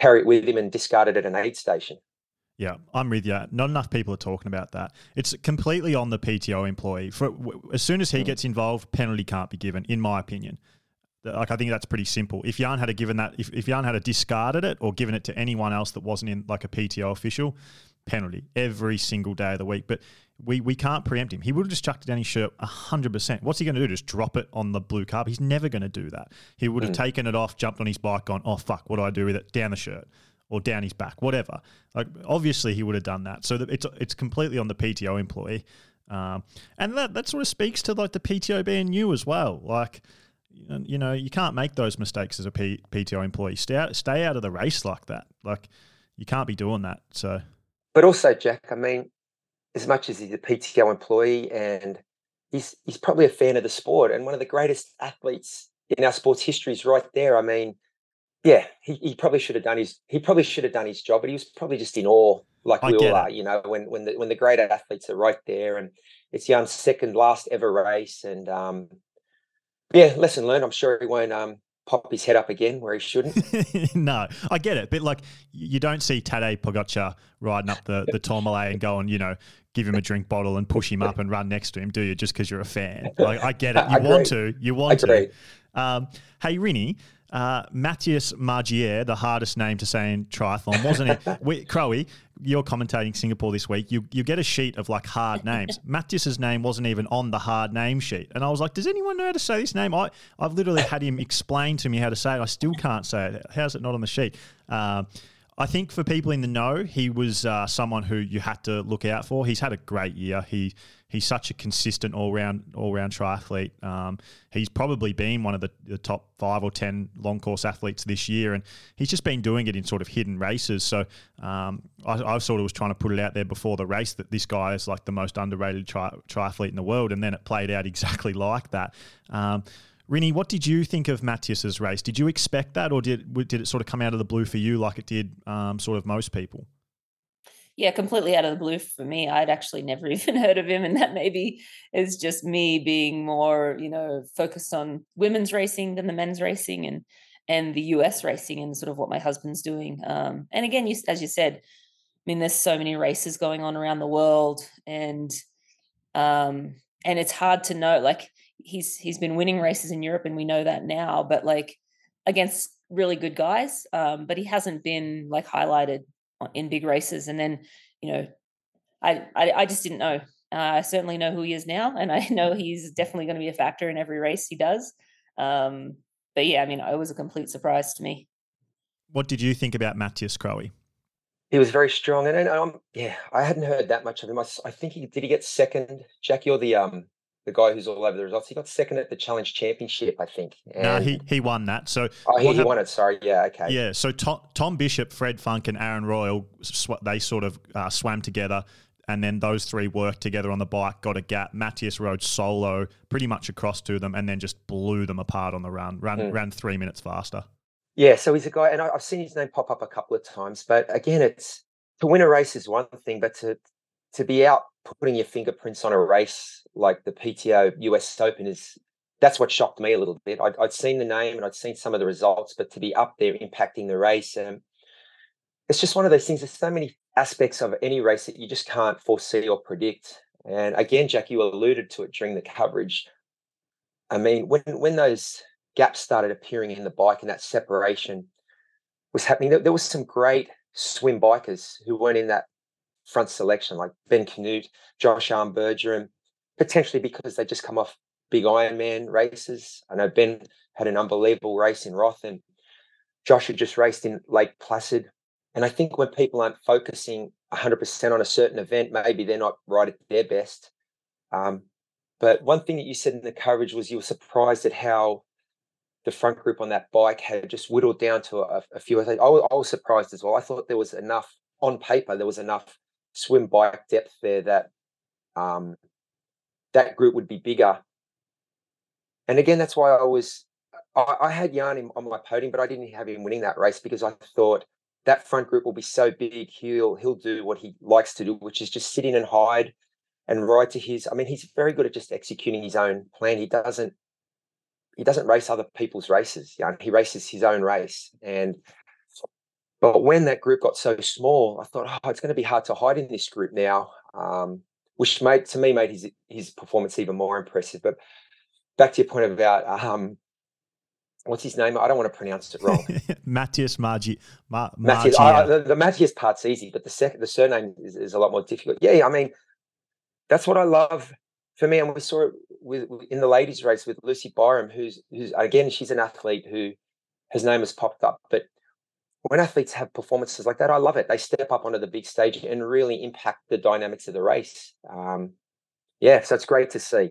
carry it with him and discard it at an aid station.
Yeah, I'm with you. Not enough people are talking about that. It's completely on the PTO employee. For as soon as he mm. gets involved, penalty can't be given, in my opinion. Like I think that's pretty simple. If Jan had a given that, if, if Jan had a discarded it or given it to anyone else that wasn't in like a PTO official, penalty every single day of the week. But we, we can't preempt him. He would have just chucked it down his shirt 100%. What's he going to do? Just drop it on the blue carpet? He's never going to do that. He would have mm. taken it off, jumped on his bike, gone, oh, fuck, what do I do with it? Down the shirt or down his back, whatever. Like, obviously, he would have done that. So it's, it's completely on the PTO employee. Um, and that, that sort of speaks to like the PTO being new as well. Like, you know, you can't make those mistakes as a P- PTO employee. Stay out, stay out of the race like that. Like, you can't be doing that. So,
but also, Jack, I mean, as much as he's a PTO employee and he's he's probably a fan of the sport and one of the greatest athletes in our sports history is right there. I mean, yeah, he, he probably should have done his he probably should have done his job, but he was probably just in awe, like I we all are, you know, when when the when the great athletes are right there and it's Jan's second last ever race and um yeah, lesson learned. I'm sure he won't um pop his head up again where he shouldn't.
no, I get it, but like you don't see Tadej Pogacar riding up the the Tourmalet and going, you know, give him a drink bottle and push him up and run next to him, do you? Just because you're a fan? Like I get it. You want to, you want to. Um, hey, Rinny, uh, Matthias Margirier, the hardest name to say in triathlon, wasn't it? we, Crowie, you're commentating Singapore this week. You you get a sheet of like hard names. Matthias's name wasn't even on the hard name sheet, and I was like, "Does anyone know how to say this name?" I I've literally had him explain to me how to say it. I still can't say it. How's it not on the sheet? Uh, I think for people in the know, he was uh, someone who you had to look out for. He's had a great year. He he's such a consistent all round all round triathlete. Um, he's probably been one of the, the, top five or ten long course athletes this year, and he's just been doing it in sort of hidden races. So um, I, I, sort of was trying to put it out there before the race that this guy is like the most underrated tri- triathlete in the world, and then it played out exactly like that. Um, Rinny, what did you think of Matthias's race? Did you expect that, or did did it sort of come out of the blue for you, like it did um, sort of most people?
Yeah, completely out of the blue for me. I'd actually never even heard of him, and that maybe is just me being more, you know, focused on women's racing than the men's racing, and and the US racing, and sort of what my husband's doing. Um, and again, you, as you said, I mean, there's so many races going on around the world, and um, and it's hard to know, like he's he's been winning races in Europe, and we know that now. But like against really good guys, um, but he hasn't been like highlighted in big races. And then you know, I I, I just didn't know. Uh, I certainly know who he is now, and I know he's definitely going to be a factor in every race he does. Um, but yeah, I mean, it was a complete surprise to me.
What did you think about Matthias Crowe?
He was very strong, and, and um, yeah, I hadn't heard that much of him. I, I think he did. He get second. Jackie, you're the um the guy who's all over the results. He got second at the Challenge Championship, I think.
no, he, he won that. So
oh, he, he won it. Sorry, yeah, okay.
Yeah, so Tom, Tom Bishop, Fred Funk, and Aaron Royle, they sort of uh, swam together, and then those three worked together on the bike, got a gap. Matthias rode solo, pretty much across to them, and then just blew them apart on the run. Ran mm. ran three minutes faster.
Yeah, so he's a guy, and I've seen his name pop up a couple of times. But again, it's to win a race is one thing, but to to be out putting your fingerprints on a race like the PTO US Open is that's what shocked me a little bit. I'd, I'd, seen the name and I'd seen some of the results, but to be up there impacting the race, um, it's just one of those things. There's so many aspects of any race that you just can't foresee or predict. And again, Jack, you alluded to it during the coverage. I mean, when when those gaps started appearing in the bike and that separation was happening, there, there was some great swim bikers who weren't in that front selection, like Ben Kanute, Josh Amberger, potentially because they just come off big Ironman races. I know Ben had an unbelievable race in Roth, and Josh had just raced in Lake Placid. And I think when people aren't focusing 100% on a certain event, maybe they're not right at their best. Um, but one thing that you said in the coverage was you were surprised at how the front group on that bike had just whittled down to a, a few. I, I was surprised as well. I thought there was enough on paper. There was enough swim bike depth there that um, that group would be bigger. And again, that's why I was I, I had Jan on my podium, but I didn't have him winning that race because I thought that front group will be so big. He'll he'll do what he likes to do, which is just sit in and hide and ride to his. I mean, he's very good at just executing his own plan. He doesn't he doesn't race other people's races. He races his own race. And but when that group got so small, I thought, oh, it's going to be hard to hide in this group now. Um, which made to me made his his performance even more impressive. But back to your point about um, what's his name? I don't want to pronounce it wrong.
Matthias Margi. Ma-
Matthias. I, the, the Matthias part's easy, but the second, the surname is, is, a lot more difficult. Yeah, I mean, that's what I love for me. And we saw it with, with, in the ladies' race with Lucy Byram, who's who's again, she's an athlete who his name has popped up. But when athletes have performances like that, I love it. They step up onto the big stage and really impact the dynamics of the race. Um, yeah, so it's great to see.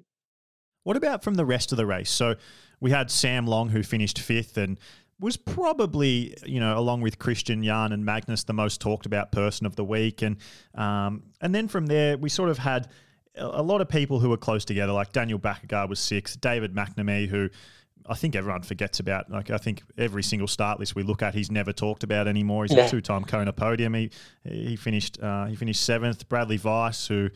What about from the rest of the race? So we had Sam Long who finished fifth and was probably, you know, along with Kristian, Jan, and Magnus, the most talked about person of the week. And um, and then from there, we sort of had a lot of people who were close together, like Daniel Baekkegard was sixth, David McNamee, who I think everyone forgets about. Like I think every single start list we look at, he's never talked about anymore. He's yeah. a two-time Kona podium. He he finished uh, he finished seventh. Bradley Weiss, who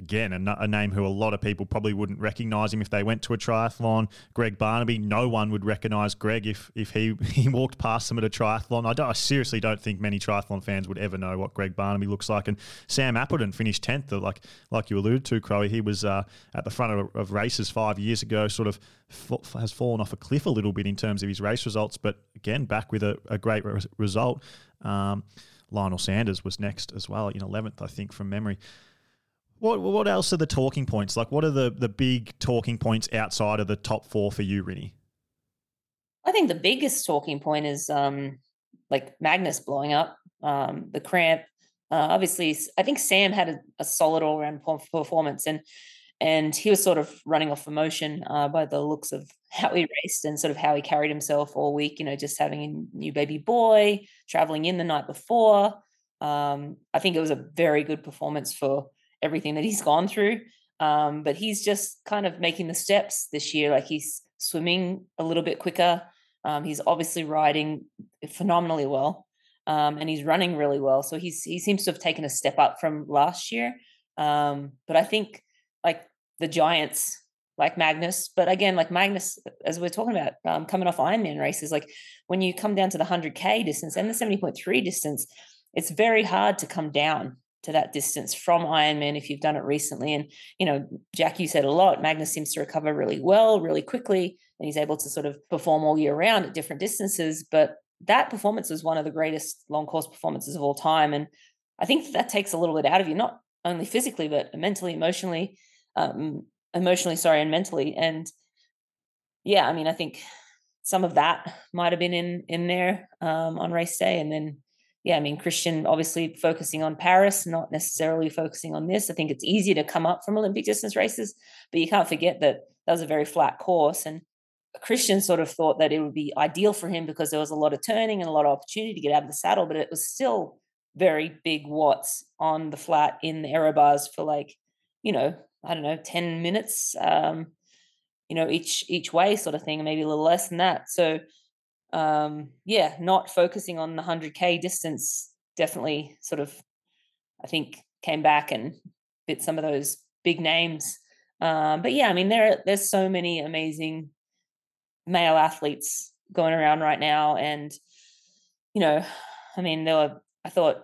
again, a, a, name who a lot of people probably wouldn't recognise him if they went to a triathlon. Greg Barnaby, no one would recognise Greg if if he, he walked past them at a triathlon. I, I, seriously don't think many triathlon fans would ever know what Greg Barnaby looks like. And Sam Appleton finished tenth, like like you alluded to, Crowe. He was uh, at the front of, of, races five years ago. Sort of has fallen off a cliff a little bit in terms of his race results, but again, back with a, a great re- result. Um, Lionel Sanders was next as well in 11th, I think, from memory. What what else are the talking points? Like, what are the the big talking points outside of the top four for you, Rinny?
I think the biggest talking point is um, like Magnus blowing up, um, the cramp. Uh, obviously, I think Sam had a, a solid all round performance, and and he was sort of running off emotion uh, by the looks of how he raced and sort of how he carried himself all week. You know, just having a new baby boy, traveling in the night before. Um, I think it was a very good performance for everything that he's gone through. Um, but he's just kind of making the steps this year. Like he's swimming a little bit quicker. Um, he's obviously riding phenomenally well, um, and he's running really well. So he's he seems to have taken a step up from last year. Um, but I think like the giants, like Magnus, but again, like Magnus, as we're talking about, um, coming off Ironman races, like when you come down to the hundred k distance and the seventy point three distance, it's very hard to come down to that distance from Ironman if you've done it recently. And, you know, Jack, you said a lot. Magnus seems to recover really well, really quickly, and he's able to sort of perform all year round at different distances. But that performance was one of the greatest long course performances of all time. And I think that takes a little bit out of you, not only physically, but mentally, emotionally, um, emotionally, sorry, and mentally. And yeah, I mean, I think some of that might have been in in there um, on race day, and then yeah, I mean, Kristian obviously focusing on Paris, not necessarily focusing on this. I think it's easier to come up from Olympic distance races, but you can't forget that that was a very flat course. And Kristian sort of thought that it would be ideal for him because there was a lot of turning and a lot of opportunity to get out of the saddle, but it was still very big watts on the flat in the aero bars for like, you know, I don't know, 10 minutes, um, you know, each each way sort of thing, maybe a little less than that. So um, yeah, not focusing on the 100K distance definitely sort of, I think, came back and bit some of those big names. Um, but yeah, I mean, there there's so many amazing male athletes going around right now, and you know, I mean, there were. I thought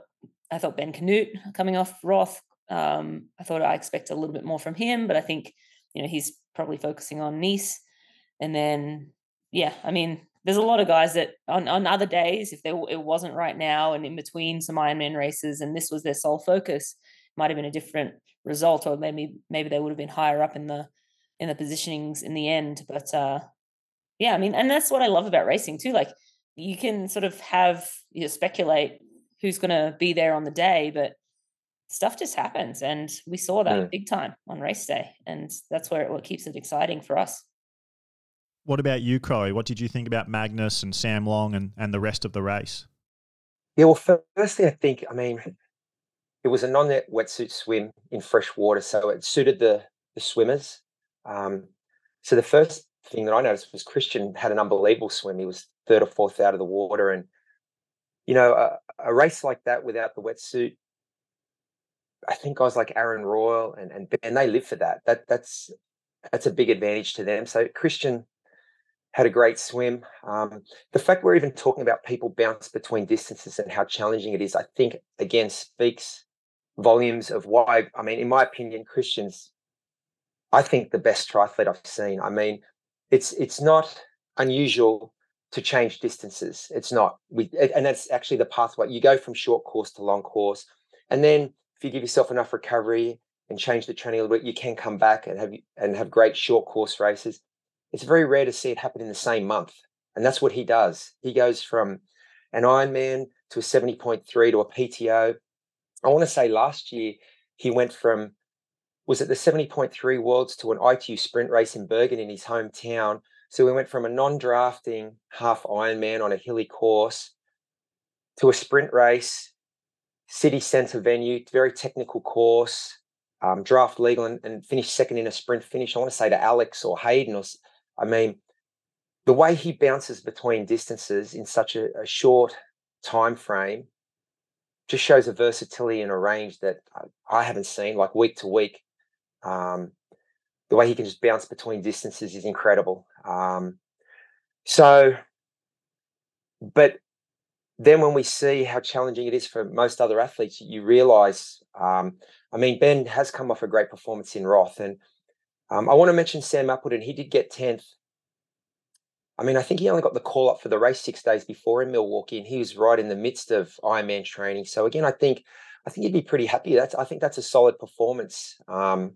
I thought Ben Kanute coming off Roth. Um, I thought I expect a little bit more from him, but I think you know he's probably focusing on Nice, and then yeah, I mean, there's a lot of guys that on, on other days, if they, it wasn't right now and in between some Ironman races and this was their sole focus, might have been a different result, or maybe maybe they would have been higher up in the in the positionings in the end. But uh, yeah, I mean, and that's what I love about racing too. Like you can sort of have you know, speculate who's going to be there on the day, but stuff just happens, and we saw that yeah. big time on race day, and that's where it, what keeps it exciting for us.
What about you, Crowe? What did you think about Magnus and Sam Long and, and the rest of the race?
Yeah, well, firstly, I think, I mean, it was a non-net wetsuit swim in fresh water, so it suited the the swimmers. Um, so the first thing that I noticed was Kristian had an unbelievable swim. He was third or fourth out of the water, and you know, a, a race like that without the wetsuit, I think guys like Aaron Royle and and and they live for that. That that's that's a big advantage to them. So Kristian had a great swim. Um, the fact we're even talking about people bounce between distances and how challenging it is, I think, again speaks volumes of why. I mean, in my opinion, Kristian's, I think, the best triathlete I've seen. I mean, it's it's not unusual to change distances. It's not. We and that's actually the pathway. You go from short course to long course, and then if you give yourself enough recovery and change the training a little bit, you can come back and have and have great short course races. It's very rare to see it happen in the same month, and that's what he does. He goes from an Ironman to a seventy point three to a PTO. I want to say last year he went from was it the 70.3 worlds to an ITU sprint race in Bergen in his hometown. So we went from a non-drafting half Ironman on a hilly course to a sprint race, city centre venue, very technical course, um, draft legal, and, and finished second in a sprint finish. I want to say to Alex or Hayden, or I mean, the way he bounces between distances in such a, a short time frame just shows a versatility and a range that I haven't seen, like week to week. Um, the way he can just bounce between distances is incredible. Um, so, but then when we see how challenging it is for most other athletes, you realize, um, I mean, Ben has come off a great performance in Roth. And um, I want to mention Sam Appleton. He did get 10th. I mean, I think he only got the call up for the race six days before in Milwaukee, and he was right in the midst of Ironman training. So again, I think I think he'd be pretty happy. That's I think that's a solid performance. Um,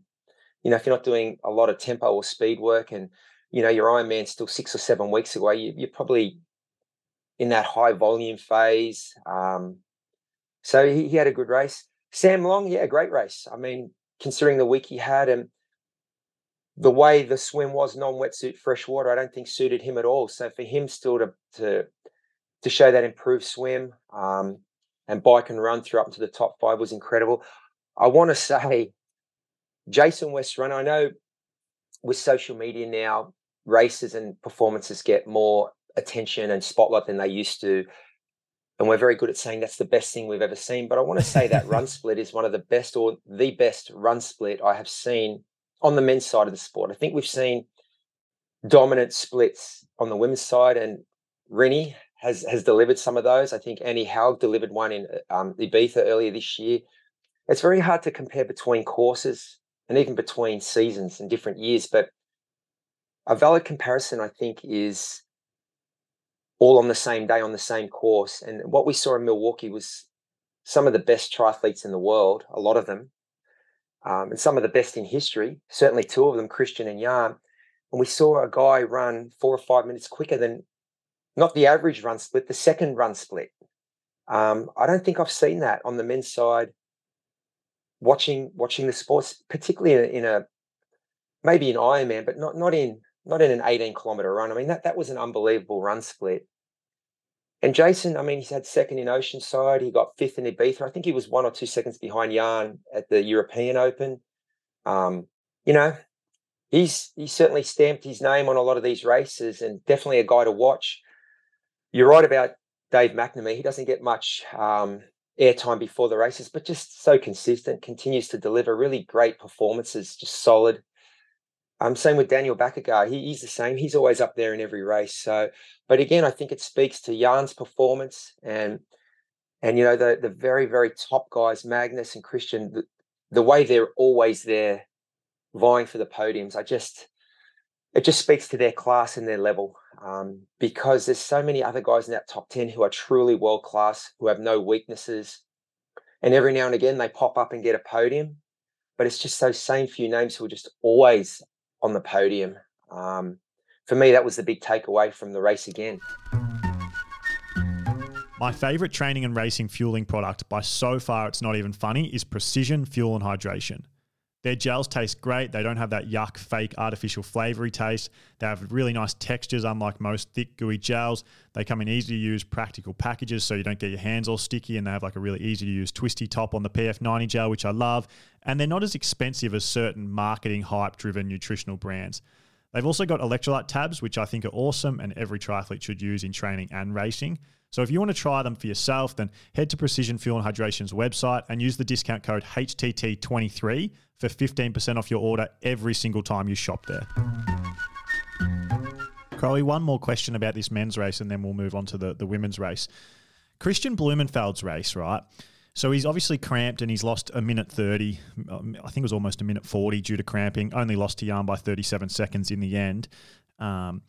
you know, if you're not doing a lot of tempo or speed work and, you know, your Ironman still six or seven weeks away, you, are probably in that high volume phase. Um, so he, he had a good race. Sam Long, yeah, great race. I mean, considering the week he had and the way the swim was non-wetsuit freshwater, I don't think suited him at all. So for him still to to to show that improved swim um, and bike and run through up to the top five was incredible. I want to say Jason West Westrun, I know with social media now, races and performances get more attention and spotlight than they used to. And we're very good at saying that's the best thing we've ever seen. But I want to say that run split is one of the best or the best run split I have seen on the men's side of the sport. I think we've seen dominant splits on the women's side, and Rinny has has delivered some of those. I think Annie Haug delivered one in um, Ibiza earlier this year. It's very hard to compare between courses and even between seasons and different years. But a valid comparison, I think, is all on the same day on the same course. And what we saw in Milwaukee was some of the best triathletes in the world, a lot of them, um, and some of the best in history. Certainly, two of them, Kristian and Jan. And we saw a guy run four or five minutes quicker than not the average run split, the second run split. Um, I don't think I've seen that on the men's side watching watching the sports, particularly in a, in maybe an Ironman, but not not in not in an 18 kilometer run. I mean that that was an unbelievable run split. And Jason, I mean, he's had second in Oceanside. He got fifth in Ibiza. I think he was one or two seconds behind Jan at the European Open. Um, you know, he's he's certainly stamped his name on a lot of these races, and definitely a guy to watch. You're right about Dave McNamee. He doesn't get much um, airtime before the races, but just so consistent, continues to deliver really great performances, just solid. Um, same with Daniel Baekkegard. He, he's the same. He's always up there in every race. So, but again, I think it speaks to Jan's performance and and you know the the very very top guys, Magnus and Kristian, the, the way they're always there, vying for the podiums. I just it just speaks to their class and their level um, because there's so many other guys in that top 10 who are truly world class, who have no weaknesses. And every now and again, they pop up and get a podium. But it's just those same few names who are just always on the podium. Um, for me, that was the big takeaway from the race again.
My favorite training and racing fueling product by so far, it's not even funny, is Precision Fuel and Hydration. Their gels taste great. They don't have that yuck, fake, artificial flavory taste. They have really nice textures, unlike most thick, gooey gels. They come in easy to use, practical packages, so you don't get your hands all sticky. And they have like a really easy to use twisty top on the PF90 gel, which I love. And they're not as expensive as certain marketing hype driven nutritional brands. They've also got electrolyte tabs, which I think are awesome and every triathlete should use in training and racing. So if you want to try them for yourself, then head to Precision Fuel and Hydration's website and use the discount code HTT23 for 15% off your order every single time you shop there. Crowley, one more question about this men's race and then we'll move on to the, the women's race. Kristian Blummenfelt's race, right? So he's obviously cramped and he's lost a minute 30. Um, I think it was almost a minute 40 due to cramping. Only lost to Jan by 37 seconds in the end. Um,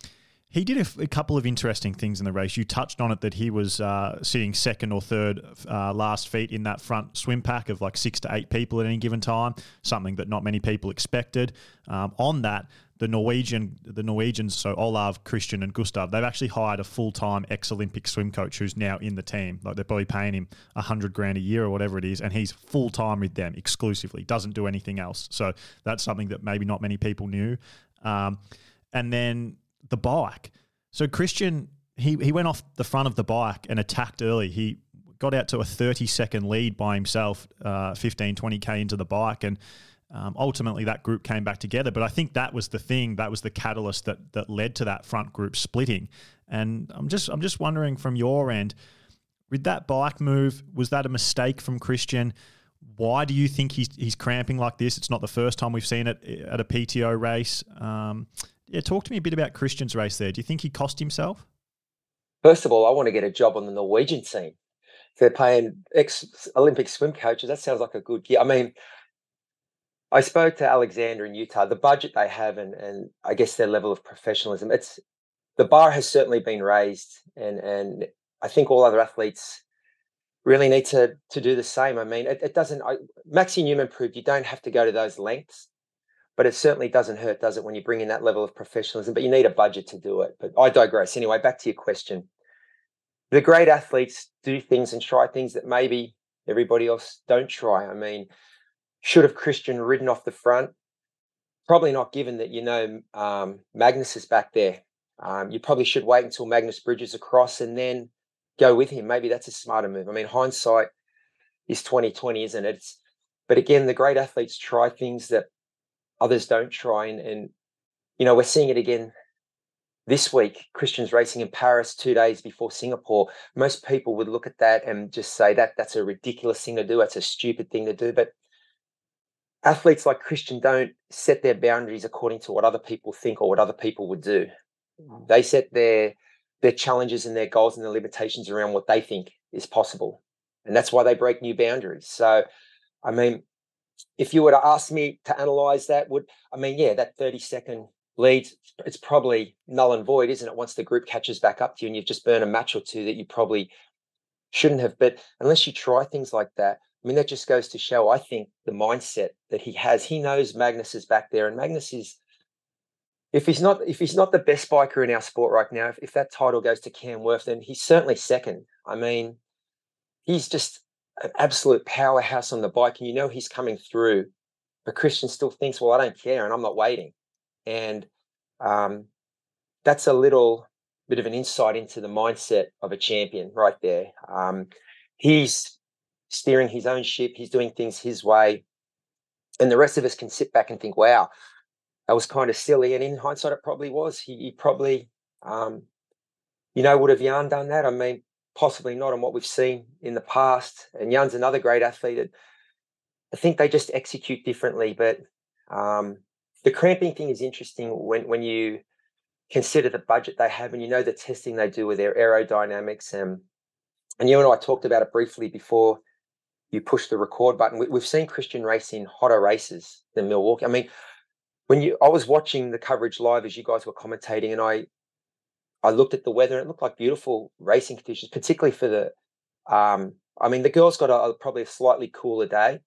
he did a, couple of interesting things in the race. You touched on it that he was uh, sitting second or third uh, last feet in that front swim pack of like six to eight people at any given time, something that not many people expected. Um, on that, the Norwegian, the Norwegians, so Olav, Kristian, and Gustav, they've actually hired a full time ex Olympic swim coach who's now in the team. Like they're probably paying him a hundred grand a year or whatever it is, and he's full time with them exclusively. Doesn't do anything else. So that's something that maybe not many people knew. Um, and then the bike. So Kristian, he, he went off the front of the bike and attacked early. He got out to a 30 second lead by himself, uh, 15, 20K into the bike. And um, ultimately that group came back together. But I think that was the thing, that was the catalyst that, that led to that front group splitting. And I'm just, I'm just wondering from your end, with that bike move, was that a mistake from Kristian? Why do you think he's, he's cramping like this? It's not the first time we've seen it at a PTO race. Um, yeah, talk to me a bit about Kristian's race there. Do you think he cost himself?
First of all, I want to get a job on the Norwegian team. They're paying ex Olympic swim coaches, that sounds like a good gig. I mean, I spoke to Alexander in Utah. The budget they have, and and I guess their level of professionalism. It's the bar has certainly been raised, and and I think all other athletes really need to to do the same. I mean, it, it doesn't. I, Maxi Neumann proved you don't have to go to those lengths but it certainly doesn't hurt, does it, when you bring in that level of professionalism? But you need a budget to do it. But I digress. Anyway, back to your question. The great athletes do things and try things that maybe everybody else don't try. I mean, should have Kristian ridden off the front? Probably not, given that you know um, Magnus is back there. Um, you probably should wait until Magnus bridges across and then go with him. Maybe that's a smarter move. I mean, hindsight is twenty twenty, isn't it? It's, but again, the great athletes try things that others don't try and, and you know we're seeing it again this week Kristians racing in paris two days before singapore. Most people would look at that and just say that that's a ridiculous thing to do that's a stupid thing to do but athletes like Kristian don't set their boundaries according to what other people think or what other people would do. Mm. they set their their challenges and their goals and their limitations around what they think is possible and that's why they break new boundaries. So i mean if you were to ask me to analyze that, would I mean, yeah, that 30 second lead, it's probably null and void, isn't it? Once the group catches back up to you and you've just burned a match or two that you probably shouldn't have. But unless you try things like that, I mean, that just goes to show, I think, the mindset that he has. He knows Magnus is back there, and Magnus is. If he's not, if he's not the best biker in our sport right now, if, if that title goes to Cam Wurf, then he's certainly second. I mean, he's just an absolute powerhouse on the bike, and you know he's coming through. But Kristian still thinks, well, I don't care, and I'm not waiting. And um, that's a little bit of an insight into the mindset of a champion right there. Um, he's steering his own ship, he's doing things his way. And the rest of us can sit back and think, wow, that was kind of silly. And in hindsight, it probably was. He, he probably, um, you know, would have yarn done that? I mean, possibly not on what we've seen in the past. And Jan's another great athlete. I think they just execute differently. But um, the cramping thing is interesting when when you consider the budget they have and you know the testing they do with their aerodynamics and and you and I talked about it briefly before you push the record button. We, have seen Kristian race in hotter races than Milwaukee. I mean, when you I was watching the coverage live as you guys were commentating, and I I looked at the weather and it looked like beautiful racing conditions, particularly for the. Um, I mean, the girls got a, a, probably a slightly cooler day,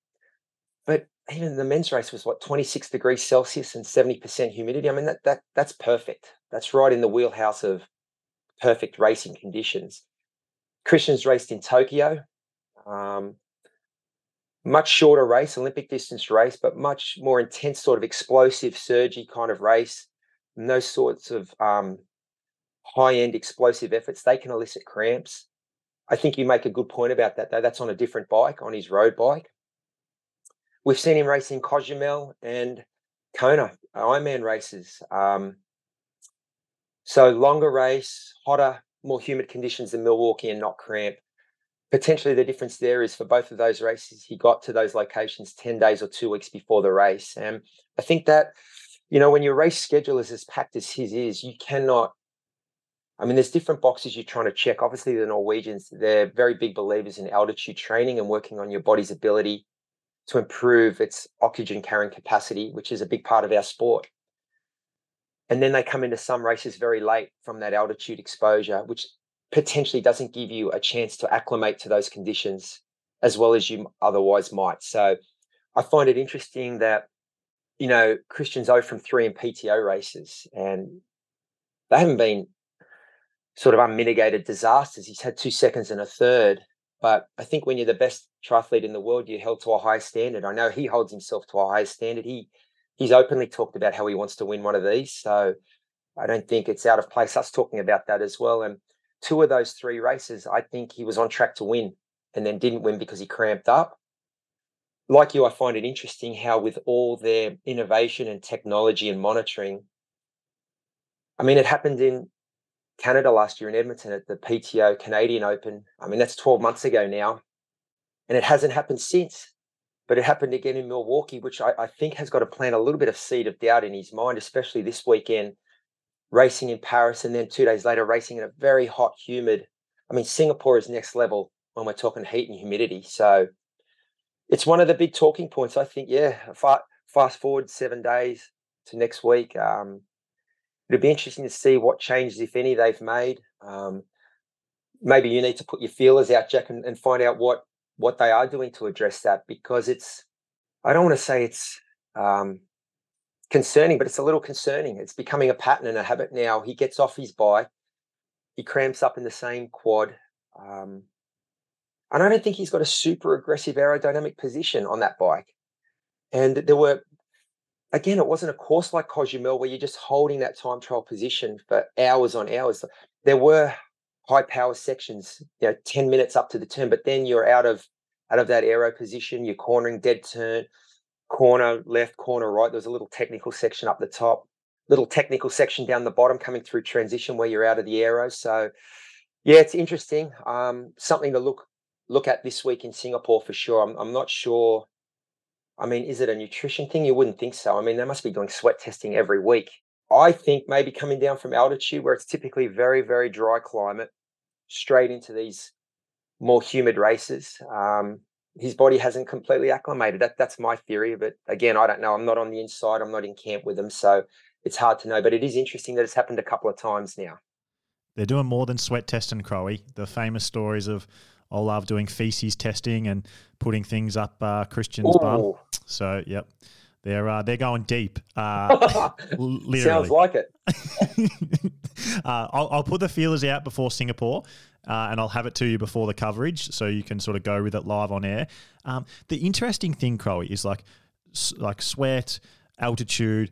but even the men's race was what 26 degrees Celsius and 70% humidity. I mean, that that that's perfect. That's right in the wheelhouse of perfect racing conditions. Kristians raced in Tokyo. Um, much shorter race, Olympic distance race, but much more intense, sort of explosive, surgy kind of race. And those sorts of um, high end explosive efforts, they can elicit cramps. I think you make a good point about that, though. That's on a different bike, on his road bike. We've seen him racing Cozumel and Kona Ironman races. Um, so longer race, hotter, more humid conditions than Milwaukee and not cramp. Potentially the difference there is for both of those races, he got to those locations 10 days or two weeks before the race. And I think that, you know, when your race schedule is as packed as his is, you cannot I mean, there's different boxes you're trying to check. Obviously, the Norwegians, they're very big believers in altitude training and working on your body's ability to improve its oxygen carrying capacity, which is a big part of our sport. And then they come into some races very late from that altitude exposure, which potentially doesn't give you a chance to acclimate to those conditions as well as you otherwise might. So I find it interesting that, you know, Kristian's 0 from 3 in PTO races and they haven't been sort of unmitigated disasters. He's had two seconds and a third. But I think when you're the best triathlete in the world, you're held to a high standard. I know he holds himself to a high standard. He he's openly talked about how he wants to win one of these. So I don't think it's out of place us talking about that as well. And two of those three races, I think he was on track to win and then didn't win because he cramped up. Like you, I find it interesting how, with all their innovation and technology and monitoring, I mean, it happened in Canada last year in Edmonton at the PTO Canadian Open. I mean, that's 12 months ago now. And it hasn't happened since. But it happened again in Milwaukee, which I, I think has got to plant a little bit of seed of doubt in his mind, especially this weekend, racing in Paris and then two days later racing in a very hot, humid. I mean, Singapore is next level when we're talking heat and humidity. So it's one of the big talking points. I think, yeah, fast forward seven days to next week. Um, it'll be interesting to see what changes, if any, they've made. Um, maybe you need to put your feelers out, Jack, and, and, find out what what they are doing to address that because it's. I don't want to say it's um, concerning, but it's a little concerning. It's becoming a pattern and a habit now. He gets off his bike, he cramps up in the same quad. Um, and I don't think he's got a super aggressive aerodynamic position on that bike. And there were again, it wasn't a course like Cozumel where you're just holding that time trial position for hours on hours. There were high power sections, you know, 10 minutes up to the turn, but then you're out of out of that aero position, you're cornering dead turn, corner left, corner right. There's a little technical section up the top, little technical section down the bottom coming through transition where you're out of the aero. So yeah, it's interesting. Um, something to look look at this week in Singapore for sure. I'm, I'm not sure I mean, is it a nutrition thing? You wouldn't think so. I mean, they must be doing sweat testing every week. I think maybe coming down from altitude where it's typically very, very dry climate, straight into these more humid races. Um, his body hasn't completely acclimated. That that's my theory. But again, I don't know. I'm not on the inside. I'm not in camp with them, so it's hard to know. But it is interesting that it's happened a couple of times now.
They're doing more than sweat testing, Crowie. The famous stories of Olav doing feces testing and putting things up uh, Kristian's Ooh. bum. So, yep. They're uh, they're going deep. Uh, literally.
Sounds like it.
uh, I'll, I'll put the feelers out before Singapore, uh, and I'll have it to you before the coverage, so you can sort of go with it live on air. Um, the interesting thing, Crowie, is like like sweat, altitude.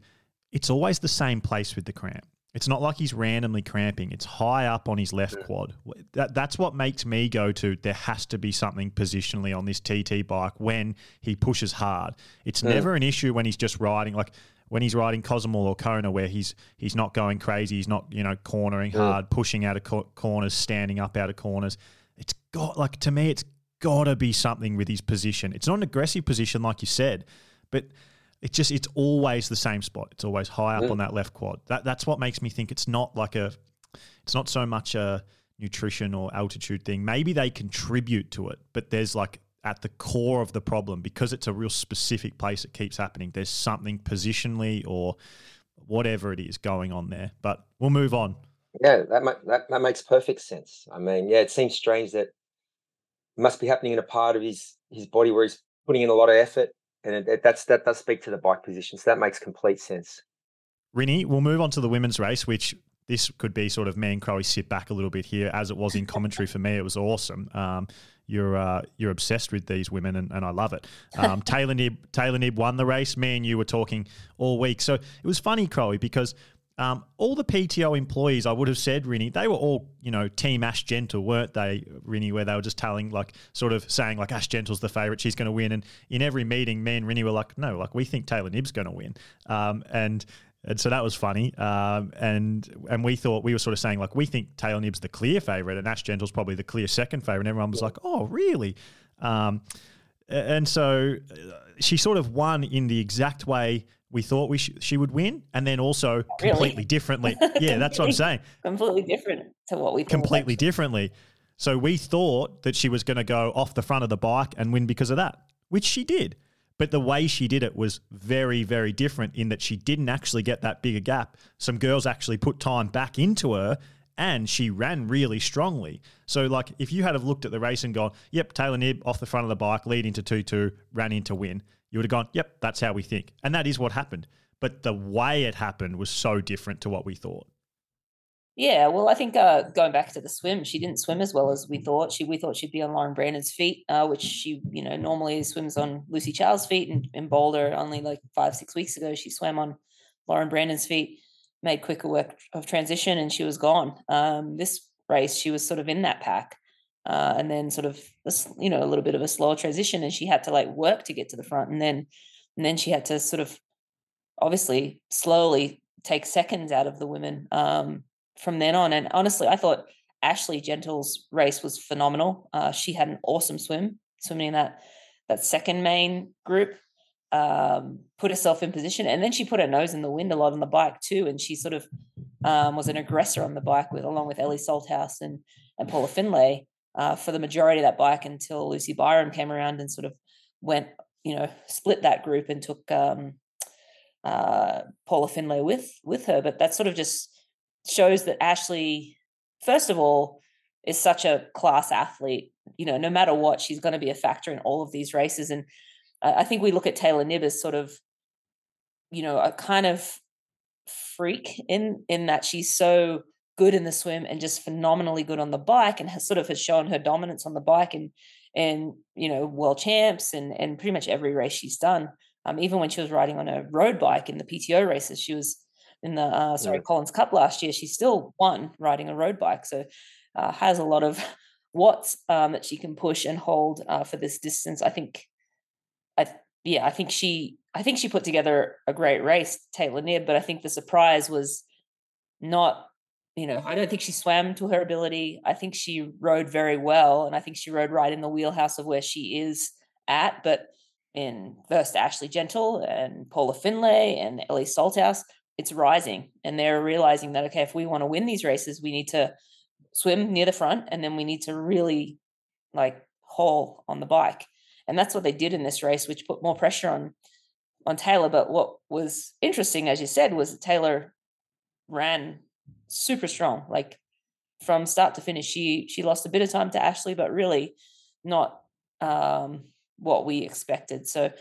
It's always the same place with the cramp. It's not like he's randomly cramping. It's high up on his left yeah. quad. That, that's what makes me go to there has to be something positionally on this TT bike when he pushes hard. It's yeah. never an issue when he's just riding like when he's riding Cozumel or Kona where he's he's not going crazy, he's not, you know, cornering yeah. hard, pushing out of co- corners, standing up out of corners. It's got like to me it's got to be something with his position. It's not an aggressive position like you said, but it's just it's always the same spot. It's always high up mm. on that left quad. That that's what makes me think it's not like a it's not so much a nutrition or altitude thing. Maybe they contribute to it, but there's like at the core of the problem because it's a real specific place it keeps happening. There's something positionally or whatever it is going on there. But we'll move on.
Yeah, that that that makes perfect sense. I mean, yeah, it seems strange that it must be happening in a part of his his body where he's putting in a lot of effort and it, it, that's that does speak to the bike position. So that makes complete sense.
Rinny, we'll move on to the women's race, which this could be sort of me and Crowie sit back a little bit here, as it was in commentary for me. It was awesome. Um, you're uh, you're obsessed with these women, and, and I love it. Um, Taylor Knibb Taylor Knibb won the race. Me and you were talking all week, so it was funny, Crowe, because um, all the PTO employees, I would have said, Rinny, they were all, you know, Team Ash Gentle, weren't they, Rinny, where they were just telling, like, sort of saying, like, Ash Gentle's the favourite, she's going to win. And in every meeting, me and Rinny were like, no, like, we think Taylor Knibb's going to win. Um, and and so that was funny. Um, and and we thought we were sort of saying like we think Taylor Knibb's the clear favourite and Ash Gentle's probably the clear second favourite. And everyone was like, oh, really? Um, and so uh, she sort of won in the exact way we thought we sh- she would win, and then also completely really? differently. Yeah, that's what I'm saying.
Completely different to what we thought.
completely differently. So we thought that she was going to go off the front of the bike and win because of that, which she did. But the way she did it was very, very different in that she didn't actually get that bigger gap. Some girls actually put time back into her and she ran really strongly. So, like, if you had have looked at the race and gone, yep, Taylor Knibb off the front of the bike, lead into 2 2, ran into win, you would have gone, yep, that's how we think. And that is what happened. But the way it happened was so different to what we thought.
Yeah, well, I think uh, going back to the swim, she didn't swim as well as we thought. She we thought she'd be on Lauren Brandon's feet, uh, which she you know normally swims on Lucy Charles' feet. And in Boulder, only like five six weeks ago, she swam on Lauren Brandon's feet, made quicker work of transition, and she was gone. Um, this race, she was sort of in that pack, uh, and then sort of you know a little bit of a slower transition, and she had to like work to get to the front, and then and then she had to sort of obviously slowly take seconds out of the women um, from then on. And honestly, I thought Ashleigh Gentle's race was phenomenal. Uh, she had an awesome swim, swimming in that that second main group. Um, put herself in position, and then she put her nose in the wind a lot on the bike too. And she sort of um, was an aggressor on the bike with, along with Ellie Salthouse and and Paula Findlay uh, for the majority of that bike until Lucy Byram came around and sort of went, you know, split that group and took um, uh, Paula Findlay with with her. But that sort of just shows that Ashley, first of all, is such a class athlete. You know, no matter what, she's going to be a factor in all of these races. And I think we look at Taylor Knibb as sort of, you know, a kind of freak in in that she's so good in the swim and just phenomenally good on the bike and has sort of has shown her dominance on the bike and and you know world champs and and pretty much every race she's done. Um, even when she was riding on a road bike in the PTO races she was in the uh, sorry. Collins Cup last year she still won riding a road bike. So uh, has a lot of watts um, that she can push and hold uh, for this distance. I think I yeah I think she I think she put together a great race Taylor Knibb but I think the surprise was not you know, I don't think she swam to her ability. I think she rode very well, and I think she rode right in the wheelhouse of where she is at. But in first Ashleigh Gentle and Paula Findlay and Ellie Salthouse, it's rising, and they're realizing that okay, if we want to win these races, we need to swim near the front, and then we need to really like haul on the bike, and that's what they did in this race, which put more pressure on on Taylor. But what was interesting, as you said, was that Taylor ran super strong. Like from start to finish, she she lost a bit of time to Ashley, but really not um, what we expected. So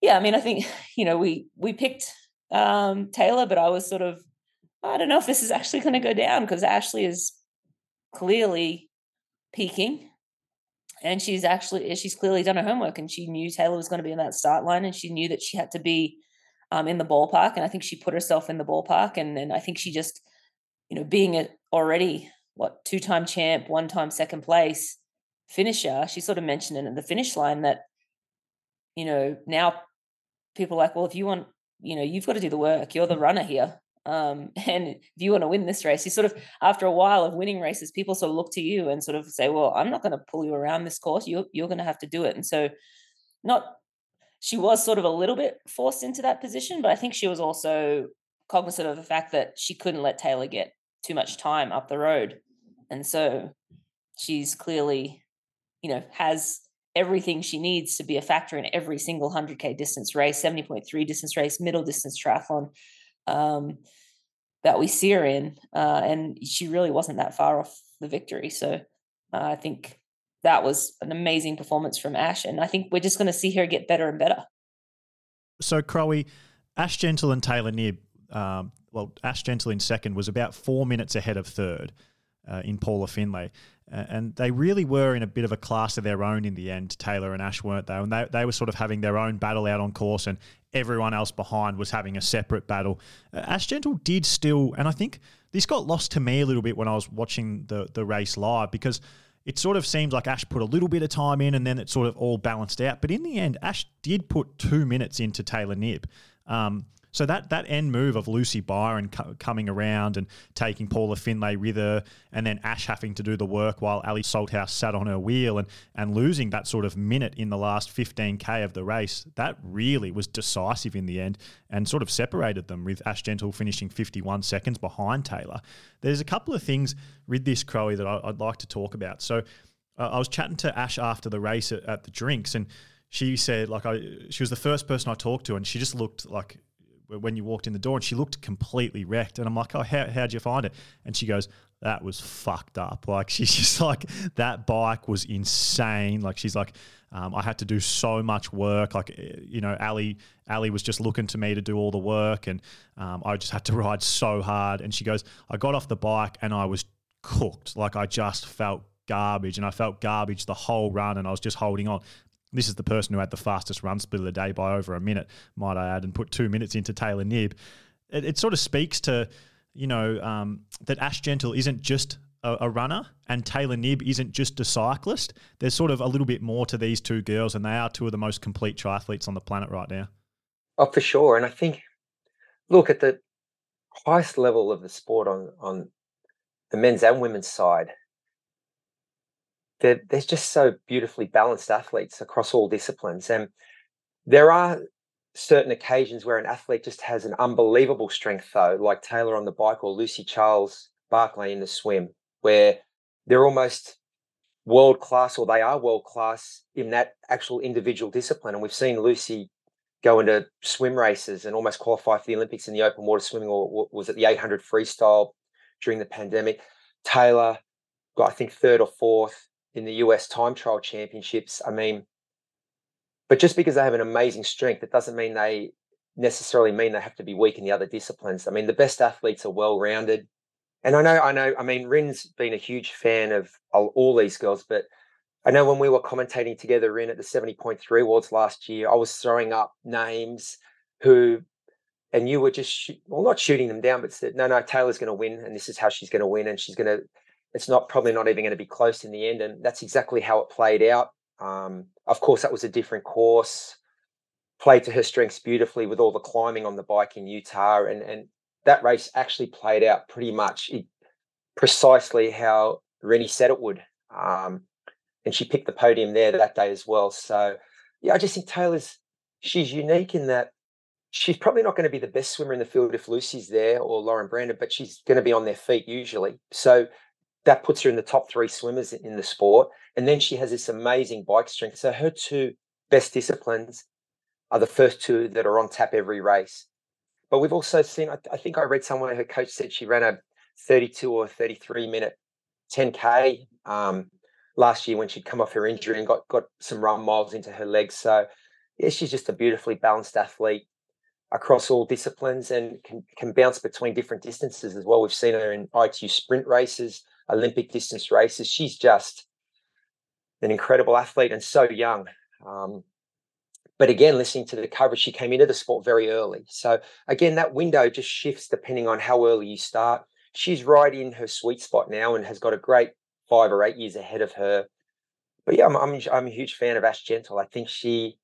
yeah, I mean, I think you know we we picked um, Taylor, but I was sort of I don't know if this is actually going to go down because Ashley is clearly peaking and she's actually she's clearly done her homework and she knew Taylor was going to be in that start line and she knew that she had to be um, in the ballpark and I think she put herself in the ballpark and then I think she just you know, being a already what two time champ, one time second place finisher, she sort of mentioned it at the finish line that, you know, now people are like, well, if you want, you know, you've got to do the work. You're the runner here. Um, and if you want to win this race, you sort of, after a while of winning races, people sort of look to you and sort of say, well, I'm not going to pull you around this course. You're, you're going to have to do it. And so, not, she was sort of a little bit forced into that position, but I think she was also cognizant of the fact that she couldn't let Taylor get too much time up the road. And so she's clearly, you know, has everything she needs to be a factor in every single 100K distance race, 70.3 distance race, middle distance triathlon um, that we see her in. Uh, and she really wasn't that far off the victory. So uh, I think that was an amazing performance from Ash. And I think we're just going to see her get better and better.
So, Crowe, Ash Gentle and Taylor Knibb, um, well, Ash Gentle in second was about four minutes ahead of third uh, in Paula Findlay. and they really were in a bit of a class of their own in the end. Taylor and Ash weren't they? And they they were sort of having their own battle out on course, and everyone else behind was having a separate battle. Uh, Ash Gentle did still, and I think this got lost to me a little bit when I was watching the the race live because it sort of seems like Ash put a little bit of time in and then it sort of all balanced out. But in the end, Ash did put two minutes into Taylor Knibb. Um, so that that end move of Lucy Byram co- coming around and taking Paula Findlay with her, and then Ash having to do the work while Ali Salthouse sat on her wheel and and losing that sort of minute in the last 15k of the race, that really was decisive in the end and sort of separated them with Ash Gentle finishing 51 seconds behind Taylor. There's a couple of things with this Crowie that I, would like to talk about. So uh, I was chatting to Ash after the race at, at the drinks and she said like I she was the first person I talked to and she just looked like when you walked in the door, and she looked completely wrecked. And I'm like, oh, how, how'd you find it? And she goes, that was fucked up. Like she's just like that bike was insane. Like she's like, um, I had to do so much work. Like eh, you know, Ali Ali was just looking to me to do all the work, and um, I just had to ride so hard. And she goes, I got off the bike and I was cooked. Like I just felt garbage, and I felt garbage the whole run, and I was just holding on. This is the person who had the fastest run split of the day by over a minute, might I add, and put two minutes into Taylor Knibb. It, it sort of speaks to, you know, um, that Ash Gentle isn't just a, a, runner and Taylor Knibb isn't just a cyclist. There's sort of a little bit more to these two girls, and they are two of the most complete triathletes on the planet right now.
Oh, for sure. And I think, look at the highest level of the sport on on the men's and women's side they're, they're just so beautifully balanced athletes across all disciplines. And there are certain occasions where an athlete just has an unbelievable strength, though, like Taylor on the bike or Lucy Charles Barclay in the swim, where they're almost world class or they are world class in that actual individual discipline. And we've seen Lucy go into swim races and almost qualify for the Olympics in the open water swimming, or was it the 800 freestyle during the pandemic? Taylor got, I think, third or fourth in the US time trial championships. I mean, but just because they have an amazing strength, it doesn't mean they necessarily mean they have to be weak in the other disciplines. I mean, the best athletes are well rounded. And I know, I know, I mean, Rin's been a huge fan of all these girls, but I know when we were commentating together, Rin, at the 70.3 awards last year, I was throwing up names who, and you were just, shoot, well, not shooting them down, but said, no, no, Taylor's going to win, and this is how she's going to win, and she's going to it's not probably not even going to be close in the end. And that's exactly how it played out. Um, of course, that was a different course. Played to her strengths beautifully with all the climbing on the bike in Utah, and and that race actually played out pretty much precisely how Rinny said it would. Um, and she picked the podium there that day as well. So yeah, I just think Taylor's she's unique in that she's probably not going to be the best swimmer in the field if Lucy's there or Lauren Brandon, but she's going to be on their feet usually. So that puts her in the top three swimmers in the sport. And then she has this amazing bike strength. So her two best disciplines are the first two that are on tap every race. But we've also seen, I, I think I read somewhere her coach said she ran a 32 or 33 minute 10K um, last year when she'd come off her injury and got, got some run miles into her legs. So, yeah, she's just a beautifully balanced athlete across all disciplines and can, can bounce between different distances as well. We've seen her in ITU sprint races Olympic distance races. She's just an incredible athlete and so young. Um, but again, listening to the coverage, she came into the sport very early. So again, that window just shifts depending on how early you start. She's right in her sweet spot now and has got a great five or eight years ahead of her. But yeah, I'm, I'm, I'm a huge fan of Ash Gentle. I think she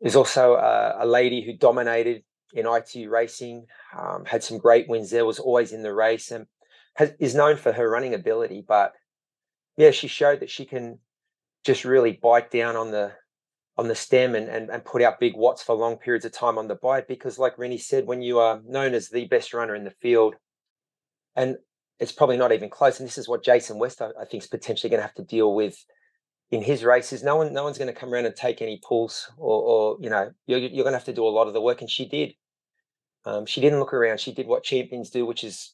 is also a, a lady who dominated in ITU racing, um, had some great wins there, was always in the race. And has, is known for her running ability, but yeah, she showed that she can just really bite down on the on the stem and, and, and put out big watts for long periods of time on the bike because like Rinny said, when you are known as the best runner in the field, and it's probably not even close, and this is what Jason West I, I think is potentially going to have to deal with in his races. No one no one's going to come around and take any pulls or, or you know you're, you're going to have to do a lot of the work, and she did. Um, she didn't look around. She did what champions do, which is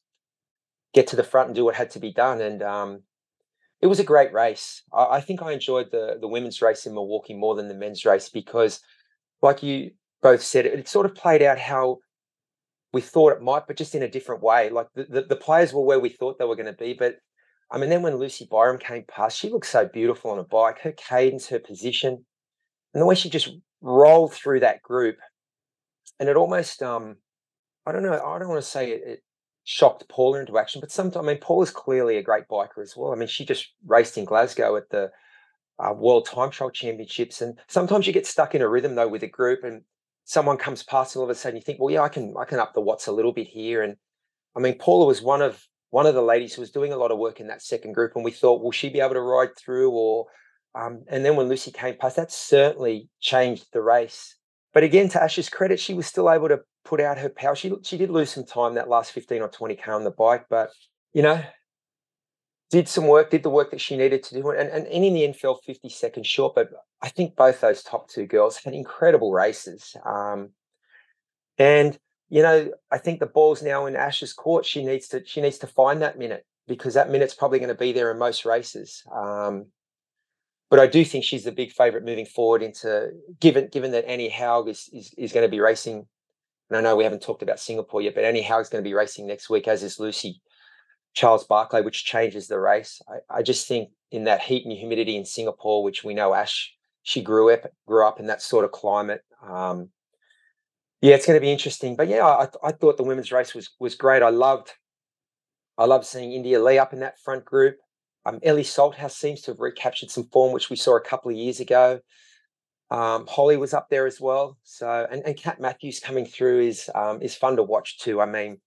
get to the front and do what had to be done. And um, it was a great race. I, I, think I enjoyed the the women's race in Milwaukee more than the men's race because, like you both said, it, it sort of played out how we thought it might, but just in a different way. Like the, the, the players were where we thought they were going to be, but I mean, then when Lucy Byram came past, she looked so beautiful on a bike. Her cadence, her position, and the way she just rolled through that group, and it almost, um, I don't know, I don't want to say it, it shocked Paula into action, but sometimes, I mean, Paula's clearly a great biker as well. I mean, she just raced in Glasgow at the uh, World Time Trial Championships, and sometimes you get stuck in a rhythm though with a group, and someone comes past, and all of a sudden you think, well, yeah, I can, I can up the watts a little bit here, and I mean, Paula was one of one of the ladies who was doing a lot of work in that second group, and we thought, will she be able to ride through? Or um, and then when Lucy came past, that certainly changed the race. But again, to Ash's credit, she was still able to put out her power. She she did lose some time that last fifteen or twenty k on the bike, but you know, did some work, did the work that she needed to do, and and, and in the end fell fifty seconds short. But I think both those top two girls had incredible races, um, and you know, I think the ball's now in Ash's court. She needs to she needs to find that minute because that minute's probably going to be there in most races. Um, but I do think she's the big favourite moving forward into given given that Annie Haug is, is is going to be racing. And I know we haven't talked about Singapore yet, but Annie Haug's going to be racing next week, as is Lucy Charles Barclay, which changes the race. I, I just think in that heat and humidity in Singapore, which we know Ash she grew up grew up in that sort of climate. Um, yeah, it's going to be interesting. But yeah, I, I thought the women's race was was great. I loved I loved seeing India Lee up in that front group. Um, Ellie Salthouse seems to have recaptured some form, which we saw a couple of years ago. Um, Holly was up there as well. So and, and Kat Matthews coming through is um, is fun to watch too. I mean,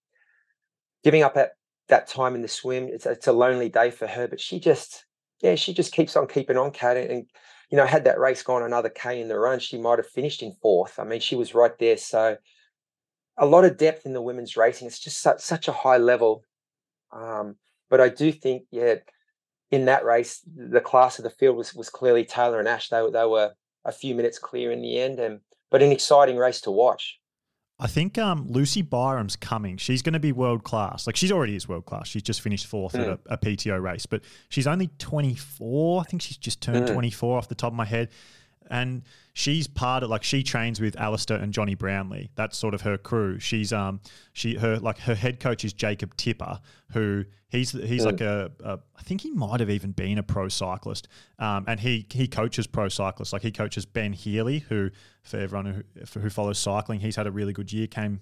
giving up at that time in the swim, it's, it's a lonely day for her, but she just yeah, she just keeps on keeping on, Kat, and you know, had that race gone another K in the run, she might have finished in fourth. I mean, she was right there. So a lot of depth in the women's racing. It's just such, such a high level. Um, but I do think, yeah, in that race, the class of the field was was clearly Taylor and Ash. They, they were a few minutes clear in the end, and but an exciting race to watch.
I think um, Lucy Byram's coming. She's going to be world class. Like she's already is world class. She's just finished fourth mm. at a, a, PTO race, but she's only 24. I think she's just turned mm. 24 off the top of my head and she's part of like she trains with Alistair and Johnny Brownlee. That's sort of her crew. She's um she her like her head coach is Jacob Tipper, who he's he's like a, a I think he might have even been a pro cyclist. Um, and he he coaches pro cyclists. Like he coaches Ben Healy, who for everyone who, who follows cycling, he's had a really good year. Came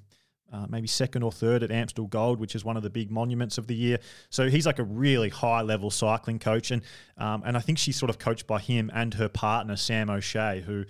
uh, maybe second or third at Amstel Gold, which is one of the big monuments of the year. So he's like a really high level cycling coach, and um, and I think she's sort of coached by him and her partner Sam O'Shea, who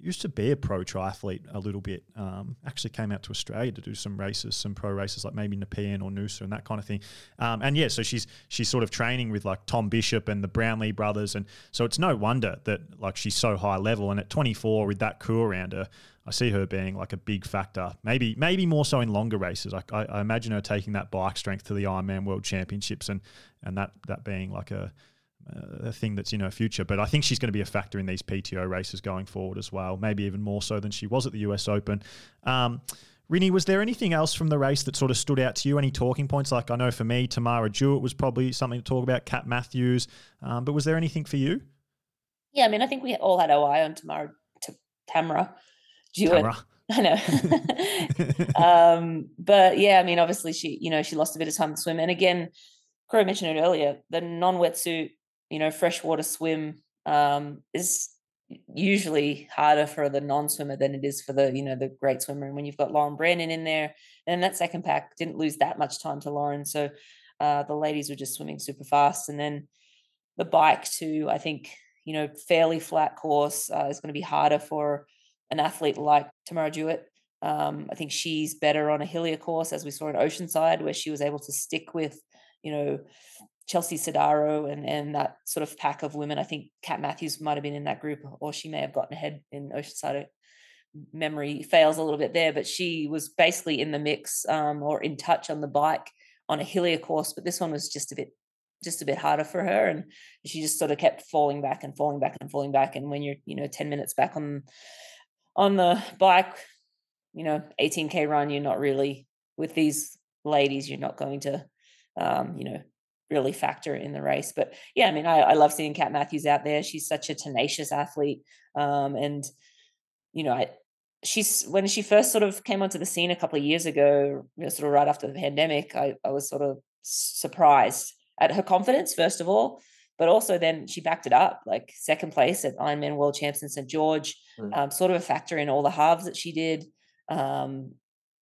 used to be a pro triathlete a little bit. Um, actually came out to Australia to do some races, some pro races like maybe Nepean or Noosa and that kind of thing. Um, and yeah, so she's she's sort of training with like Tom Bishop and the Brownlee brothers, and so it's no wonder that like she's so high level. And at 24 with that crew around her, I see her being like a big factor. Maybe maybe more so in longer races. Like I, I imagine her taking that bike strength to the Ironman World Championships and and that that being like a a thing that's in her future. But I think she's going to be a factor in these PTO races going forward as well. Maybe even more so than she was at the US Open. Um, Rinny, was there anything else from the race that sort of stood out to you? Any talking points? Like I know for me, Tamara Jewett was probably something to talk about. Kat Matthews, um, but was there anything for you?
Yeah, I mean, I think we all had our eye on Tamara. T- Tamara Jewett. Tamara. I know. um, but yeah, I mean, obviously she, you know, she lost a bit of time to swim. And again, Crow mentioned it earlier, the non-wetsuit, you know, freshwater swim um, is usually harder for the non-swimmer than it is for the, you know, the great swimmer. And when you've got Lauren Brandon in there, and that second pack didn't lose that much time to Lauren. So uh, the ladies were just swimming super fast. And then the bike too, I think, you know, fairly flat course uh, is going to be harder for an athlete like Tamara Jewett. Um, I think she's better on a hillier course, as we saw in Oceanside, where she was able to stick with, you know, Chelsea Sodaro and and that sort of pack of women. I think Kat Matthews might have been in that group, or she may have gotten ahead in Oceanside. Memory fails a little bit there, but she was basically in the mix um, or in touch on the bike on a hillier course. But this one was just a bit just a bit harder for her, and she just sort of kept falling back and falling back and falling back. And when you're you know ten minutes back on on the bike, you know, 18k run, you're not really with these ladies, you're not going to, um, you know, really factor in the race. But yeah, I mean, I, I love seeing Kat Matthews out there. She's such a tenacious athlete, um, and you know, I, she's when she first sort of came onto the scene a couple of years ago, you know, sort of right after the pandemic, I, I was sort of surprised at her confidence first of all, but also then she backed it up, like second place at Ironman World Champs in St George, mm. um, sort of a factor in all the halves that she did. Um,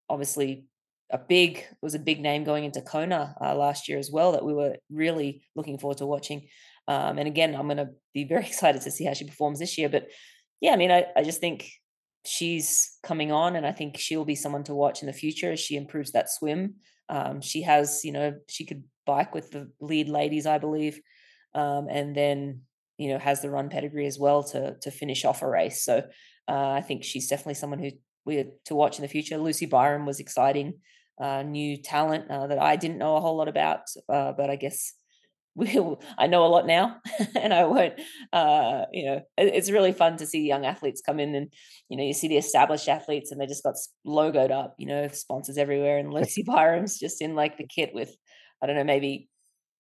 obviously, a big was a big name going into Kona uh, last year as well that we were really looking forward to watching. Um, and again, I'm going to be very excited to see how she performs this year. But yeah, I mean, I, I just think she's coming on, and I think she'll be someone to watch in the future as she improves that swim. Um, she has, you know, she could bike with the lead ladies, I believe, um, and then you know has the run pedigree as well to to finish off a race. So uh, I think she's definitely someone who we're to watch in the future. Lucy Byram was exciting, uh, new talent uh, that I didn't know a whole lot about, uh, but I guess will I know a lot now, and I won't. Uh, you know, it's really fun to see young athletes come in, and you know, you see the established athletes, and they just got logoed up. You know, sponsors everywhere, and Lucy Byram's just in like the kit with, I don't know, maybe.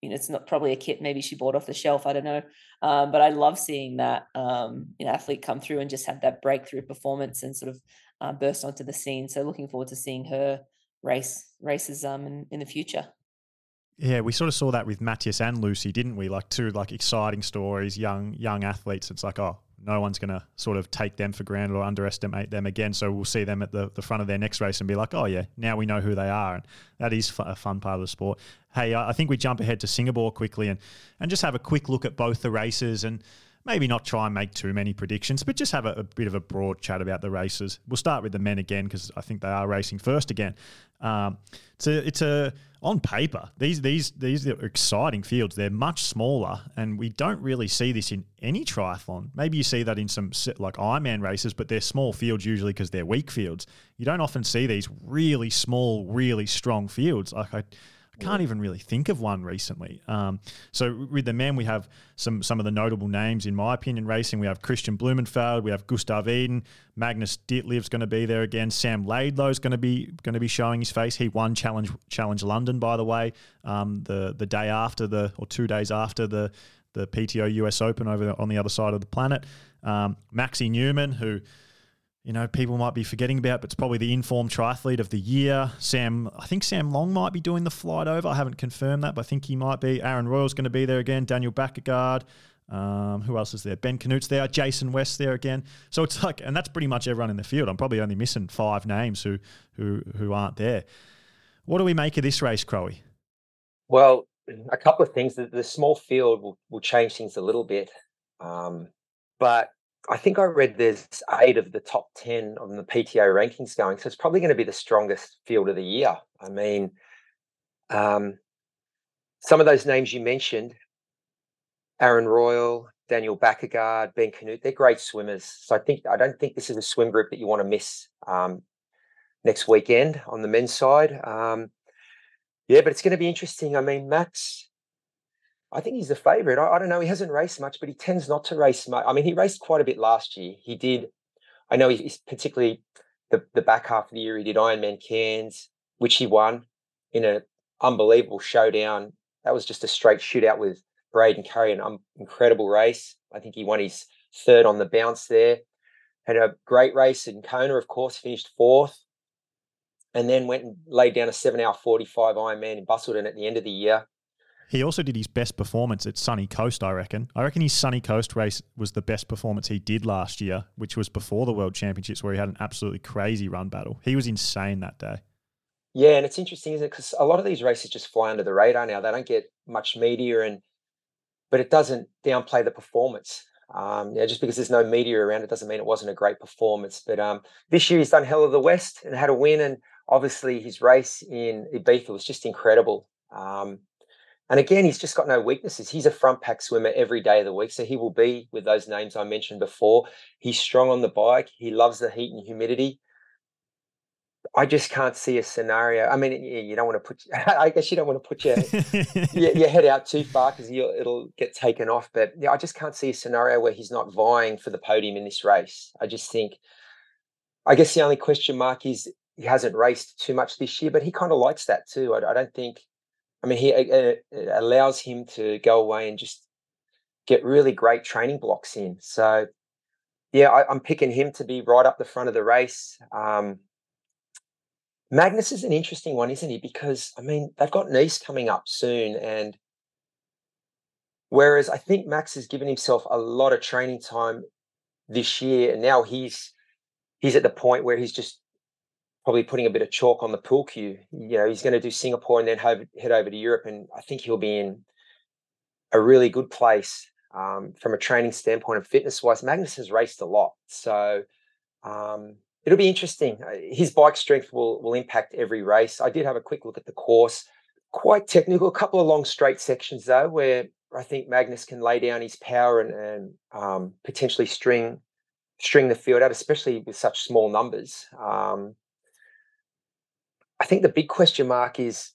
You know, it's not probably a kit. Maybe she bought off the shelf. I don't know, um, but I love seeing that um, you know athlete come through and just have that breakthrough performance and sort of uh, burst onto the scene. So looking forward to seeing her race races um in, in the future.
Yeah, we sort of saw that with Matthias and Lucy, didn't we? Like two like exciting stories, young young athletes. It's like, oh, no one's going to sort of take them for granted or underestimate them again. So we'll see them at the, the front of their next race and be like, oh, yeah, now we know who they are. And that is a fun part of the sport. Hey, I think we jump ahead to Singapore quickly and, and just have a quick look at both the races and maybe not try and make too many predictions, but just have a, a bit of a broad chat about the races. We'll start with the men again because I think they are racing first again. Um, it's a, it's a on paper these these these are exciting fields. They're much smaller, and we don't really see this in any triathlon. Maybe you see that in some like Ironman races, but they're small fields usually because they're weak fields. You don't often see these really small, really strong fields. Like I I can't even really think of one recently. Um, so with the men, we have some some of the notable names in my opinion racing. We have Kristian Blummenfelt, we have Gustav Iden, Magnus Ditlev's going to be there again. Sam Laidlow's going to be going to be showing his face. He won challenge challenge London by the way. Um, the the day after the or two days after the the PTO US Open over on the other side of the planet. Um, Maxi Neumann who you know, people might be forgetting about, but it's probably the informed triathlete of the year. Sam, I think Sam Long might be doing the flight over. I haven't confirmed that, but I think he might be. Aaron Royle's going to be there again. Daniel Bækkegård. Um, who else is there? Ben Kanute's there. Jason West there again. So it's like, and that's pretty much everyone in the field. I'm probably only missing five names who who who aren't there. What do we make of this race, Crowie?
Well, a couple of things. The, the small field will, will change things a little bit, um, but I think I read there's eight of the top 10 on the PTO rankings going. So it's probably going to be the strongest field of the year. I mean, um, some of those names you mentioned, Aaron Royle, Daniel Bækkegård, Ben Kanute, they're great swimmers. So I think I don't think this is a swim group that you want to miss um, next weekend on the men's side. Um, yeah, but it's going to be interesting. I mean, Max I think he's the favourite. I, I, don't know. He hasn't raced much, but he tends not to race much. I mean, he raced quite a bit last year. He did. I know he's particularly the, the back half of the year. He did Ironman Cairns, which he won in an unbelievable showdown. That was just a straight shootout with Braden Currie, an um, incredible race. I think he won his third on the bounce there. Had a great race in Kona, of course, finished fourth. And then went and laid down a seven hour 45 Ironman in Busselton at the end of the year
he also did his best performance at Sunny Coast, I reckon. I reckon his Sunny Coast race was the best performance he did last year, which was before the World Championships, where he had an absolutely crazy run battle. He was insane that day.
Yeah, and it's interesting, isn't it? Because a lot of these races just fly under the radar now. They don't get much media, and but it doesn't downplay the performance. Um, yeah, just because there's no media around, it doesn't mean it wasn't a great performance. But um, this year he's done Hell of the West and had a win, and obviously his race in Ibiza was just incredible. Um, and again, he's just got no weaknesses. He's a front pack swimmer every day of the week. So he will be with those names I mentioned before. He's strong on the bike. He loves the heat and humidity. I just can't see a scenario. I mean, you don't want to put, I guess you don't want to put your, your, your, head out too far because it'll get taken off. But yeah, I just can't see a scenario where he's not vying for the podium in this race. I just think, I guess the only question mark is he hasn't raced too much this year, but he kind of likes that too. I, I don't think I mean, he allows him to go away and just get really great training blocks in. So, yeah, I, am picking him to be right up the front of the race. Um, Magnus is an interesting one, isn't he? Because I mean, they've got Nice coming up soon, and Whereas I think Max has given himself a lot of training time this year, and now he's he's at the point where he's just probably putting a bit of chalk on the pool cue. You know, he's going to do Singapore and then head over to Europe, and I think he'll be in a really good place um, from a training standpoint and fitness wise. Magnus has raced a lot, so um, it'll be interesting. Uh, his bike strength will will impact every race. I did have a quick look at the course, quite technical. A couple of long straight sections though, where I think Magnus can lay down his power and, and um, potentially string string the field out, especially with such small numbers. Um, I think the big question mark is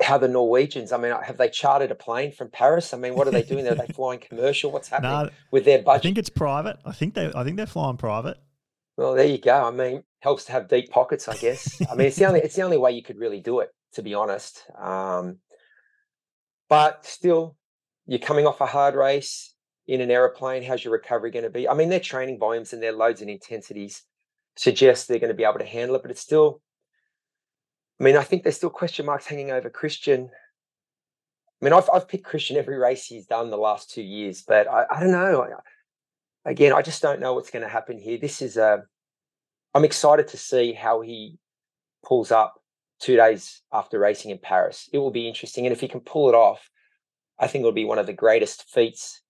how the Norwegians. I mean, uh, have they chartered a plane from Paris? I mean, what are they doing? are they flying commercial? What's happening no, with their budget?
I think it's private. I think they. I think they're flying private.
Well, there you go. I mean, helps to have deep pockets, I guess. I mean, it's the only it's the only way you could really do it, to be honest. Um, but still, you're coming off a hard race in an aeroplane. How's your recovery going to be? I mean, their training volumes and their loads and intensities suggest they're going to be able to handle it, but it's still I mean, I think there's still question marks hanging over Kristian. I mean, I've, I've picked Kristian every race he's done the last two years, but I, I don't know. Again, I just don't know what's going to happen here. This is a, I'm excited to see how he pulls up two days after racing in Paris. It will be interesting. And if he can pull it off, I think it'll be one of the greatest feats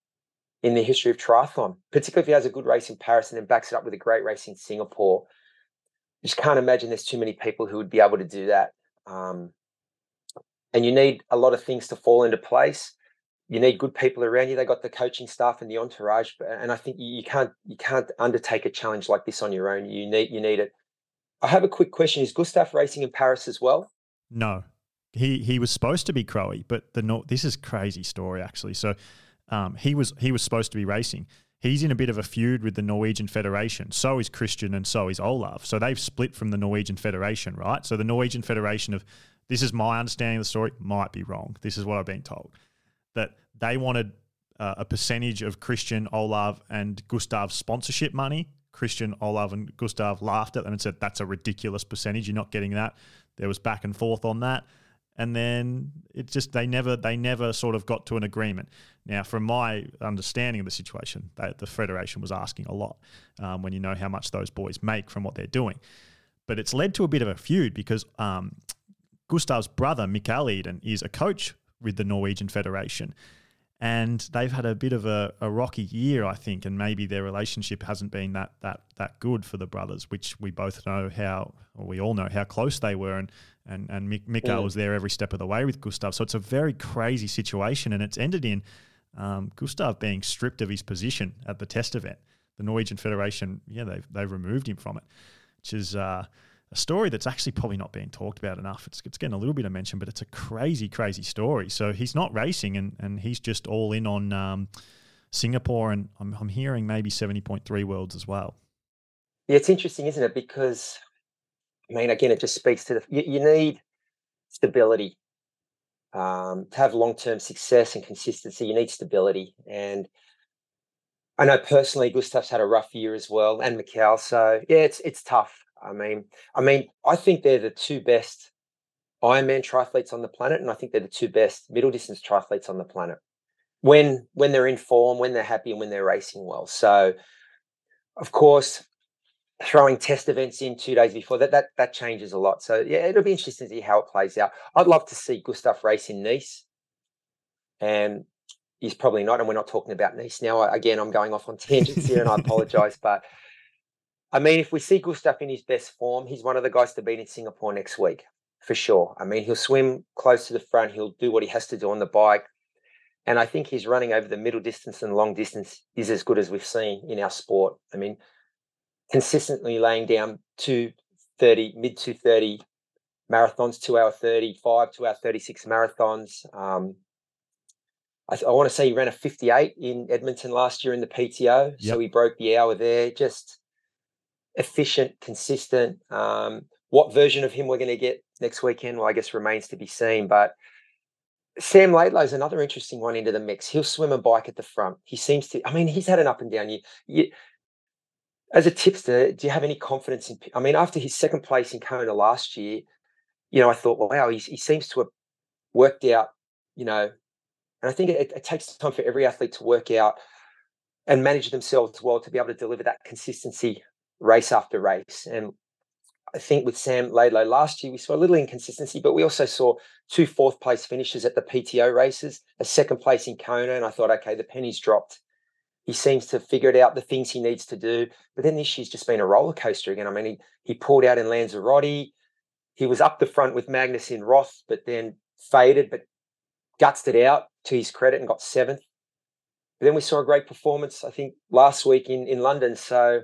in the history of triathlon, particularly if he has a good race in Paris and then backs it up with a great race in Singapore just can't imagine there's too many people who would be able to do that. Um, and you need a lot of things to fall into place. You need good people around you. They got the coaching staff and the entourage, and I think you, can't you can't undertake a challenge like this on your own. You need you need it. I have a quick question: Is Gustav racing in Paris as well?
No, he he was supposed to be Crowie, but the this is crazy story actually. So um, he was he was supposed to be racing he's in a bit of a feud with the Norwegian Federation. So is Kristian and so is Olav. So they've split from the Norwegian Federation, right? So the Norwegian Federation of this is my understanding of the story, might be wrong. This is what I've been told. That they wanted uh, a percentage of Kristian, Olav, and Gustav's sponsorship money. Kristian, Olav, and Gustav laughed at them and said, That's a ridiculous percentage. You're not getting that. There was back and forth on that and then it just they never they never sort of got to an agreement. Now, from my understanding of the situation, they, the federation was asking a lot um, when you know how much those boys make from what they're doing. But it's led to a bit of a feud because um, Gustav's brother Mikael Iden is a coach with the Norwegian Federation, and they've had a bit of a, a, rocky year, I think, and maybe their relationship hasn't been that that that good for the brothers, which we both know how, or we all know how close they were, and and and Mick, Mikael was there every step of the way with Gustav. So it's a very crazy situation, and it's ended in um, Gustav being stripped of his position at the test event. The Norwegian Federation, yeah, they've they've removed him from it, which is. Uh, a story that's actually probably not being talked about enough. It's, it's getting a little bit of mention, but it's a crazy, crazy story. So he's not racing and, and he's just all in on um, Singapore and I'm, I'm hearing maybe 70.3 worlds as well.
Yeah, it's interesting, isn't it? Because, I mean, again, it just speaks to the, you, you need stability. Um, to have long term success and consistency, you need stability. And I know personally, Gustav's had a rough year as well, and Mikael. So yeah, it's it's tough. I mean, I mean, I think they're the two best Ironman triathletes on the planet, and I think they're the two best middle distance triathletes on the planet. When when they're in form, when they're happy, and when they're racing well. So, of course, throwing test events in two days before that that that changes a lot. So yeah, it'll be interesting to see how it plays out. I'd love to see Gustav race in Nice, and he's probably not. And we're not talking about Nice now. Again, I'm going off on tangents here, and I apologise, but I mean, if we see Gustav in his best form, he's one of the guys to beat in Singapore next week for sure. I mean, he'll swim close to the front, he'll do what he has to do on the bike. And I think he's running over the middle distance and long distance is as good as we've seen in our sport. I mean, consistently laying down 230, mid 230 marathons, two hour 35, two hour 36 marathons. Um, I, I, want to say he ran a 58 in Edmonton last year in the PTO. Yep. So he broke the hour there. Just efficient, consistent. Um, what version of him we're going to get next weekend, well, I guess remains to be seen. But Sam Laidlow is another interesting one into the mix. He'll swim a bike at the front. He seems to. I mean, he's had an up and down year. You, as a tipster, do you have any confidence in? I mean, after his second place in Kona last year, you know, I thought, well, wow, he, he seems to have worked out, you know, And I think it, it takes time for every athlete to work out and manage themselves well to be able to deliver that consistency race after race. And I think with Sam Laidlow last year, we saw a little inconsistency, but we also saw two fourth place finishes at the PTO races, a second place in Kona. And I thought, okay, the penny's dropped. He seems to have figured out the things he needs to do. But then this year's just been a roller coaster again. I mean, he, he pulled out in Lanzarote. He was up the front with Magnus in Roth, but then faded, but gutsed it out to his credit and got seventh. But then we saw a great performance, I think, last week in, in London. So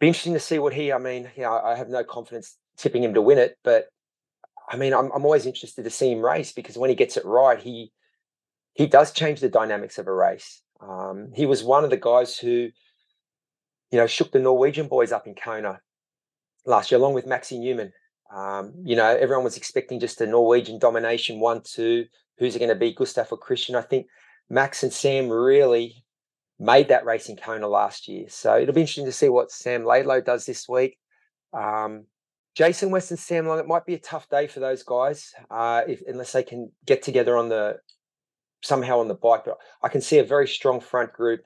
be interesting to see what he. I mean, yeah, I have no confidence tipping him to win it, but I mean, I'm I'm always interested to see him race because when he gets it right, he he does change the dynamics of a race. Um, he was one of the guys who, you know, shook the Norwegian boys up in Kona last year, along with Maxi Neumann. Um, you know, everyone was expecting just a Norwegian domination, one, two. Who's it going to be, Gustav or Kristian? I think Max and Sam really made that race in Kona last year. So it'll be interesting to see what Sam Laidlow does this week. Um, Jason West and Sam Long, it might be a tough day for those guys uh, if, unless they can get together on the somehow on the bike. But I can see a very strong front group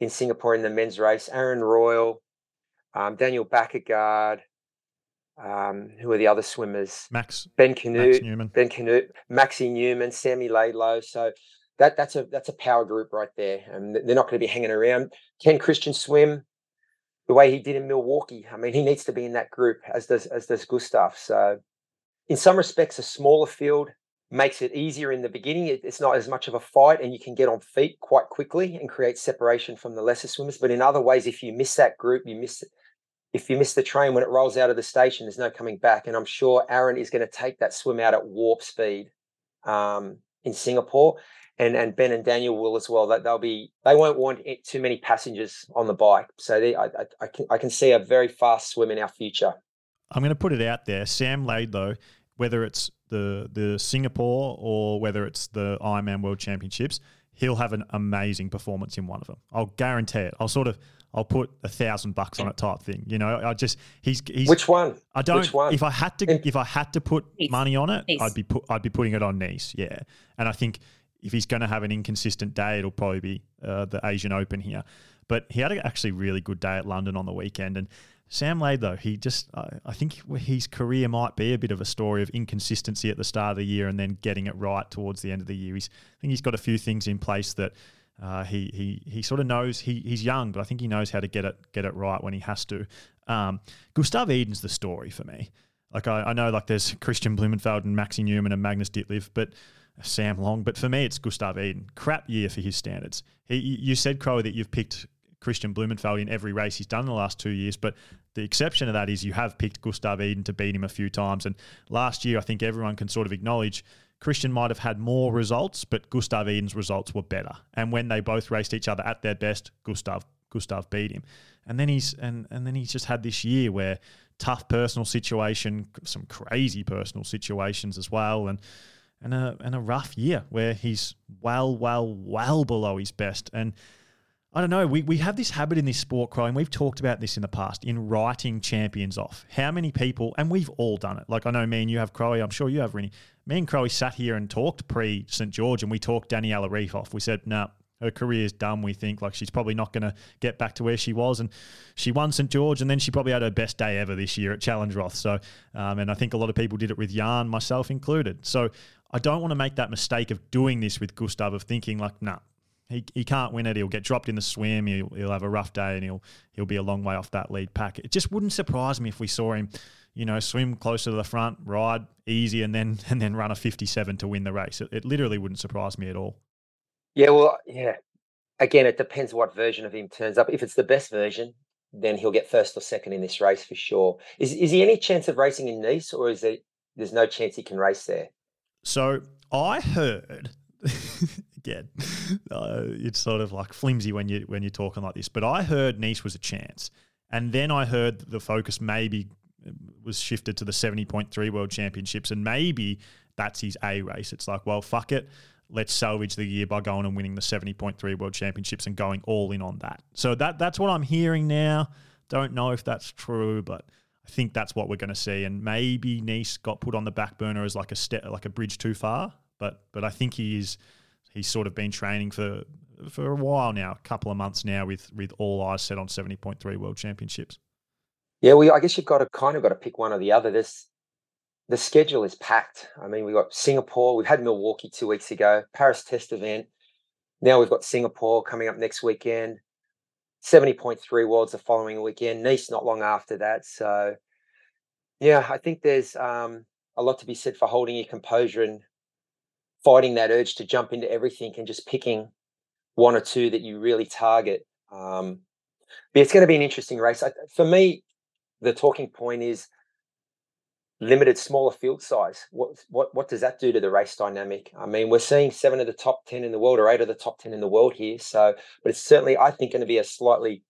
in Singapore in the men's race. Aaron Royle, um, Daniel Bækkegård, um, who are the other swimmers?
Max
Ben Kanute,
Max Neumann.
Ben Kanute, Maxi Neumann, Sammy Laidlow. So that that's a that's a power group right there, and they're not going to be hanging around. Can Kristian swim the way he did in Milwaukee? I mean, he needs to be in that group, as does as does Gustav. So, in some respects, a smaller field makes it easier in the beginning. It, it's not as much of a fight, and you can get on feet quite quickly and create separation from the lesser swimmers. But in other ways, if you miss that group, you miss it. if you miss the train when it rolls out of the station, there's no coming back. And I'm sure Aaron is going to take that swim out at warp speed um, in Singapore and and Ben and Daniel will as well. That they'll be they won't want it, too many passengers on the bike. So they, I, I, I, can I can see a very fast swim in our future.
I'm going to put it out there. Sam Laidlow, whether it's the the Singapore or whether it's the Ironman World Championships, he'll have an amazing performance in one of them. I'll guarantee it. I'll sort of I'll put a thousand bucks on it type thing. You know, I just he's he's
which one?
I don't.
Which one?
If I had to, if I had to put
Nice.
money on it,
Nice.
I'd be put I'd be putting it on Nice. Yeah, and I think if he's going to have an inconsistent day, it'll probably be uh, the Asian Open here. But he had a actually really good day at London on the weekend, and Sam Laidlow, he just I I think his career might be a bit of a story of inconsistency at the start of the year and then getting it right towards the end of the year. He's I think he's got a few things in place that. Uh, he he he sort of knows he he's young, but I think he knows how to get it get it right when he has to. Um, Gustav Iden's the story for me. Like I, I know like there's Kristian Blummenfelt and Maxi Neumann and Magnus Ditlev, but Sam Long. But for me, it's Gustav Iden. Crap year for his standards. He you said Crow that you've picked Kristian Blummenfelt in every race he's done in the last two years, but the exception of that is you have picked Gustav Iden to beat him a few times. And last year, I think everyone can sort of acknowledge Kristian might have had more results, but Gustav Iden's results were better. And when they both raced each other at their best, Gustav Gustav beat him. And then he's and and then he's just had this year where tough personal situation, some crazy personal situations as well, and and a and a rough year where he's well, well, well below his best. And I don't know. We, we have this habit in this sport, Crow, and we've talked about this in the past in writing champions off. How many people, and we've all done it. Like I know me and you have Crowe, I'm sure you have Rinny. Me and Crowe sat here and talked pre St. George and we talked Daniela Ryf off. We said, no, her career's done. We think like she's probably not going to get back to where she was. And she won St. George and then she probably had her best day ever this year at Challenge Roth. So, um, and I think a lot of people did it with Jan, myself included. So I don't want to make that mistake of doing this with Gustav, of thinking like, nah, he, he can't win it. He'll get dropped in the swim. He'll, he'll have a rough day and he'll he'll be a long way off that lead pack. It just wouldn't surprise me if we saw him, you know, swim closer to the front, ride easy, and then and then run a 57 to win the race. It, it literally wouldn't surprise me at all.
Yeah, well, yeah. Again, it depends what version of him turns up. If it's the best version, then he'll get first or second in this race for sure. Is is he any chance of racing in Nice, or is it there's no chance he can race there?
So I heard again, uh, it's sort of like flimsy when you when you're talking like this. But I heard Nice was a chance, and then I heard the focus maybe was shifted to the seventy point three World Championships, and maybe that's his A race. It's like, well, fuck it. Let's salvage the year by going and winning the seventy point three World Championships and going all in on that. So that that's what I'm hearing now. Don't know if that's true, but I think that's what we're going to see. And maybe Nice got put on the back burner as like a step, like a bridge too far. But but I think he is he's sort of been training for for a while now, a couple of months now, with with all eyes set on seventy point three World Championships.
Yeah, well, I guess you've got to kind of got to pick one or the other. This the schedule is packed. I mean, we've got Singapore, we've had Milwaukee two weeks ago, Paris test event. Now we've got Singapore coming up next weekend. 70.3 Worlds the following weekend, Nice not long after that. So, yeah, I think there's um, a lot to be said for holding your composure and fighting that urge to jump into everything and just picking one or two that you really target. Um, but it's going to be an interesting race. I, for me, the talking point is limited smaller field size. What what what does that do to the race dynamic? I mean, we're seeing seven of the top ten in the world or eight of the top ten in the world here. So, but it's certainly I think going to be a slightly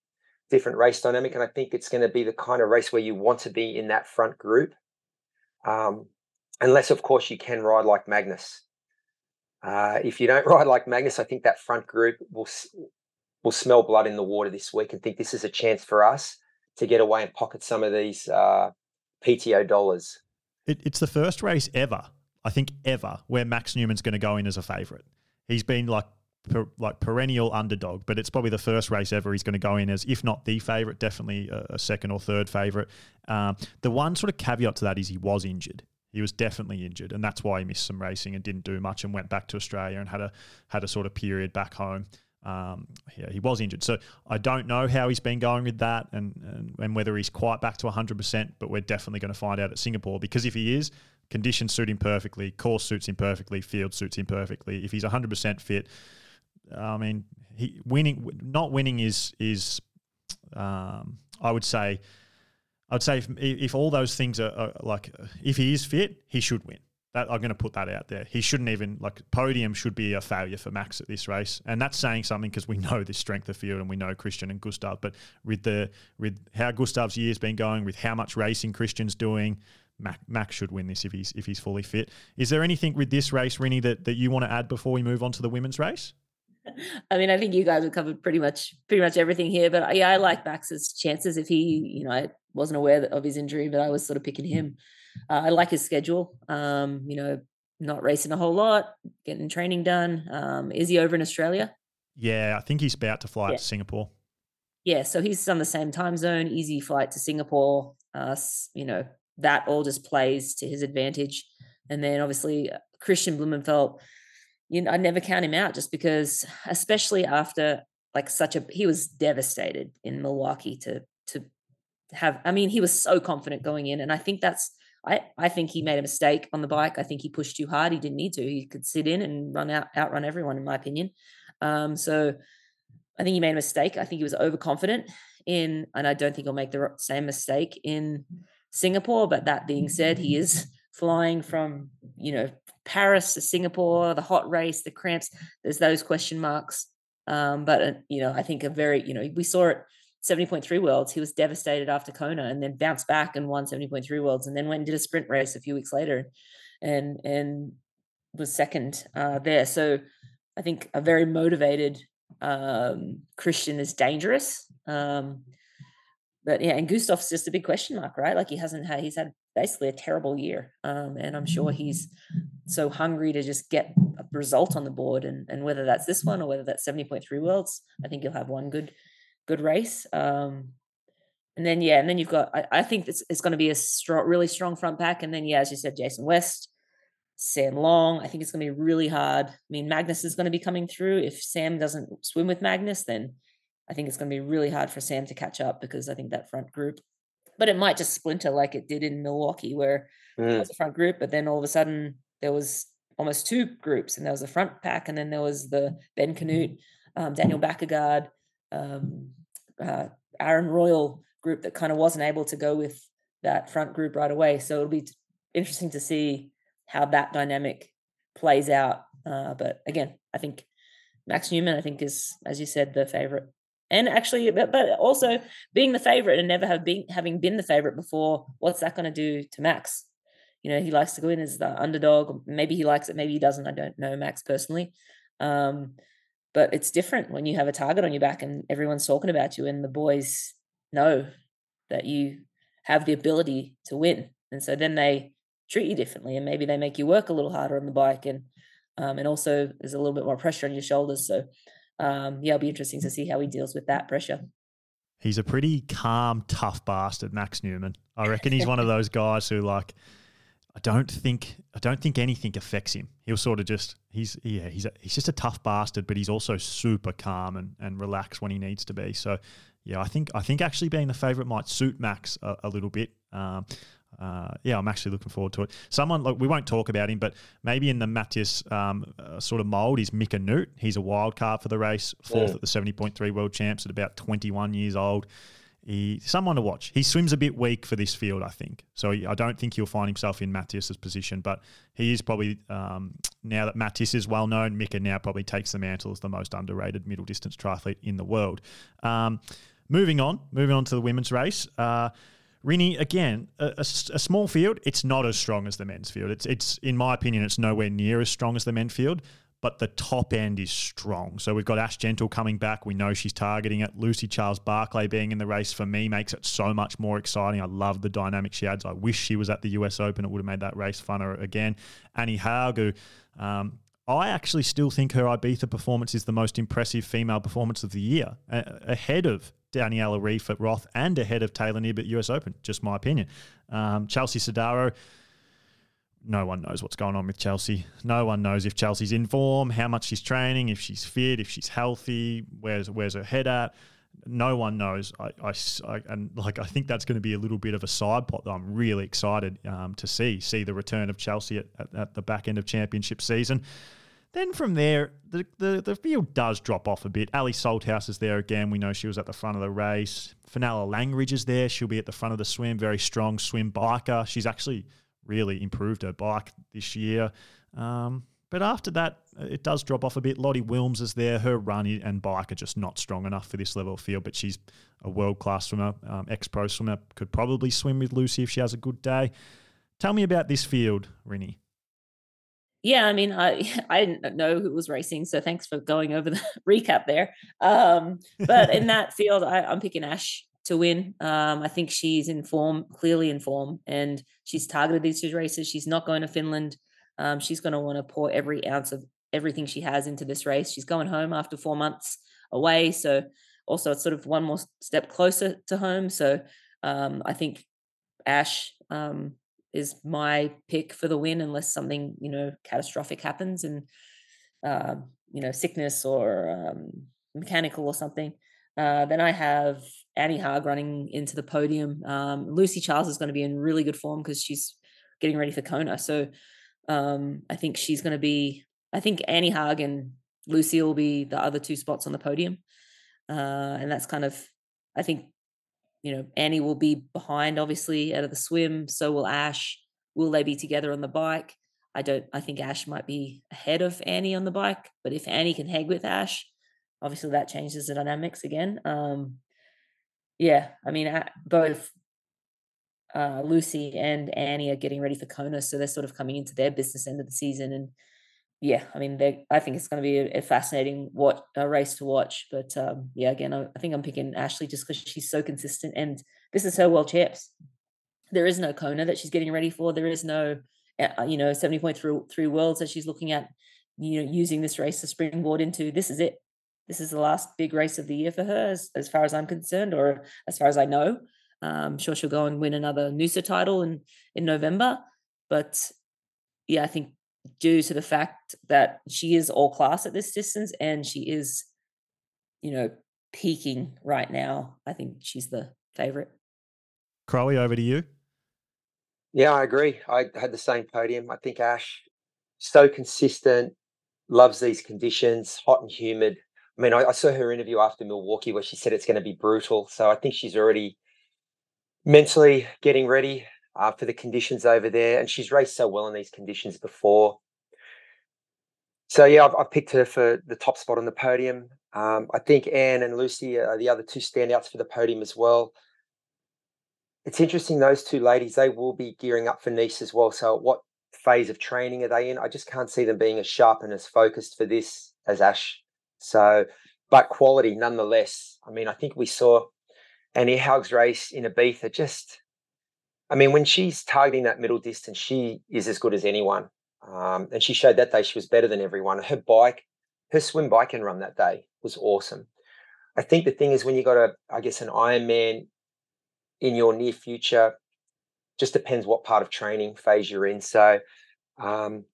different race dynamic, and I think it's going to be the kind of race where you want to be in that front group, um, unless of course you can ride like Magnus. Uh, if you don't ride like Magnus, I think that front group will will smell blood in the water this week and think this is a chance for us to get away and pocket some of these uh, PTO dollars.
It, it's the first race ever, I think ever, where Max Neumann's going to go in as a favourite. He's been like per, like perennial underdog, but it's probably the first race ever he's going to go in as, if not the favourite, definitely a, a, second or third favourite. Um, the one sort of caveat to that is he was injured. He was definitely injured, and that's why he missed some racing and didn't do much, and went back to Australia and had a had a sort of period back home. Um, yeah, he was injured. So I don't know how he's been going with that and, and, and whether he's quite back to 100%, but we're definitely going to find out at Singapore because if he is, conditions suit him perfectly, course suits him perfectly, field suits him perfectly. If he's 100% fit, I mean, he winning, not winning is, is um, I would say, I would say if, if all those things are, are like, if he is fit, he should win. That, I'm going to put that out there. He shouldn't even like podium should be a failure for Max at this race, and that's saying something because we know the strength of field and we know Kristian and Gustav. But with the with how Gustav's year's been going, with how much racing Kristian's doing, Mac, Max should win this if he's if he's fully fit. Is there anything with this race, Rinny, that that you want to add before we move on to the women's race?
I mean, I think you guys have covered pretty much pretty much everything here. But yeah, I like Max's chances if he, you know, I wasn't aware of his injury, but I was sort of picking him. Uh, I like his schedule. Um, you know, not racing a whole lot, getting training done. Um, is he over in Australia?
Yeah, I think he's about to fly yeah. to Singapore.
Yeah, so he's on the same time zone, easy flight to Singapore. Uh, you know, that all just plays to his advantage. And then obviously uh, Kristian Blummenfelt, you know, I never count him out just because, especially after like such a he was devastated in Milwaukee to to have I mean, he was so confident going in. And I think that's I, I think he made a mistake on the bike. I think he pushed too hard. He didn't need to. He could sit in and run out, outrun everyone, in my opinion. Um, so I think he made a mistake. I think he was overconfident in, and I don't think he'll make the same mistake in Singapore. But that being said, he is flying from, you know, Paris to Singapore, the hot race, the cramps. There's those question marks. Um, but uh, you know, I think a very, you know, we saw it 70.3 worlds, he was devastated after Kona and then bounced back and won 70.3 worlds and then went and did a sprint race a few weeks later and and was second uh, there. So I think a very motivated um, Kristian is dangerous. Um, but yeah, and Gustav's just a big question mark, right? Like he hasn't had, he's had basically a terrible year. Um, and I'm sure he's so hungry to just get a result on the board. And, and whether that's this one or whether that's 70.3 worlds, I think he'll have one good good race. Um, and then yeah, and then you've got I, I think it's, it's going to be a strong, really strong front pack. And then yeah, as you said, Jason West, Sam Long. I think it's going to be really hard. I mean, Magnus is going to be coming through. If Sam doesn't swim with Magnus, then I think it's going to be really hard for Sam to catch up because I think that front group. But it might just splinter like it did in Milwaukee, where mm. there was a front group, but then all of a sudden there was almost two groups, and there was a front pack, and then there was the Ben Kanute, um, Daniel Bækkegård, um, uh, Aaron Royle group that kind of wasn't able to go with that front group right away. So it'll be interesting to see how that dynamic plays out. Uh, but again, I think Max Neumann, I think, is as you said, the favorite. And actually, but, but also being the favorite and never have been having been the favorite before, what's that going to do to Max? You know, he likes to go in as the underdog. Maybe he likes it, maybe he doesn't. I don't know Max personally. Um, but it's different when you have a target on your back and everyone's talking about you and the boys know that you have the ability to win. And so then they treat you differently and maybe they make you work a little harder on the bike. And um, and also there's a little bit more pressure on your shoulders. So um, yeah, it'll be interesting to see how he deals with that pressure.
He's a pretty calm, tough bastard, Max Neumann. I reckon he's one of those guys who like I don't think I don't think anything affects him. He'll sort of just he's yeah he's a, he's just a tough bastard, but he's also super calm and, and relaxed when he needs to be. So yeah, I think I think actually being the favourite might suit Max a, a little bit. Um, uh, yeah, I'm actually looking forward to it. Someone like we won't talk about him, but maybe in the Matthias um, uh, sort of mold is Mika Noodt. He's a wild card for the race, fourth yeah. at the 70.3 World Champs at about 21 years old. He someone to watch. He swims a bit weak for this field, I think. So I don't think he'll find himself in Matthias's position, but he is probably um, now that Matthias is well known. Mika now probably takes the mantle as the most underrated middle distance triathlete in the world. Um, moving on, moving on to the women's race. Uh, Rinny, again, a, a, a, small field. It's not as strong as the men's field. It's, it's in my opinion, it's nowhere near as strong as the men's field but the top end is strong. So we've got Ash Gentle coming back. We know she's targeting it. Lucy Charles Barclay being in the race for me makes it so much more exciting. I love the dynamic she adds. I wish she was at the US Open. It would have made that race funner again. Annie Haug, um, I actually still think her Ibiza performance is the most impressive female performance of the year, ahead of Daniela Ryf at Roth and ahead of Taylor Knibb at US Open. Just my opinion. Um, Chelsea Sodaro no one knows what's going on with Chelsea. No one knows if Chelsea's in form, how much she's training, if she's fit, if she's healthy, where's where's her head at. No one knows. I, I, I and like I think that's going to be a little bit of a side pot that I'm really excited um, to see see the return of Chelsea at, at, at, the back end of championship season. Then from there, the, the, the field does drop off a bit. Ali Salthouse is there again. We know she was at the front of the race. Fenella Langridge is there. She'll be at the front of the swim. Very strong swim biker. She's actually really improved her bike this year. Um, but after that, it does drop off a bit. Lottie Wilms is there. Her run and bike are just not strong enough for this level of field, but she's a world class swimmer, um, ex pro swimmer. Could probably swim with Lucy if she has a good day. Tell me about this field, Rinny.
Yeah, I mean, I I didn't know who was racing, so thanks for going over the recap there. Um, but in that field, I, I'm picking Ash to win. Um, I think she's in form, clearly in form, and she's targeted these two races. She's not going to Finland. Um, she's going to want to pour every ounce of everything she has into this race. She's going home after four months away, so also it's sort of one more step closer to home. So um, I think Ash um, is my pick for the win, unless something you know catastrophic happens and uh, you know sickness or um, mechanical or something. Uh, then I have Annie Haug running into the podium. Um, Lucy Charles is going to be in really good form because she's getting ready for Kona. So um, I think she's going to be. I think Annie Haug and Lucy will be the other two spots on the podium, uh, and that's kind of. I think, you know, Annie will be behind, obviously, out of the swim. So will Ash. Will they be together on the bike? I don't. I think Ash might be ahead of Annie on the bike, but if Annie can hang with Ash, obviously that changes the dynamics again. Um, yeah, I mean, both uh, Lucy and Annie are getting ready for Kona, so they're sort of coming into their business end of the season. And yeah, I mean, I think it's going to be a, a, fascinating what a race to watch. But um, yeah, again, I, I, think I'm picking Ashley just because she's so consistent, and this is her world champs. There is no Kona that she's getting ready for. There is no, you know, 70.3 worlds that she's looking at. You know, using this race to springboard into. This is it this is the last big race of the year for her, as, as far as I'm concerned, or as far as I know. Um, I'm sure she'll go and win another Noosa title in in November. But yeah, I think due to the fact that she is all class at this distance and she is, you know, peaking right now, I think she's the favorite.
Crowie, over to you.
Yeah, I agree. I had the same podium. I think Ash, so consistent, loves these conditions, hot and humid. I mean, I, I, saw her interview after Milwaukee where she said it's going to be brutal. So I think she's already mentally getting ready uh, for the conditions over there. And she's raced so well in these conditions before. So yeah, I've, I've picked her for the top spot on the podium. Um, I think Anne and Lucy are the other two standouts for the podium as well. It's interesting; those two ladies they will be gearing up for Nice as well. So, what phase of training are they in? I just can't see them being as sharp and as focused for this as Ash so, but quality nonetheless. I mean, I think we saw Annie Haug's race in Ibiza. Just, I mean, when she's targeting that middle distance, she is as good as anyone. Um, and she showed that day she was better than everyone. Her bike, her swim, bike and run that day was awesome. I think the thing is when you got a, I guess, an Ironman in your near future, just depends what part of training phase you're in. So, um,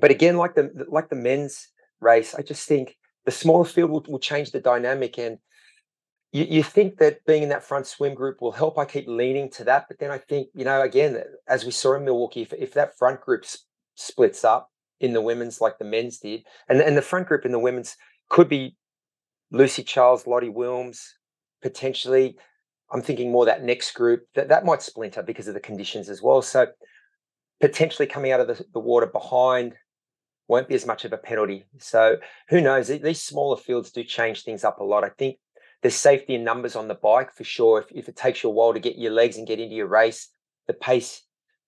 but again, like the like the men's race, I just think the smaller field will, will change the dynamic. And you, you think that being in that front swim group will help. I keep leaning to that, but then I think you know, again, as we saw in Milwaukee, if, if that front group s- splits up in the women's like the men's did, and and the front group in the women's could be Lucy Charles, Lottie Wilms, potentially. I'm thinking more that next group that that might splinter because of the conditions as well. So potentially coming out of the, the water behind won't be as much of a penalty. So who knows? These smaller fields do change things up a lot. I think there's safety in numbers on the bike for sure. If, if it takes you a while to get your legs and get into your race, the pace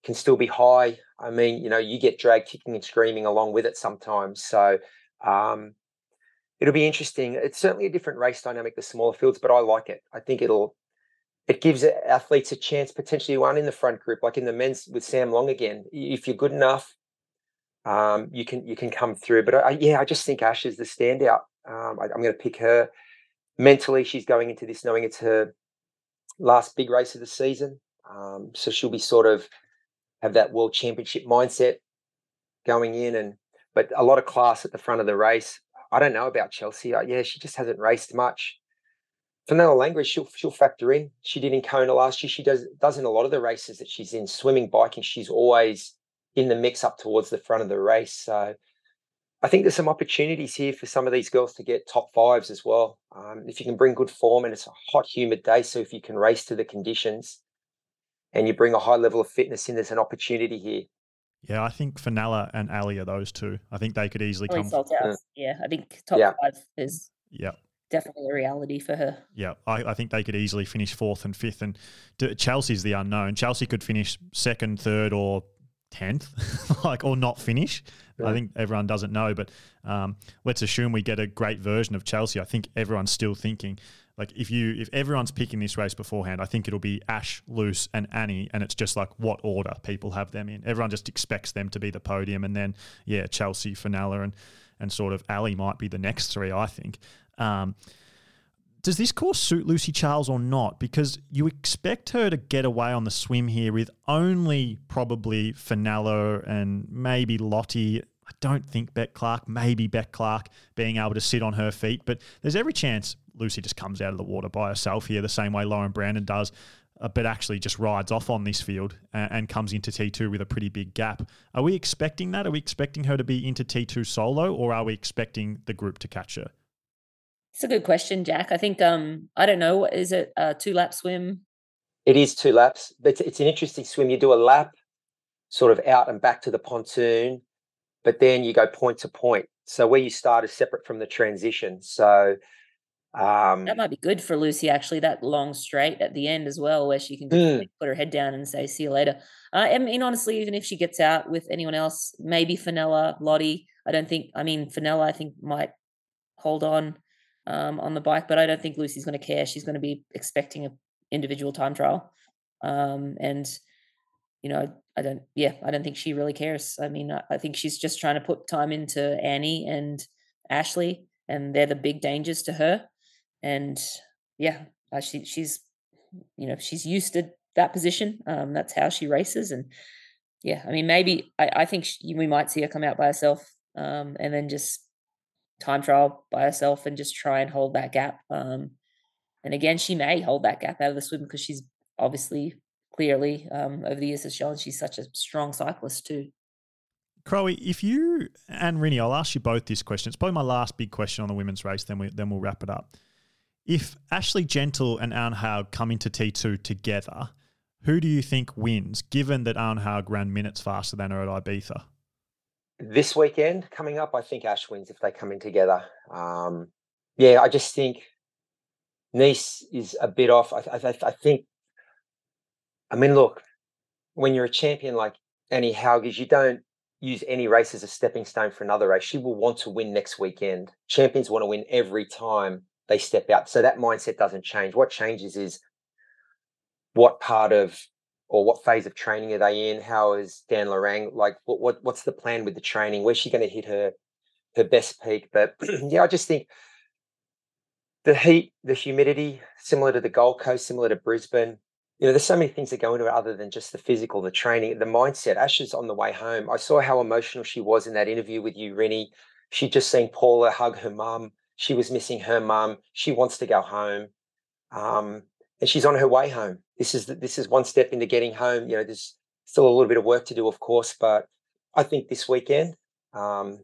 can still be high. I mean, you know, you get dragged kicking and screaming along with it sometimes. So um, it'll be interesting. It's certainly a different race dynamic, the smaller fields, but I like it. I think it'll it gives athletes a chance potentially one in the front group, like in the men's with Sam Long again. If you're good enough, um, you can you can come through. But I, yeah, I just think Ash is the standout. Um, I, am going to pick her. Mentally, she's going into this knowing it's her last big race of the season, um, so she'll be sort of have that world championship mindset going in. And but a lot of class at the front of the race. I don't know about Chelsea. Uh, yeah, she just hasn't raced much. Fenella Langridge, she'll she'll factor in. She did in Kona last year. She does does in a lot of the races that she's in, swimming, biking. She's always in the mix up towards the front of the race. So I think there's some opportunities here for some of these girls to get top fives as well. Um, if you can bring good form and it's a hot, humid day, so if you can race to the conditions and you bring a high level of fitness in, there's an opportunity here.
Yeah, I think Fenella and Ali are those two. I think they could easily come.
Yeah. yeah, I think top yeah. five is
yeah
definitely a reality for her.
Yeah, I, I, think they could easily finish fourth and fifth, and Chelsea's the unknown. Chelsea could finish second, third, or tenth, like or not finish. Yeah. I think everyone doesn't know, but um, let's assume we get a great version of Chelsea. I think everyone's still thinking like if you if everyone's picking this race beforehand, I think it'll be Ash, Luce, and Annie, and it's just like what order people have them in. Everyone just expects them to be the podium, and then yeah, Chelsea, Fenella, and and sort of Ali might be the next three. I think. Um, does this course suit Lucy Charles or not? Because you expect her to get away on the swim here with only probably Fenella and maybe Lottie. I don't think Beck Clarke, maybe Beck Clarke being able to sit on her feet, but there's every chance Lucy just comes out of the water by herself here, the same way Lauren Brandon does, uh, but actually just rides off on this field and, comes into T2 with a pretty big gap. Are we expecting that? Are we expecting her to be into T2 solo, or are we expecting the group to catch her?
It's a good question, Jack. I think um I don't know. Is it a two lap swim?
It is two laps, but it's an interesting swim. You do a lap, sort of out and back to the pontoon, but then you go point to point. So where you start is separate from the transition. So um,
that might be good for Lucy, actually. That long straight at the end as well, where she can mm. put her head down and say, "See you later." Uh, I mean, honestly, even if she gets out with anyone else, maybe Fenella, Lottie. I don't think. I mean, Fenella, I think might hold on um, on the bike, but I don't think Lucy's going to care. She's going to be expecting an individual time trial, um, and you know, I don't. Yeah, I don't think she really cares. I mean, I, I think she's just trying to put time into Annie and Ashleigh, and they're the big dangers to her. And yeah, she she's you know she's used to that position. Um, that's how she races, and yeah, I mean, maybe I, I think she, we might see her come out by herself, um, and then just time trial by herself and just try and hold that gap. Um, and again, she may hold that gap out of the swim because she's obviously clearly um, over the years has shown she's such a strong cyclist too.
Crowie, if you and Rinny, I'll ask you both this question. It's probably my last big question on the women's race. Then we then we'll wrap it up. If Ashleigh Gentle and Anne Haug come into T two together, who do you think wins? Given that Anne Haug ran minutes faster than her at Ibiza
this weekend coming up, I think Ash wins if they come in together. Um, yeah, I just think Nice is a bit off. I, I, I, think. I mean, look, when you're a champion like Annie Hauges, you don't use any race as a stepping stone for another race. She will want to win next weekend. Champions want to win every time they step out. So that mindset doesn't change. What changes is what part of or what phase of training are they in? How is Dan Lorang? Like, what, what what's the plan with the training? Where's she going to hit her her best peak? But yeah, I just think the heat, the humidity, similar to the Gold Coast, similar to Brisbane. You know, there's so many things that go into it other than just the physical, the training, the mindset. Ash's on the way home. I saw how emotional she was in that interview with you, Rinny. She'd just seen Paula hug her mum. She was missing her mum. She wants to go home. Um, and she's on her way home. This is this is one step into getting home. You know, there's still a little bit of work to do, of course, but I think this weekend, um,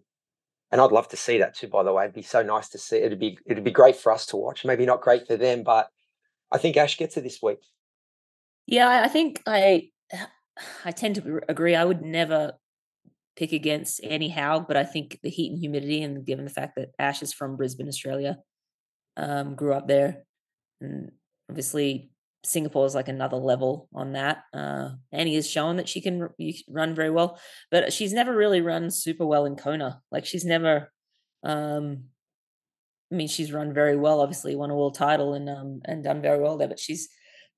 and I'd love to see that too. By the way, it'd be so nice to see. It'd be it'd be great for us to watch. Maybe not great for them, but I think Ash gets it this week.
Yeah, I think I I tend to agree. I would never pick against Annie Haug, but I think the heat and humidity, and given the fact that Ash is from Brisbane, Australia, um, grew up there, and obviously Singapore is like another level on that. Uh, Annie has shown that she can run very well, but she's never really run super well in Kona. Like she's never, um, I mean, she's run very well. Obviously, won a world title and um, and done very well there. But she's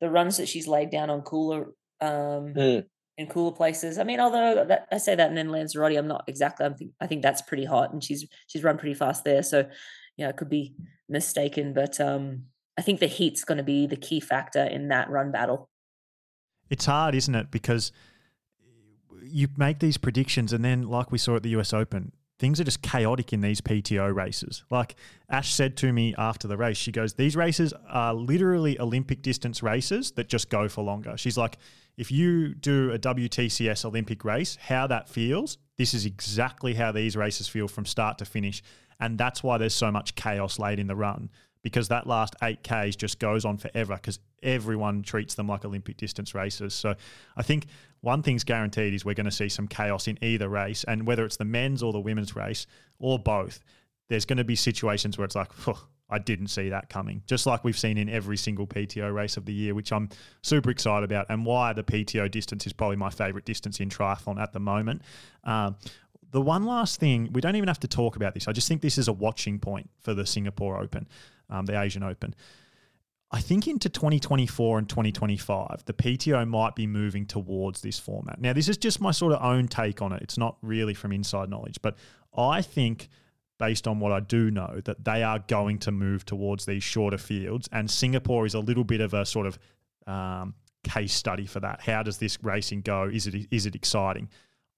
the runs that she's laid down on cooler um, mm. in cooler places. I mean, although that, I say that, and then Lanzarote, I'm not exactly. I think I think that's pretty hot, and she's she's run pretty fast there. So, yeah, it could be mistaken, but um, I think the heat's going to be the key factor in that run battle.
It's hard, isn't it? Because eh, you make these predictions, and then, like we saw at the US Open, things are just chaotic in these PTO races. Like Ash said to me after the race, she goes, These races are literally Olympic distance races that just go for longer. She's like, If you do a WTCS Olympic race, how that feels, this is exactly how these races feel from start to finish. And that's why there's so much chaos late in the run because that last 8Ks just goes on forever because everyone treats them like Olympic distance races. So I think one thing's guaranteed is we're going to see some chaos in either race. And whether it's the men's or the women's race or both, there's going to be situations where it's like, I didn't see that coming, just like we've seen in every single PTO race of the year, which I'm super excited about, and why the PTO distance is probably my favorite distance in triathlon at the moment. Um, the one last thing, we don't even have to talk about this. I just think this is a watching point for the Singapore Open um, the Asian Open. I think into 2024 and 2025, the PTO might be moving towards this format. Now, this is just my sort of own take on it. It's not really from inside knowledge, but I think, based on what I do know, that they are going to move towards these shorter fields. And Singapore is a little bit of a sort of um, case study for that. How does this racing go? Is it is it exciting?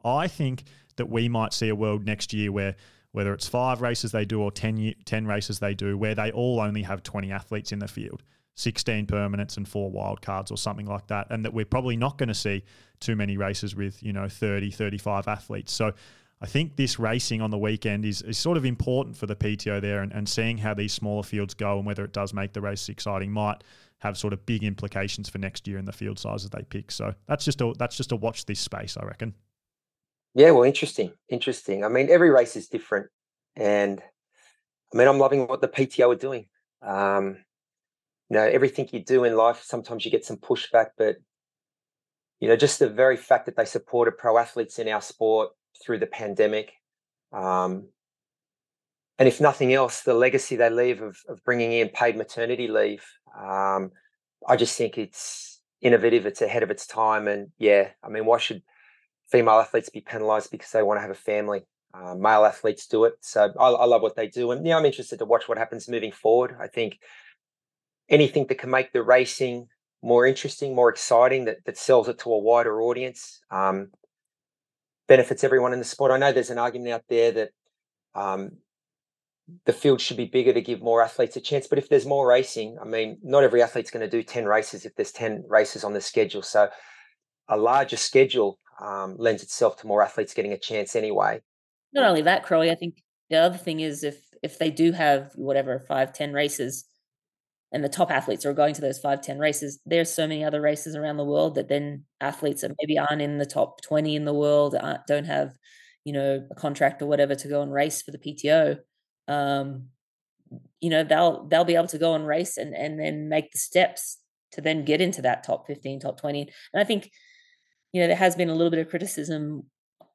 I think that we might see a world next year where whether it's five races they do or 10, 10 races they do, where they all only have 20 athletes in the field, 16 permanents and four wildcards or something like that. And that we're probably not going to see too many races with, you know, 30, 35 athletes. So I think this racing on the weekend is, is sort of important for the PTO there and, and seeing how these smaller fields go and whether it does make the race exciting might have sort of big implications for next year in the field sizes they pick. So that's just a that's just a watch this space, I reckon.
Yeah, well, interesting, interesting. I mean, every race is different, and I mean, I'm loving what the PTO are doing. Um, you know, everything you do in life, sometimes you get some pushback, but you know, just the very fact that they supported pro athletes in our sport through the pandemic, um, and if nothing else, the legacy they leave of, of bringing in paid maternity leave, um, I just think it's innovative. It's ahead of its time, and yeah, I mean, why should female athletes be penalised because they want to have a family. Uh, male athletes do it. So I, I, love what they do. And yeah, I'm interested to watch what happens moving forward. I think anything that can make the racing more interesting, more exciting, that, that sells it to a wider audience, um, benefits everyone in the sport. I know there's an argument out there that um, the field should be bigger to give more athletes a chance. But if there's more racing, I mean, not every athlete's going to do 10 races if there's 10 races on the schedule. So a larger schedule um, lends itself to more athletes getting a chance anyway.
Not only that, Crowie, I think the other thing is if if they do have whatever five, ten races, and the top athletes are going to those five, ten races, there's so many other races around the world that then athletes that maybe aren't in the top twenty in the world don't have, you know, a contract or whatever to go and race for the PTO. Um, you know, they'll they'll be able to go and race and and then make the steps to then get into that top 15 top 20 and i think you know, there has been a little bit of criticism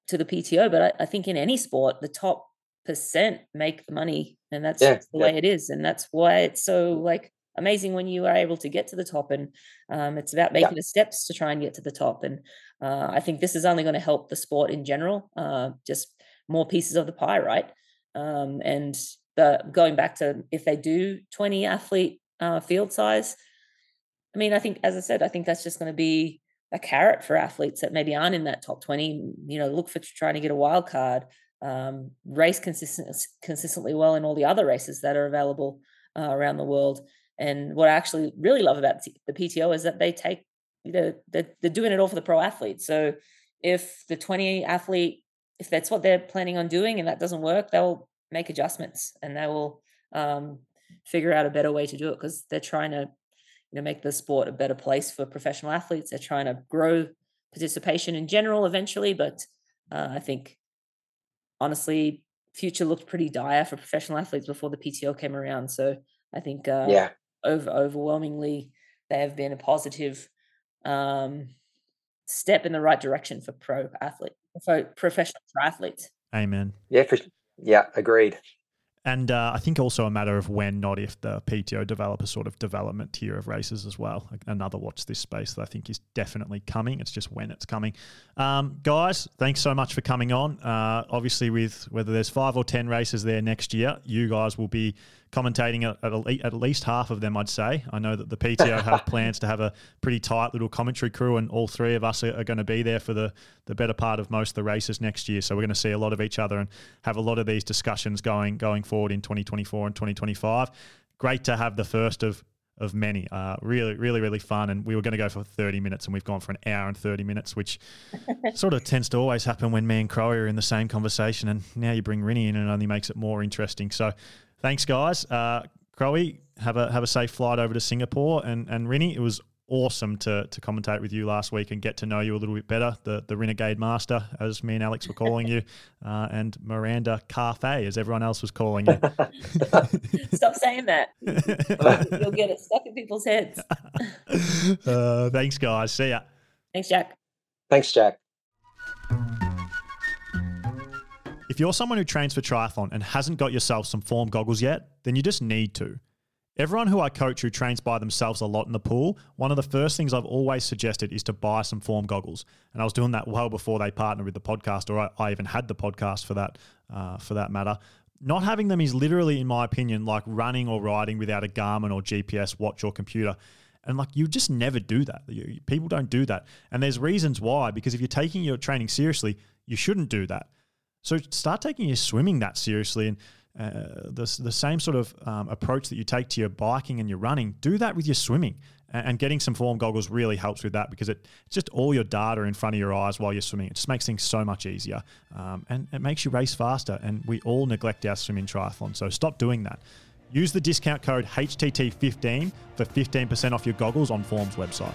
to the PTO, but I, I think in any sport, the top percent make the money, and that's, yeah, the yeah. way it is, and that's why it's so like amazing when you are able to get to the top. And um, it's about making yeah. the steps to try and get to the top. And uh, I think this is only going to help the sport in general, uh, just more pieces of the pie, right? Um, and the, going back to if they do 20 athlete uh, field size, I mean, I think, as I said, I think that's just going to be a carrot for athletes that maybe aren't in that top 20. You know, look for trying to get a wild card, um, race consistent, consistently well in all the other races that are available uh, around the world. And what I actually really love about the PTO is that they take, you know, they're, they're doing it all for the pro athlete So if the 20 athlete, if that's what they're planning on doing and that doesn't work, they'll make adjustments and they will um, figure out a better way to do it because they're trying to you know make the sport a better place for professional athletes. They're trying to grow participation in general eventually but uh, i think honestly future looked pretty dire for professional athletes before the pto came around. So i think uh,
yeah.
over overwhelmingly they have been a positive um, step in the right direction for pro athlete for professional athletes.
Amen.
Yeah for yeah, agreed.
And uh, I think also a matter of when, not if, the PTO develop a sort of development tier of races as well. Another watch this space that I think is definitely coming. It's just when it's coming. Um, guys, thanks so much for coming on. Uh, obviously, with whether there's five or 10 races there next year, you guys will be commentating at, at, at least half of them, I'd say. I know that the PTO have plans to have a pretty tight little commentary crew, and all three of us are, are, going to be there for the, the better part of most of the races next year. So we're going to see a lot of each other and have a lot of these discussions going going forward in 2024 and 2025. Great to have the first of of many. Uh, really, really, really fun. And we were going to go for 30 minutes, and we've gone for an hour and 30 minutes, which sort of tends to always happen when me and Crowie are in the same conversation. And now you bring Rinny in, and it only makes it more interesting. So thanks, guys. Uh, Crowie, have a have a safe flight over to Singapore, and and Rinny, it was awesome to to commentate with you last week and get to know you a little bit better. The the Renegade Master, as me and Alex were calling you, uh, and Miranda Carfe, as everyone else was calling you.
Stop saying that. You'll get it stuck in people's heads.
uh, thanks, guys. See ya.
Thanks, Jack.
Thanks, Jack.
If you're someone who trains for triathlon and hasn't got yourself some form goggles yet, then you just need to. Everyone who I coach who trains by themselves a lot in the pool, one of the first things I've always suggested is to buy some form goggles. And I was doing that well before they partnered with the podcast, or I, I even had the podcast for that, uh, for that matter. Not having them is literally, in my opinion, like running or riding without a Garmin or GPS watch or computer. And like you just never do that. You, people don't do that. And there's reasons why, because if you're taking your training seriously, you shouldn't do that. So start taking your swimming that seriously and uh, the, the same sort of um, approach that you take to your biking and your running, do that with your swimming. And, and getting some form goggles really helps with that because it, it's just all your data in front of your eyes while you're swimming. It just makes things so much easier um, and it makes you race faster. And we all neglect our swimming triathlon. So stop doing that. Use the discount code HTT15 for 15% off your goggles on Form's website.